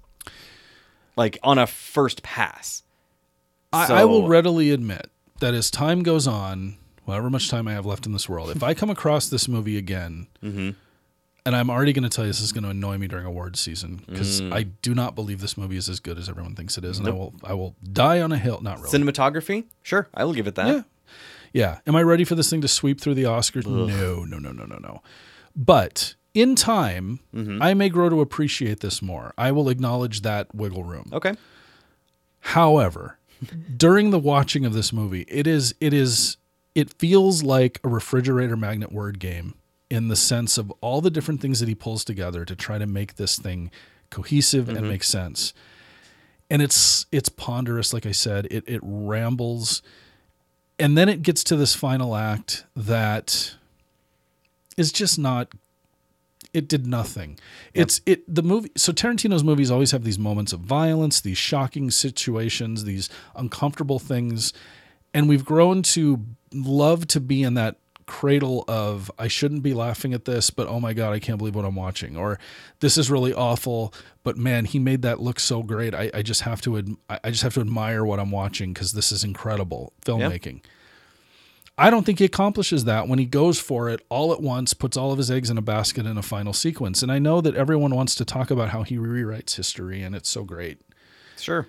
A: Like on a first pass.
B: I, I will readily admit that as time goes on, however much time I have left in this world, if I come across this movie again,
A: Mm-hmm.
B: and I'm already going to tell you this is going to annoy me during awards season because
A: Mm.
B: I do not believe this movie is as good as everyone thinks it is, and I will I will die on a hill. Not really.
A: Cinematography? Sure, I will give it that.
B: Yeah. Yeah. Am I ready for this thing to sweep through the Oscars? No, no, no, no, no, no. But in time,
A: Mm-hmm.
B: I may grow to appreciate this more. I will acknowledge that wiggle room.
A: Okay.
B: However, during the watching of this movie, it is it is it feels like a refrigerator magnet word game in the sense of all the different things that he pulls together to try to make this thing cohesive and make sense. And it's it's ponderous, like I said. It it rambles, and then it gets to this final act that is just not it did nothing. It's it the movie so Tarantino's movies always have these moments of violence, these shocking situations, these uncomfortable things, and we've grown to love to be in that cradle of I shouldn't be laughing at this, but oh my god, I can't believe what I'm watching, or this is really awful, but man, he made that look so great. I, I just have to ad, I just have to admire what I'm watching because this is incredible filmmaking. I don't think he accomplishes that when he goes for it all at once, puts all of his eggs in a basket in a final sequence. And I know that everyone wants to talk about how he rewrites history and it's so great.
A: Sure.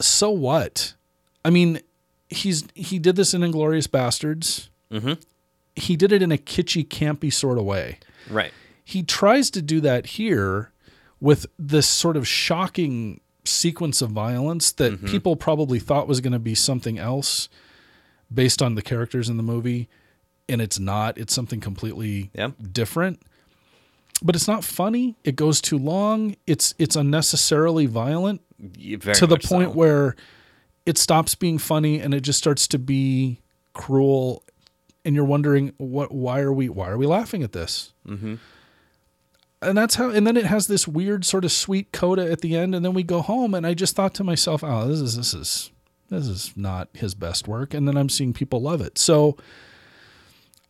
B: So what? I mean, he's he did this in Inglourious Basterds.
A: Mhm.
B: He did it in a kitschy, campy sort of way.
A: Right.
B: He tries to do that here with this sort of shocking sequence of violence that mm-hmm. people probably thought was going to be something else based on the characters in the movie and it's not it's something completely
A: Yeah.
B: different but it's not funny it goes too long it's it's unnecessarily violent to the point
A: so.
B: where it stops being funny and it just starts to be cruel and you're wondering what why are we why are we laughing at this mm-hmm. and that's how and then it has this weird sort of sweet coda at the end and then we go home and i just thought to myself oh this is this is this is not his best work and then i'm seeing people love it so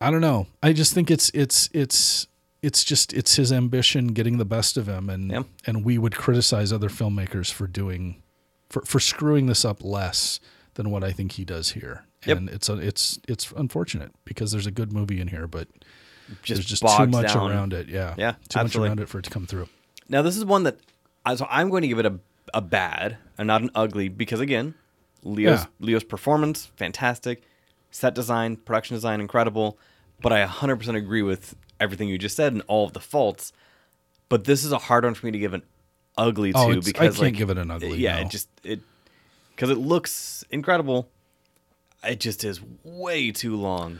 B: i don't know i just think it's it's it's it's just it's his ambition getting the best of him and
A: Yeah.
B: and we would criticize other filmmakers for doing for for screwing this up less than what I think he does here.
A: Yep.
B: And it's a, it's it's unfortunate because there's a good movie in here, but
A: just
B: there's just too much
A: down.
B: around it. Yeah,
A: Yeah,
B: too
A: absolutely.
B: much around it for it to come through.
A: Now this is one that so I'm going to give it a a bad and not an ugly because again, Leo's
B: Yeah.
A: Leo's performance fantastic, set design, production design, incredible. But I 100% agree with everything you just said and all of the faults. But this is a hard one for me to give an ugly
B: oh, to
A: because I
B: can't
A: like,
B: give it an ugly,
A: Yeah,
B: no.
A: it just it because it looks incredible. It just is way too long.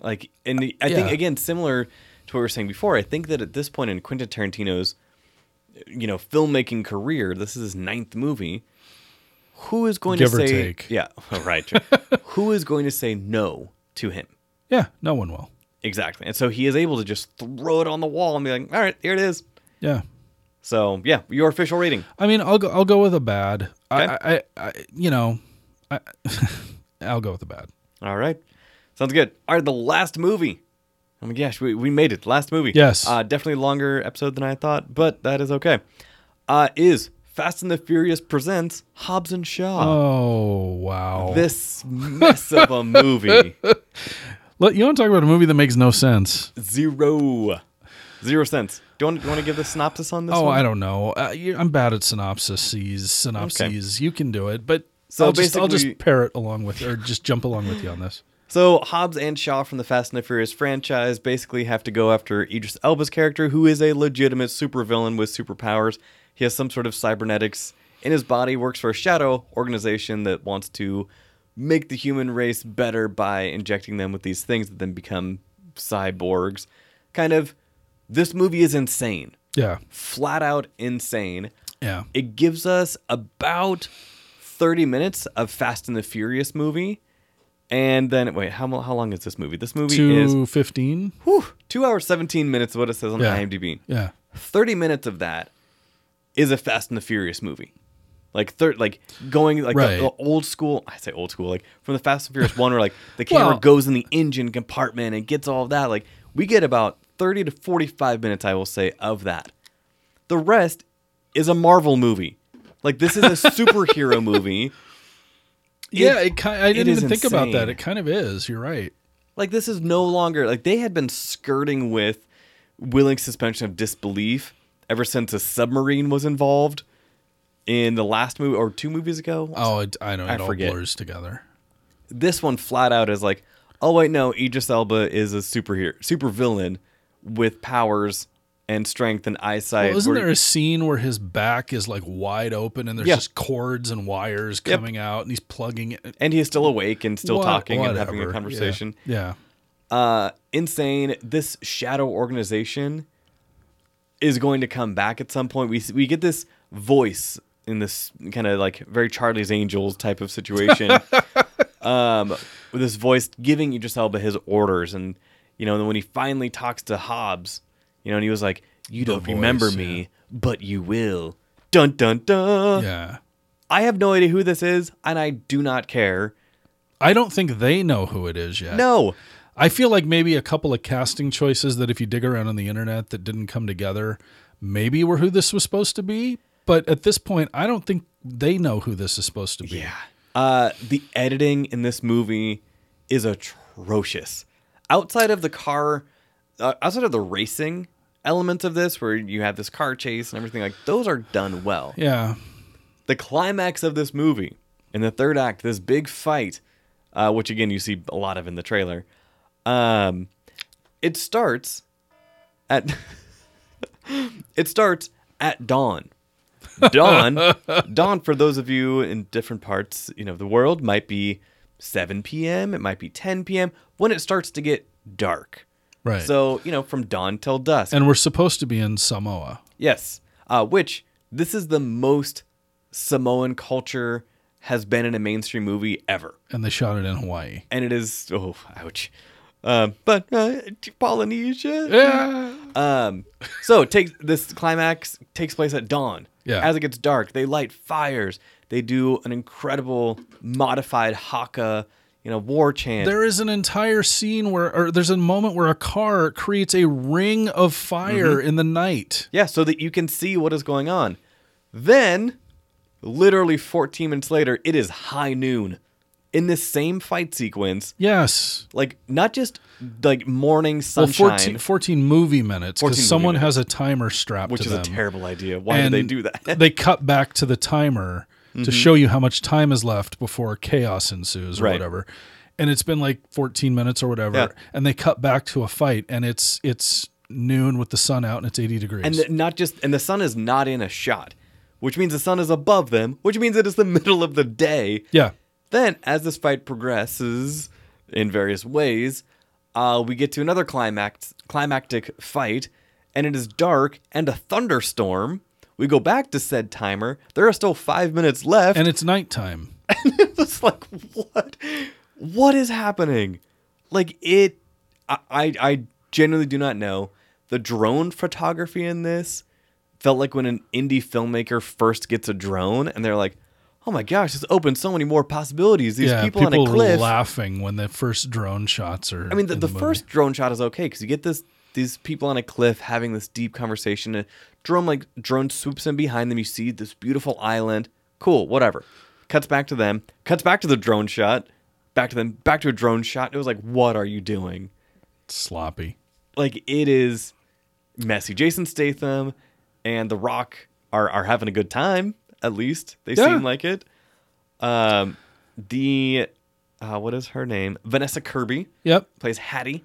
A: Like, and the, I think again similar to what we were saying before. I think that at this point in Quentin Tarantino's, you know, filmmaking career, this is his ninth movie. Who is going
B: Give
A: to
B: or
A: say,
B: take.
A: yeah, oh, right? who is going to say no to him?
B: Yeah, no one will.
A: Exactly. And so he is able to just throw it on the wall and be like, all right, here it is.
B: Yeah.
A: So yeah, your official rating.
B: I mean, I'll go. I'll go with a bad.
A: Okay.
B: I, I, I, you know, I, I'll go with the bad.
A: All right. Sounds good. All right, the last movie. Oh my gosh, we, we made it. Last movie.
B: Yes.
A: Uh, definitely longer episode than I thought, but that is okay. Uh, is Fast and the Furious presents Hobbs and Shaw.
B: Oh wow!
A: This mess of a movie.
B: Let you want to talk about a movie that makes no sense?
A: Zero. Zero cents. Do you want, do you want to give the synopsis on this
B: Oh,
A: one?
B: I don't know. Uh, I'm bad at synopsises. Synopses. You can do it, but
A: So
B: I'll just I'll just parrot along with or just jump along with you on this.
A: So Hobbs and Shaw from the Fast and the Furious franchise basically have to go after Idris Elba's character, who is a legitimate supervillain with superpowers. He has some sort of cybernetics in his body, works for a shadow organization that wants to make the human race better by injecting them with these things that then become cyborgs. Kind of, this movie is insane,
B: Yeah,
A: flat out insane.
B: yeah.
A: It gives us about 30 minutes of Fast and the Furious movie. And then, wait, how, how long is this movie? This movie is
B: Two fifteen.
A: whew, 2 hours 17 minutes, is what it says on
B: Yeah.
A: IMDb.
B: Yeah.
A: 30 minutes of that is a Fast and the Furious movie. Like thir- like going like
B: Right.
A: the, the old school. I say old school, like from the Fast and Furious one, where like the camera
B: Well-
A: goes in the engine compartment and gets all of that. Like we get about thirty to forty-five minutes, I will say, of that. The rest is a Marvel movie. Like this is a superhero movie.
B: Yeah, it kind. I didn't even think about that. It kind of is. You're right.
A: Like this is no longer like they had been skirting with willing suspension of disbelief ever since a submarine was involved in the last movie or two movies ago.
B: Oh, it, I know. It
A: I
B: all
A: forget.
B: blurs together.
A: This one flat out is like, oh wait, no, Idris Elba is a superhero, super villain with powers and strength and eyesight.
B: Well, isn't
A: where-
B: there a scene where his back is like wide open and there's
A: Yeah.
B: just cords and wires
A: Yep.
B: coming out and he's plugging it?
A: and he is still awake and still
B: What-
A: talking and having a
B: whatever.
A: conversation.
B: Yeah.
A: uh, insane. This shadow organization is going to come back at some point. We we get this voice in this kind of like very Charlie's Angels type of situation. um, with this voice giving Idris Elba his orders, and you know, and then when he finally talks to Hobbs, you know, and he was like, "You don't
B: voice,
A: remember
B: yeah.
A: me, but you will." Dun dun dun.
B: Yeah.
A: I have no idea who this is, and I do not care.
B: I don't think they know who it is yet.
A: No,
B: I feel like maybe a couple of casting choices that if you dig around on the internet that didn't come together, maybe were who this was supposed to be. But at this point, I don't think they know who this is supposed to be.
A: Yeah. Uh, the editing in this movie is atrocious. Outside of the car, uh, outside of the racing elements of this, where you have this car chase and everything, like those are done well.
B: Yeah.
A: The climax of this movie, in the third act, this big fight, uh, which again you see a lot of in the trailer, um, it starts at it starts at dawn. Dawn, dawn for those of you in different parts, you know, of the world might be 7 p.m. It might be 10 p.m. when it starts to get dark.
B: Right.
A: So you know, from dawn till dusk.
B: and we're supposed to be in Samoa.
A: Yes. Uh, which this is the most Samoan culture has been in a mainstream movie ever,
B: And they shot it in Hawaii.
A: and it is oh ouch. Um, but uh, Polynesia.
B: Yeah.
A: Um, so it takes this climax takes place at dawn.
B: Yeah.
A: As it gets dark, they light fires. They do an incredible modified haka, you know, war chant.
B: There is an entire scene where, or there's a moment where a car creates a ring of fire
A: Mm-hmm.
B: in the night.
A: Yeah, so that you can see what is going on. Then, literally 14 minutes later, it is high noon. In this same fight sequence,
B: Yes.
A: like not just like morning
B: Well,
A: sunshine,
B: 14, 14 movie minutes because someone
A: minutes.
B: has a timer strapped
A: which is
B: them.
A: a terrible idea. Why did they do that?
B: they cut back to the timer
A: Mm-hmm.
B: to show you how much time is left before chaos ensues or
A: Right.
B: whatever. and it's been like 14 minutes or whatever,
A: Yeah.
B: and they cut back to a fight, and it's it's noon with the sun out and it's 80 degrees.
A: And the, not just and the sun is not in a shot, which means the sun is above them, which means it is the middle of the day.
B: yeah,
A: Then, as this fight progresses in various ways, uh, we get to another climax, climactic fight, and it is dark and a thunderstorm. We go back to said timer. There are still five minutes left,
B: and it's nighttime.
A: And it's like what? What is happening? Like it, I, I, I genuinely do not know. The drone photography in this felt like when an indie filmmaker first gets a drone, and they're like, "Oh my gosh, this opens so many more possibilities." These
B: yeah,
A: people, on a
B: are
A: cliff.
B: laughing when the first drone shots are.
A: I mean, the, the,
B: movie.
A: first drone shot is okay because you get this these people on a cliff having this deep conversation. A drone like drone swoops in behind them. You see this beautiful island. Cool, whatever. Cuts back to them. Cuts back to the drone shot. Back to them. Back to a drone shot. It was like, what are you doing?
B: sloppy.
A: Like it is messy. Jason Statham and The Rock are are having a good time. At least they
B: Yeah.
A: seem like it. Um, the uh, what is her name? Vanessa Kirby
B: Yep.
A: plays Hattie.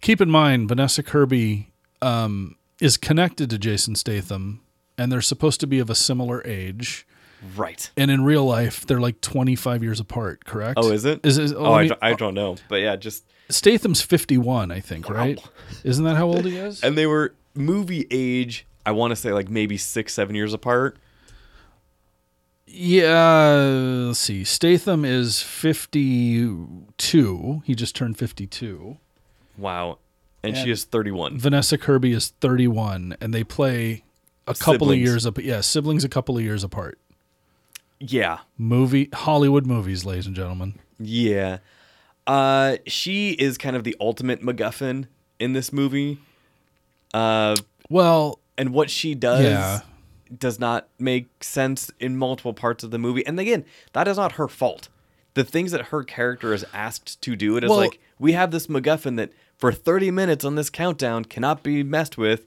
B: Keep in mind, Vanessa Kirby um, is connected to Jason Statham, and they're supposed to be of a similar age.
A: Right.
B: And in real life, they're like 25 years apart. Correct?
A: Oh, is it?
B: Is, is
A: oh, I,
B: mean,
A: don't, I don't know, but yeah, just
B: Statham's 51, I think. Right? Isn't that how old he is?
A: and they were movie age. I want to say like maybe six, seven years apart.
B: Yeah, let's see. Statham is 52. He just turned 52.
A: Wow, and, she is thirty-one.
B: Vanessa Kirby is 31 and they play a couple of years up yeah, siblings a couple of years apart.
A: Yeah,
B: Movie Hollywood movies, ladies and gentlemen.
A: yeah. Uh, she is kind of the ultimate MacGuffin in this movie. Uh,
B: Well,
A: and what she does
B: Yeah.
A: does not make sense in multiple parts of the movie. And again, that is not her fault. The things that her character is asked to do, it is
B: Well-
A: like we have this MacGuffin that for 30 minutes on this countdown cannot be messed with.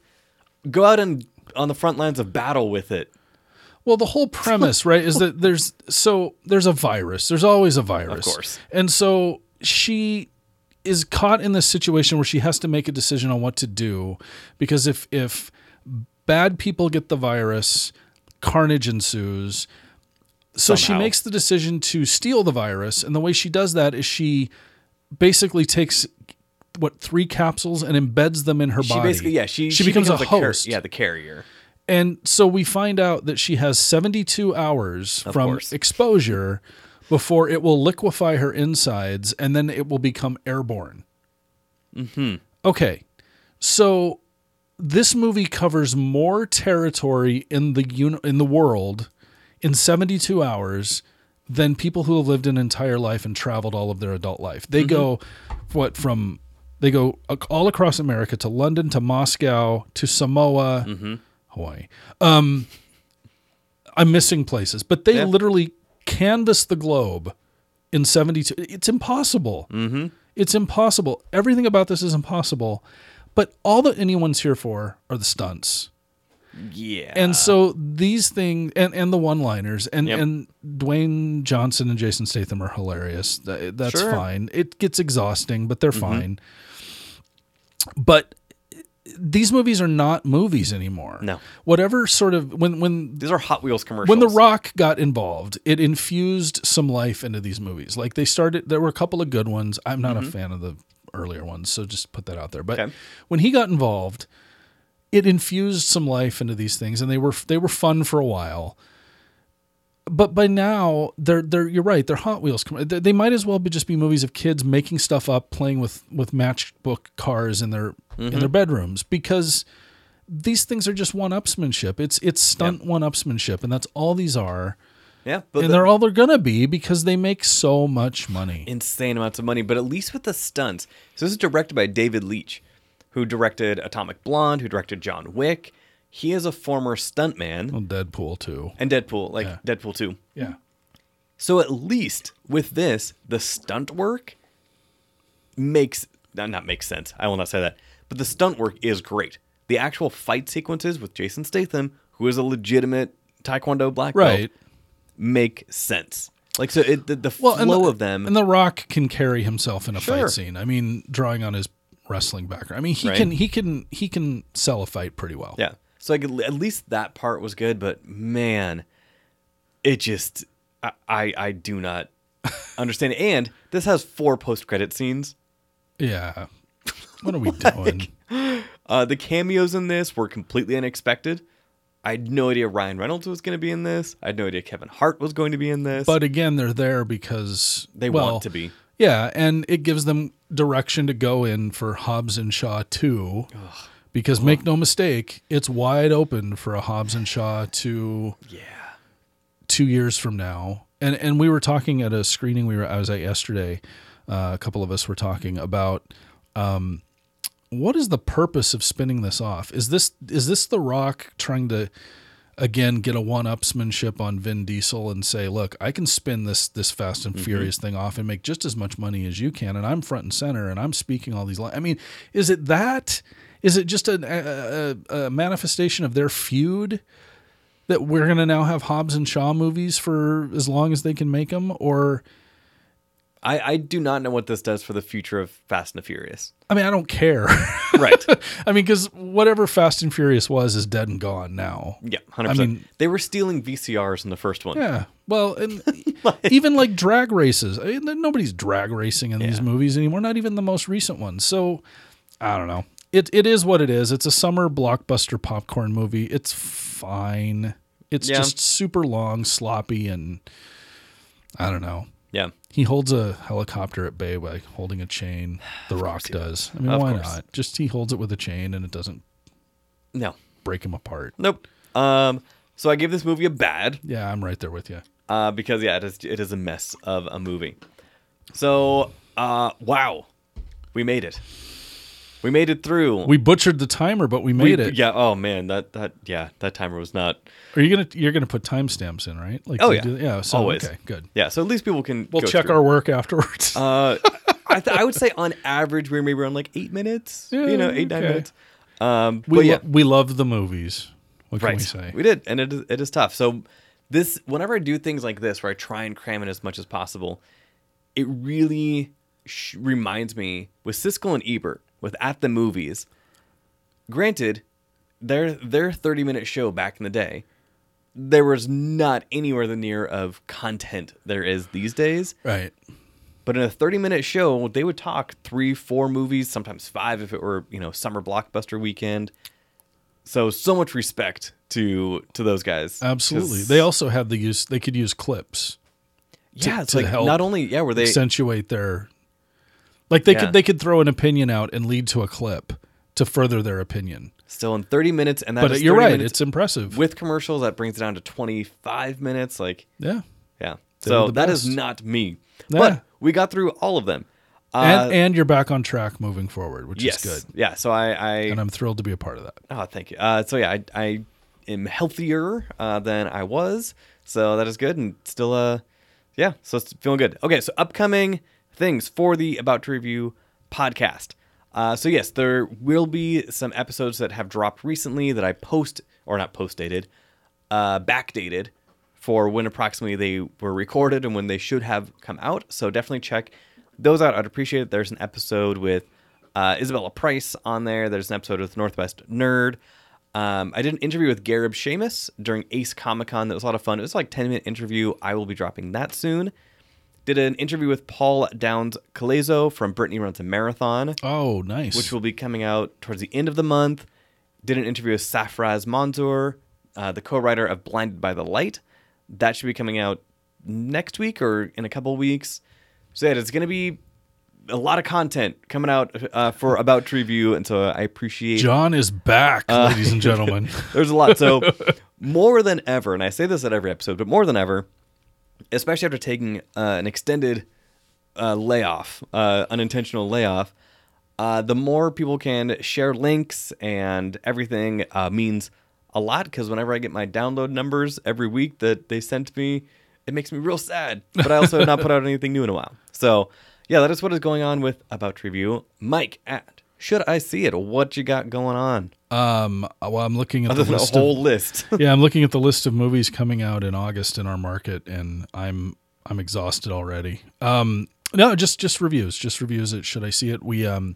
A: Go out and on the front lines of battle with it.
B: well the whole premise, right, is that there's so there's a virus. There's always a virus.
A: Of course.
B: And so she is caught in this situation where she has to make a decision on what to do because if if bad people get the virus, carnage ensues. So she makes the decision to steal the virus, and the way she does that is she basically takes what three capsules and embeds them in her
A: She
B: body.
A: basically, yeah, she,
B: she, becomes, a
A: the car-
B: host.
A: yeah, the carrier.
B: And so we find out that she has 72 hours
A: Of
B: from
A: course.
B: exposure before it will liquefy her insides and then it will become airborne. Mm-hmm. Okay. So this movie covers more territory in the uni- in the world in 72 hours than people who have lived an entire life and traveled all of their adult life. They go what from they go all across America to London to Moscow to Samoa, Hawaii. Um, I'm missing places, but they
A: Yeah.
B: literally canvass the globe in 72. It's impossible. Mm-hmm. It's impossible. Everything about this is impossible. But all that anyone's here for are the stunts.
A: Yeah.
B: And so these things and, and the one liners and,
A: Yep.
B: and Dwayne Johnson and Jason Statham are hilarious. That's
A: Sure. Mm-hmm.
B: fine. It gets exhausting, but they're fine. But these movies are not movies anymore.
A: No.
B: Whatever sort of when when
A: These are Hot Wheels commercials.
B: when The Rock got involved, it infused some life into these movies. Like they started, there were a couple of good ones. I'm not a fan of the earlier ones, so just put that out there. But
A: Mm-hmm. Okay.
B: when he got involved, it infused some life into these things, and they were they were fun for a while. But by now, they're they're you're right. They're Hot Wheels. They might as well be just be movies of kids making stuff up, playing with with matchbook cars in their in
A: Mm-hmm.
B: their bedrooms because these things are just one upsmanship. It's it's stunt one upsmanship, and that's all these are.
A: yeah, but
B: and
A: the-
B: they're all they're gonna be because they make so much money.
A: insane amounts of money, but at least with the stunts. So this is directed by David Leitch, who directed Atomic Blonde, who directed John Wick. He is a former stuntman
B: Well, Deadpool too.
A: and Deadpool, like
B: Yeah.
A: Deadpool 2.
B: Yeah.
A: So at least with this, the stunt work makes not, not makes sense. I will not say that. But the stunt work is great. The actual fight sequences with Jason Statham, who is a legitimate Taekwondo black belt,
B: Right.
A: make sense. Like so, it, the, the
B: Well,
A: flow
B: the-
A: of them.
B: And The Rock can carry himself in a
A: Sure.
B: fight scene. I mean, drawing on his wrestling background. I mean, he
A: Right.
B: can he can he can sell a fight pretty well.
A: Yeah. So like at least that part was good, but man, it just I I, I do not understand. And this has four post credit scenes.
B: Yeah. What are we doing?
A: Uh, the cameos in this were completely unexpected. I had no idea Ryan Reynolds was going to be in this. I had no idea Kevin Hart was going to be in this.
B: But again, they're there because
A: they
B: well,
A: want to be.
B: Yeah, and it gives them direction to go in for Hobbs and Shaw 2. Because make no mistake, it's wide open for a Hobbs and Shaw to
A: Yeah.
B: 2 years from now. And and we were talking at a screening we were I was at yesterday. Uh, a couple of us were talking about um, what is the purpose of spinning this off? Is this is this The Rock trying to again get a one-upsmanship on Vin Diesel and say, "Look, I can spin this this Fast and Furious thing off and make just as much money as you can, and I'm front and center, and I'm speaking all these lines." I mean, is it that? Is it just a, a, a manifestation of their feud that we're going to now have Hobbs and Shaw movies for as long as they can make them, or?
A: I, I do not know what this does for the future of Fast and the Furious.
B: I mean, I don't care.
A: Right.
B: I mean, because whatever Fast and Furious was is dead and gone now.
A: yeah, 100%.
B: I mean-
A: they were stealing VCRs in the first one.
B: Yeah. Well, and even like drag races. I mean, nobody's drag racing in these movies anymore. Not even the most recent ones. So I don't know. It it is what it is. It's a summer blockbuster popcorn movie. It's fine. It's
A: Yeah.
B: just super long, sloppy, and I don't know.
A: Yeah.
B: He holds a helicopter at bay by holding a chain. The Rock
A: does.
B: I mean,
A: Of
B: why
A: course.
B: not? Just he holds it with a chain and it doesn't
A: No.
B: break him apart.
A: Nope. Um, so I give this movie a bad
B: Yeah, I'm right there with you.
A: uh, because yeah, it is it is a mess of a movie. So uh, wow, we made it. We made it through.
B: We butchered the timer, but we
A: We-
B: made it.
A: Yeah. Oh man, that that yeah, that timer was not.
B: Are you gonna you're gonna put timestamps in, right? Like
A: Oh yeah,
B: do- yeah. So
A: always.
B: okay, good.
A: Yeah. So at least people can.
B: We'll check
A: through.
B: our work afterwards.
A: Uh, I th- I would say on average we're maybe around like eight minutes.
B: Yeah,
A: you know, eight nine minutes. Um,
B: we
A: but yeah,
B: lo- we love the movies. What can we say?
A: We did, and it is, it is tough. So this, whenever I do things like this, where I try and cram in as much as possible, it really sh- reminds me with Siskel and Ebert with At the Movies. Granted, their their thirty minute show back in the day, there was not anywhere the near of content there is these days.
B: Right.
A: But in a 30 minute show, they would talk three, four movies, sometimes five if it were, you know, summer blockbuster weekend. So so much respect to to those guys.
B: Absolutely. They also have the use. They could use clips
A: yeah, it's
B: to
A: like
B: help
A: not only yeah, were they
B: accentuate their. Like they
A: Yeah.
B: could they could throw an opinion out and lead to a clip to further their opinion.
A: still in 30 minutes and that
B: But you're right. It's impressive.
A: with commercials that brings it down to 25 minutes like
B: yeah.
A: yeah.
B: They
A: So that is not me.
B: Yeah.
A: But we got through all of them. Uh,
B: and and you're back on track moving forward, which
A: yes.
B: is good.
A: Yeah, so I I
B: And I'm thrilled to be a part of that.
A: Oh, thank you. Uh, so yeah, I, I am healthier uh, than I was, so that is good, and still, uh, yeah, so it's feeling good. Okay, so upcoming things for the About to Review podcast. Uh, so yes, there will be some episodes that have dropped recently that I post or not post dated, uh, backdated for when approximately they were recorded and when they should have come out. So definitely check those out. I'd appreciate it. There's an episode with uh, Isabella Price on there. There's an episode with Northwest Nerd. Um, I did an interview with Garib Sheamus during Ace Comic Con. That was a lot of fun. It was like a 10 minute interview. I will be dropping that soon. Did an interview with Paul Downs Colaizzo from Brittany Runs a Marathon
B: Oh, nice.
A: which will be coming out towards the end of the month. Did an interview with Sarfraz Manzoor, uh, the co-writer of Blinded by the Light. That should be coming out next week or in a couple weeks. So yeah, it's going to be a lot of content coming out uh, for About to Review, and so I appreciate
B: John is back,
A: Uh,
B: ladies and gentlemen.
A: there's a lot. So more than ever, and I say this at every episode, but more than ever, especially after taking uh, an extended uh, layoff, uh, unintentional layoff, uh, the more people can share links and everything uh, means a lot because whenever I get my download numbers every week that they sent me, it makes me real sad. But I also have not put out anything new in a while. So yeah, that is what is going on with About Review. Mike at Should I See It? What you got going on?
B: Um, well, I'm looking at
A: Other
B: the list
A: whole
B: of
A: list.
B: yeah, I'm looking at the list of movies coming out in August in our market, and I'm I'm exhausted already. Um, no, just just reviews, just reviews. It should I see it? We um,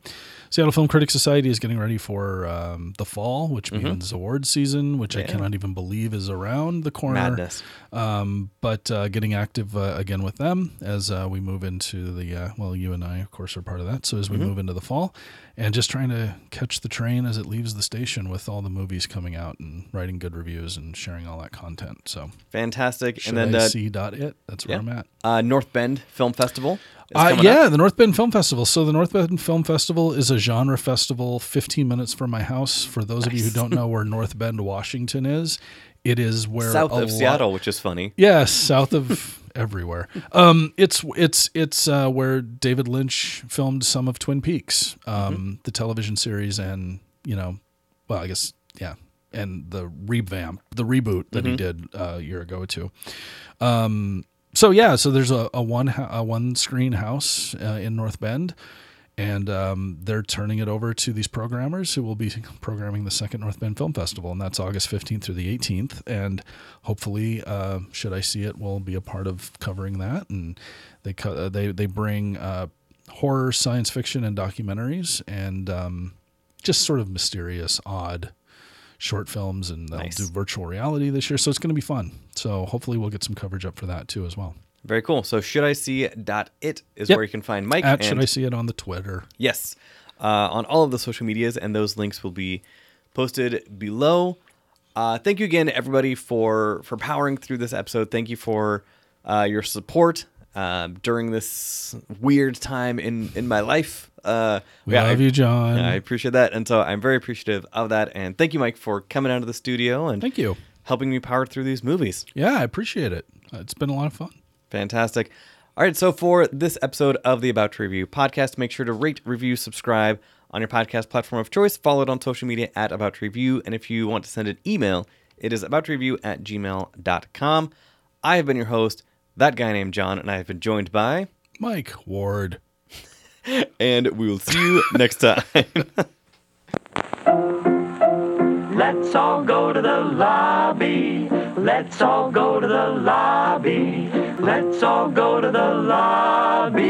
B: Seattle Film Critics Society is getting ready for um, the fall, which means awards season, which I cannot even believe is around the corner.
A: Madness.
B: Um, but uh, getting active uh, again with them as uh, we move into the uh, well, you and I, of course, are part of that. So as we
A: Mm-hmm.
B: move into the fall, and just trying to catch the train as it leaves the station with all the movies coming out and writing good reviews and sharing all that content. So
A: Fantastic.
B: should
A: and then
B: I
A: uh,
B: see dot it? That's where
A: yeah.
B: I'm at.
A: uh, North Bend Film Festival.
B: Uh, yeah,
A: up.
B: the North Bend Film Festival. So the North Bend Film Festival is a genre festival 15 minutes from my house. For those of you who don't know where North Bend, Washington is, it is where
A: South of
B: lot-
A: Seattle, which is funny.
B: Yes, south of everywhere. Um, it's it's it's uh, where David Lynch filmed some of Twin Peaks, um, the television series, and you know, well, I guess yeah, and the revamp, the reboot that he did uh, a year ago too. Um, so yeah, so there's a, a one a one screen house uh, in North Bend. And um, they're turning it over to these programmers who will be programming the second North Bend Film Festival, and that's August 15th through the 18th. And hopefully, uh, should I see it, we'll be a part of covering that. And they co- uh, they they bring uh, horror, science fiction, and documentaries, and um, just sort of mysterious, odd short films. And they'll
A: Nice.
B: do virtual reality this year, so it's going to be fun. So hopefully, we'll get some coverage up for that too as well.
A: Very cool. So should I see dot it is
B: Yep.
A: where you can find Mike.
B: At
A: and
B: should I see it on the Twitter?
A: Yes, uh, on all of the social medias, and those links will be posted below. Uh, thank you again, everybody, for for powering through this episode. Thank you for uh, your support uh, during this weird time in in my life. Uh,
B: We
A: yeah,
B: love
A: I,
B: you, John.
A: I appreciate that, and so I'm very appreciative of that. And thank you, Mike, for coming out of the studio and
B: Thank you.
A: helping me power through these movies.
B: Yeah, I appreciate it. It's been a lot of fun.
A: Fantastic. All right, so for this episode of the About to Review podcast, make sure to rate, review, subscribe on your podcast platform of choice. Follow it on social media at About to Review. And if you want to send an email, it is about to review at gmail.com. I have been your host, that guy named John, and I have been joined by,
B: Mike Ward.
A: and we will see you next time.
C: Let's all go to the lobby. Let's all go to the lobby. Let's all go to the lobby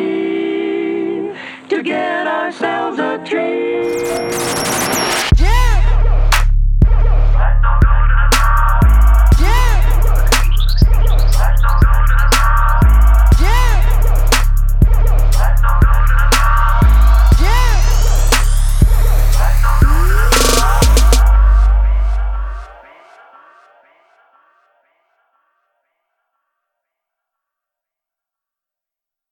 C: to get ourselves a treat.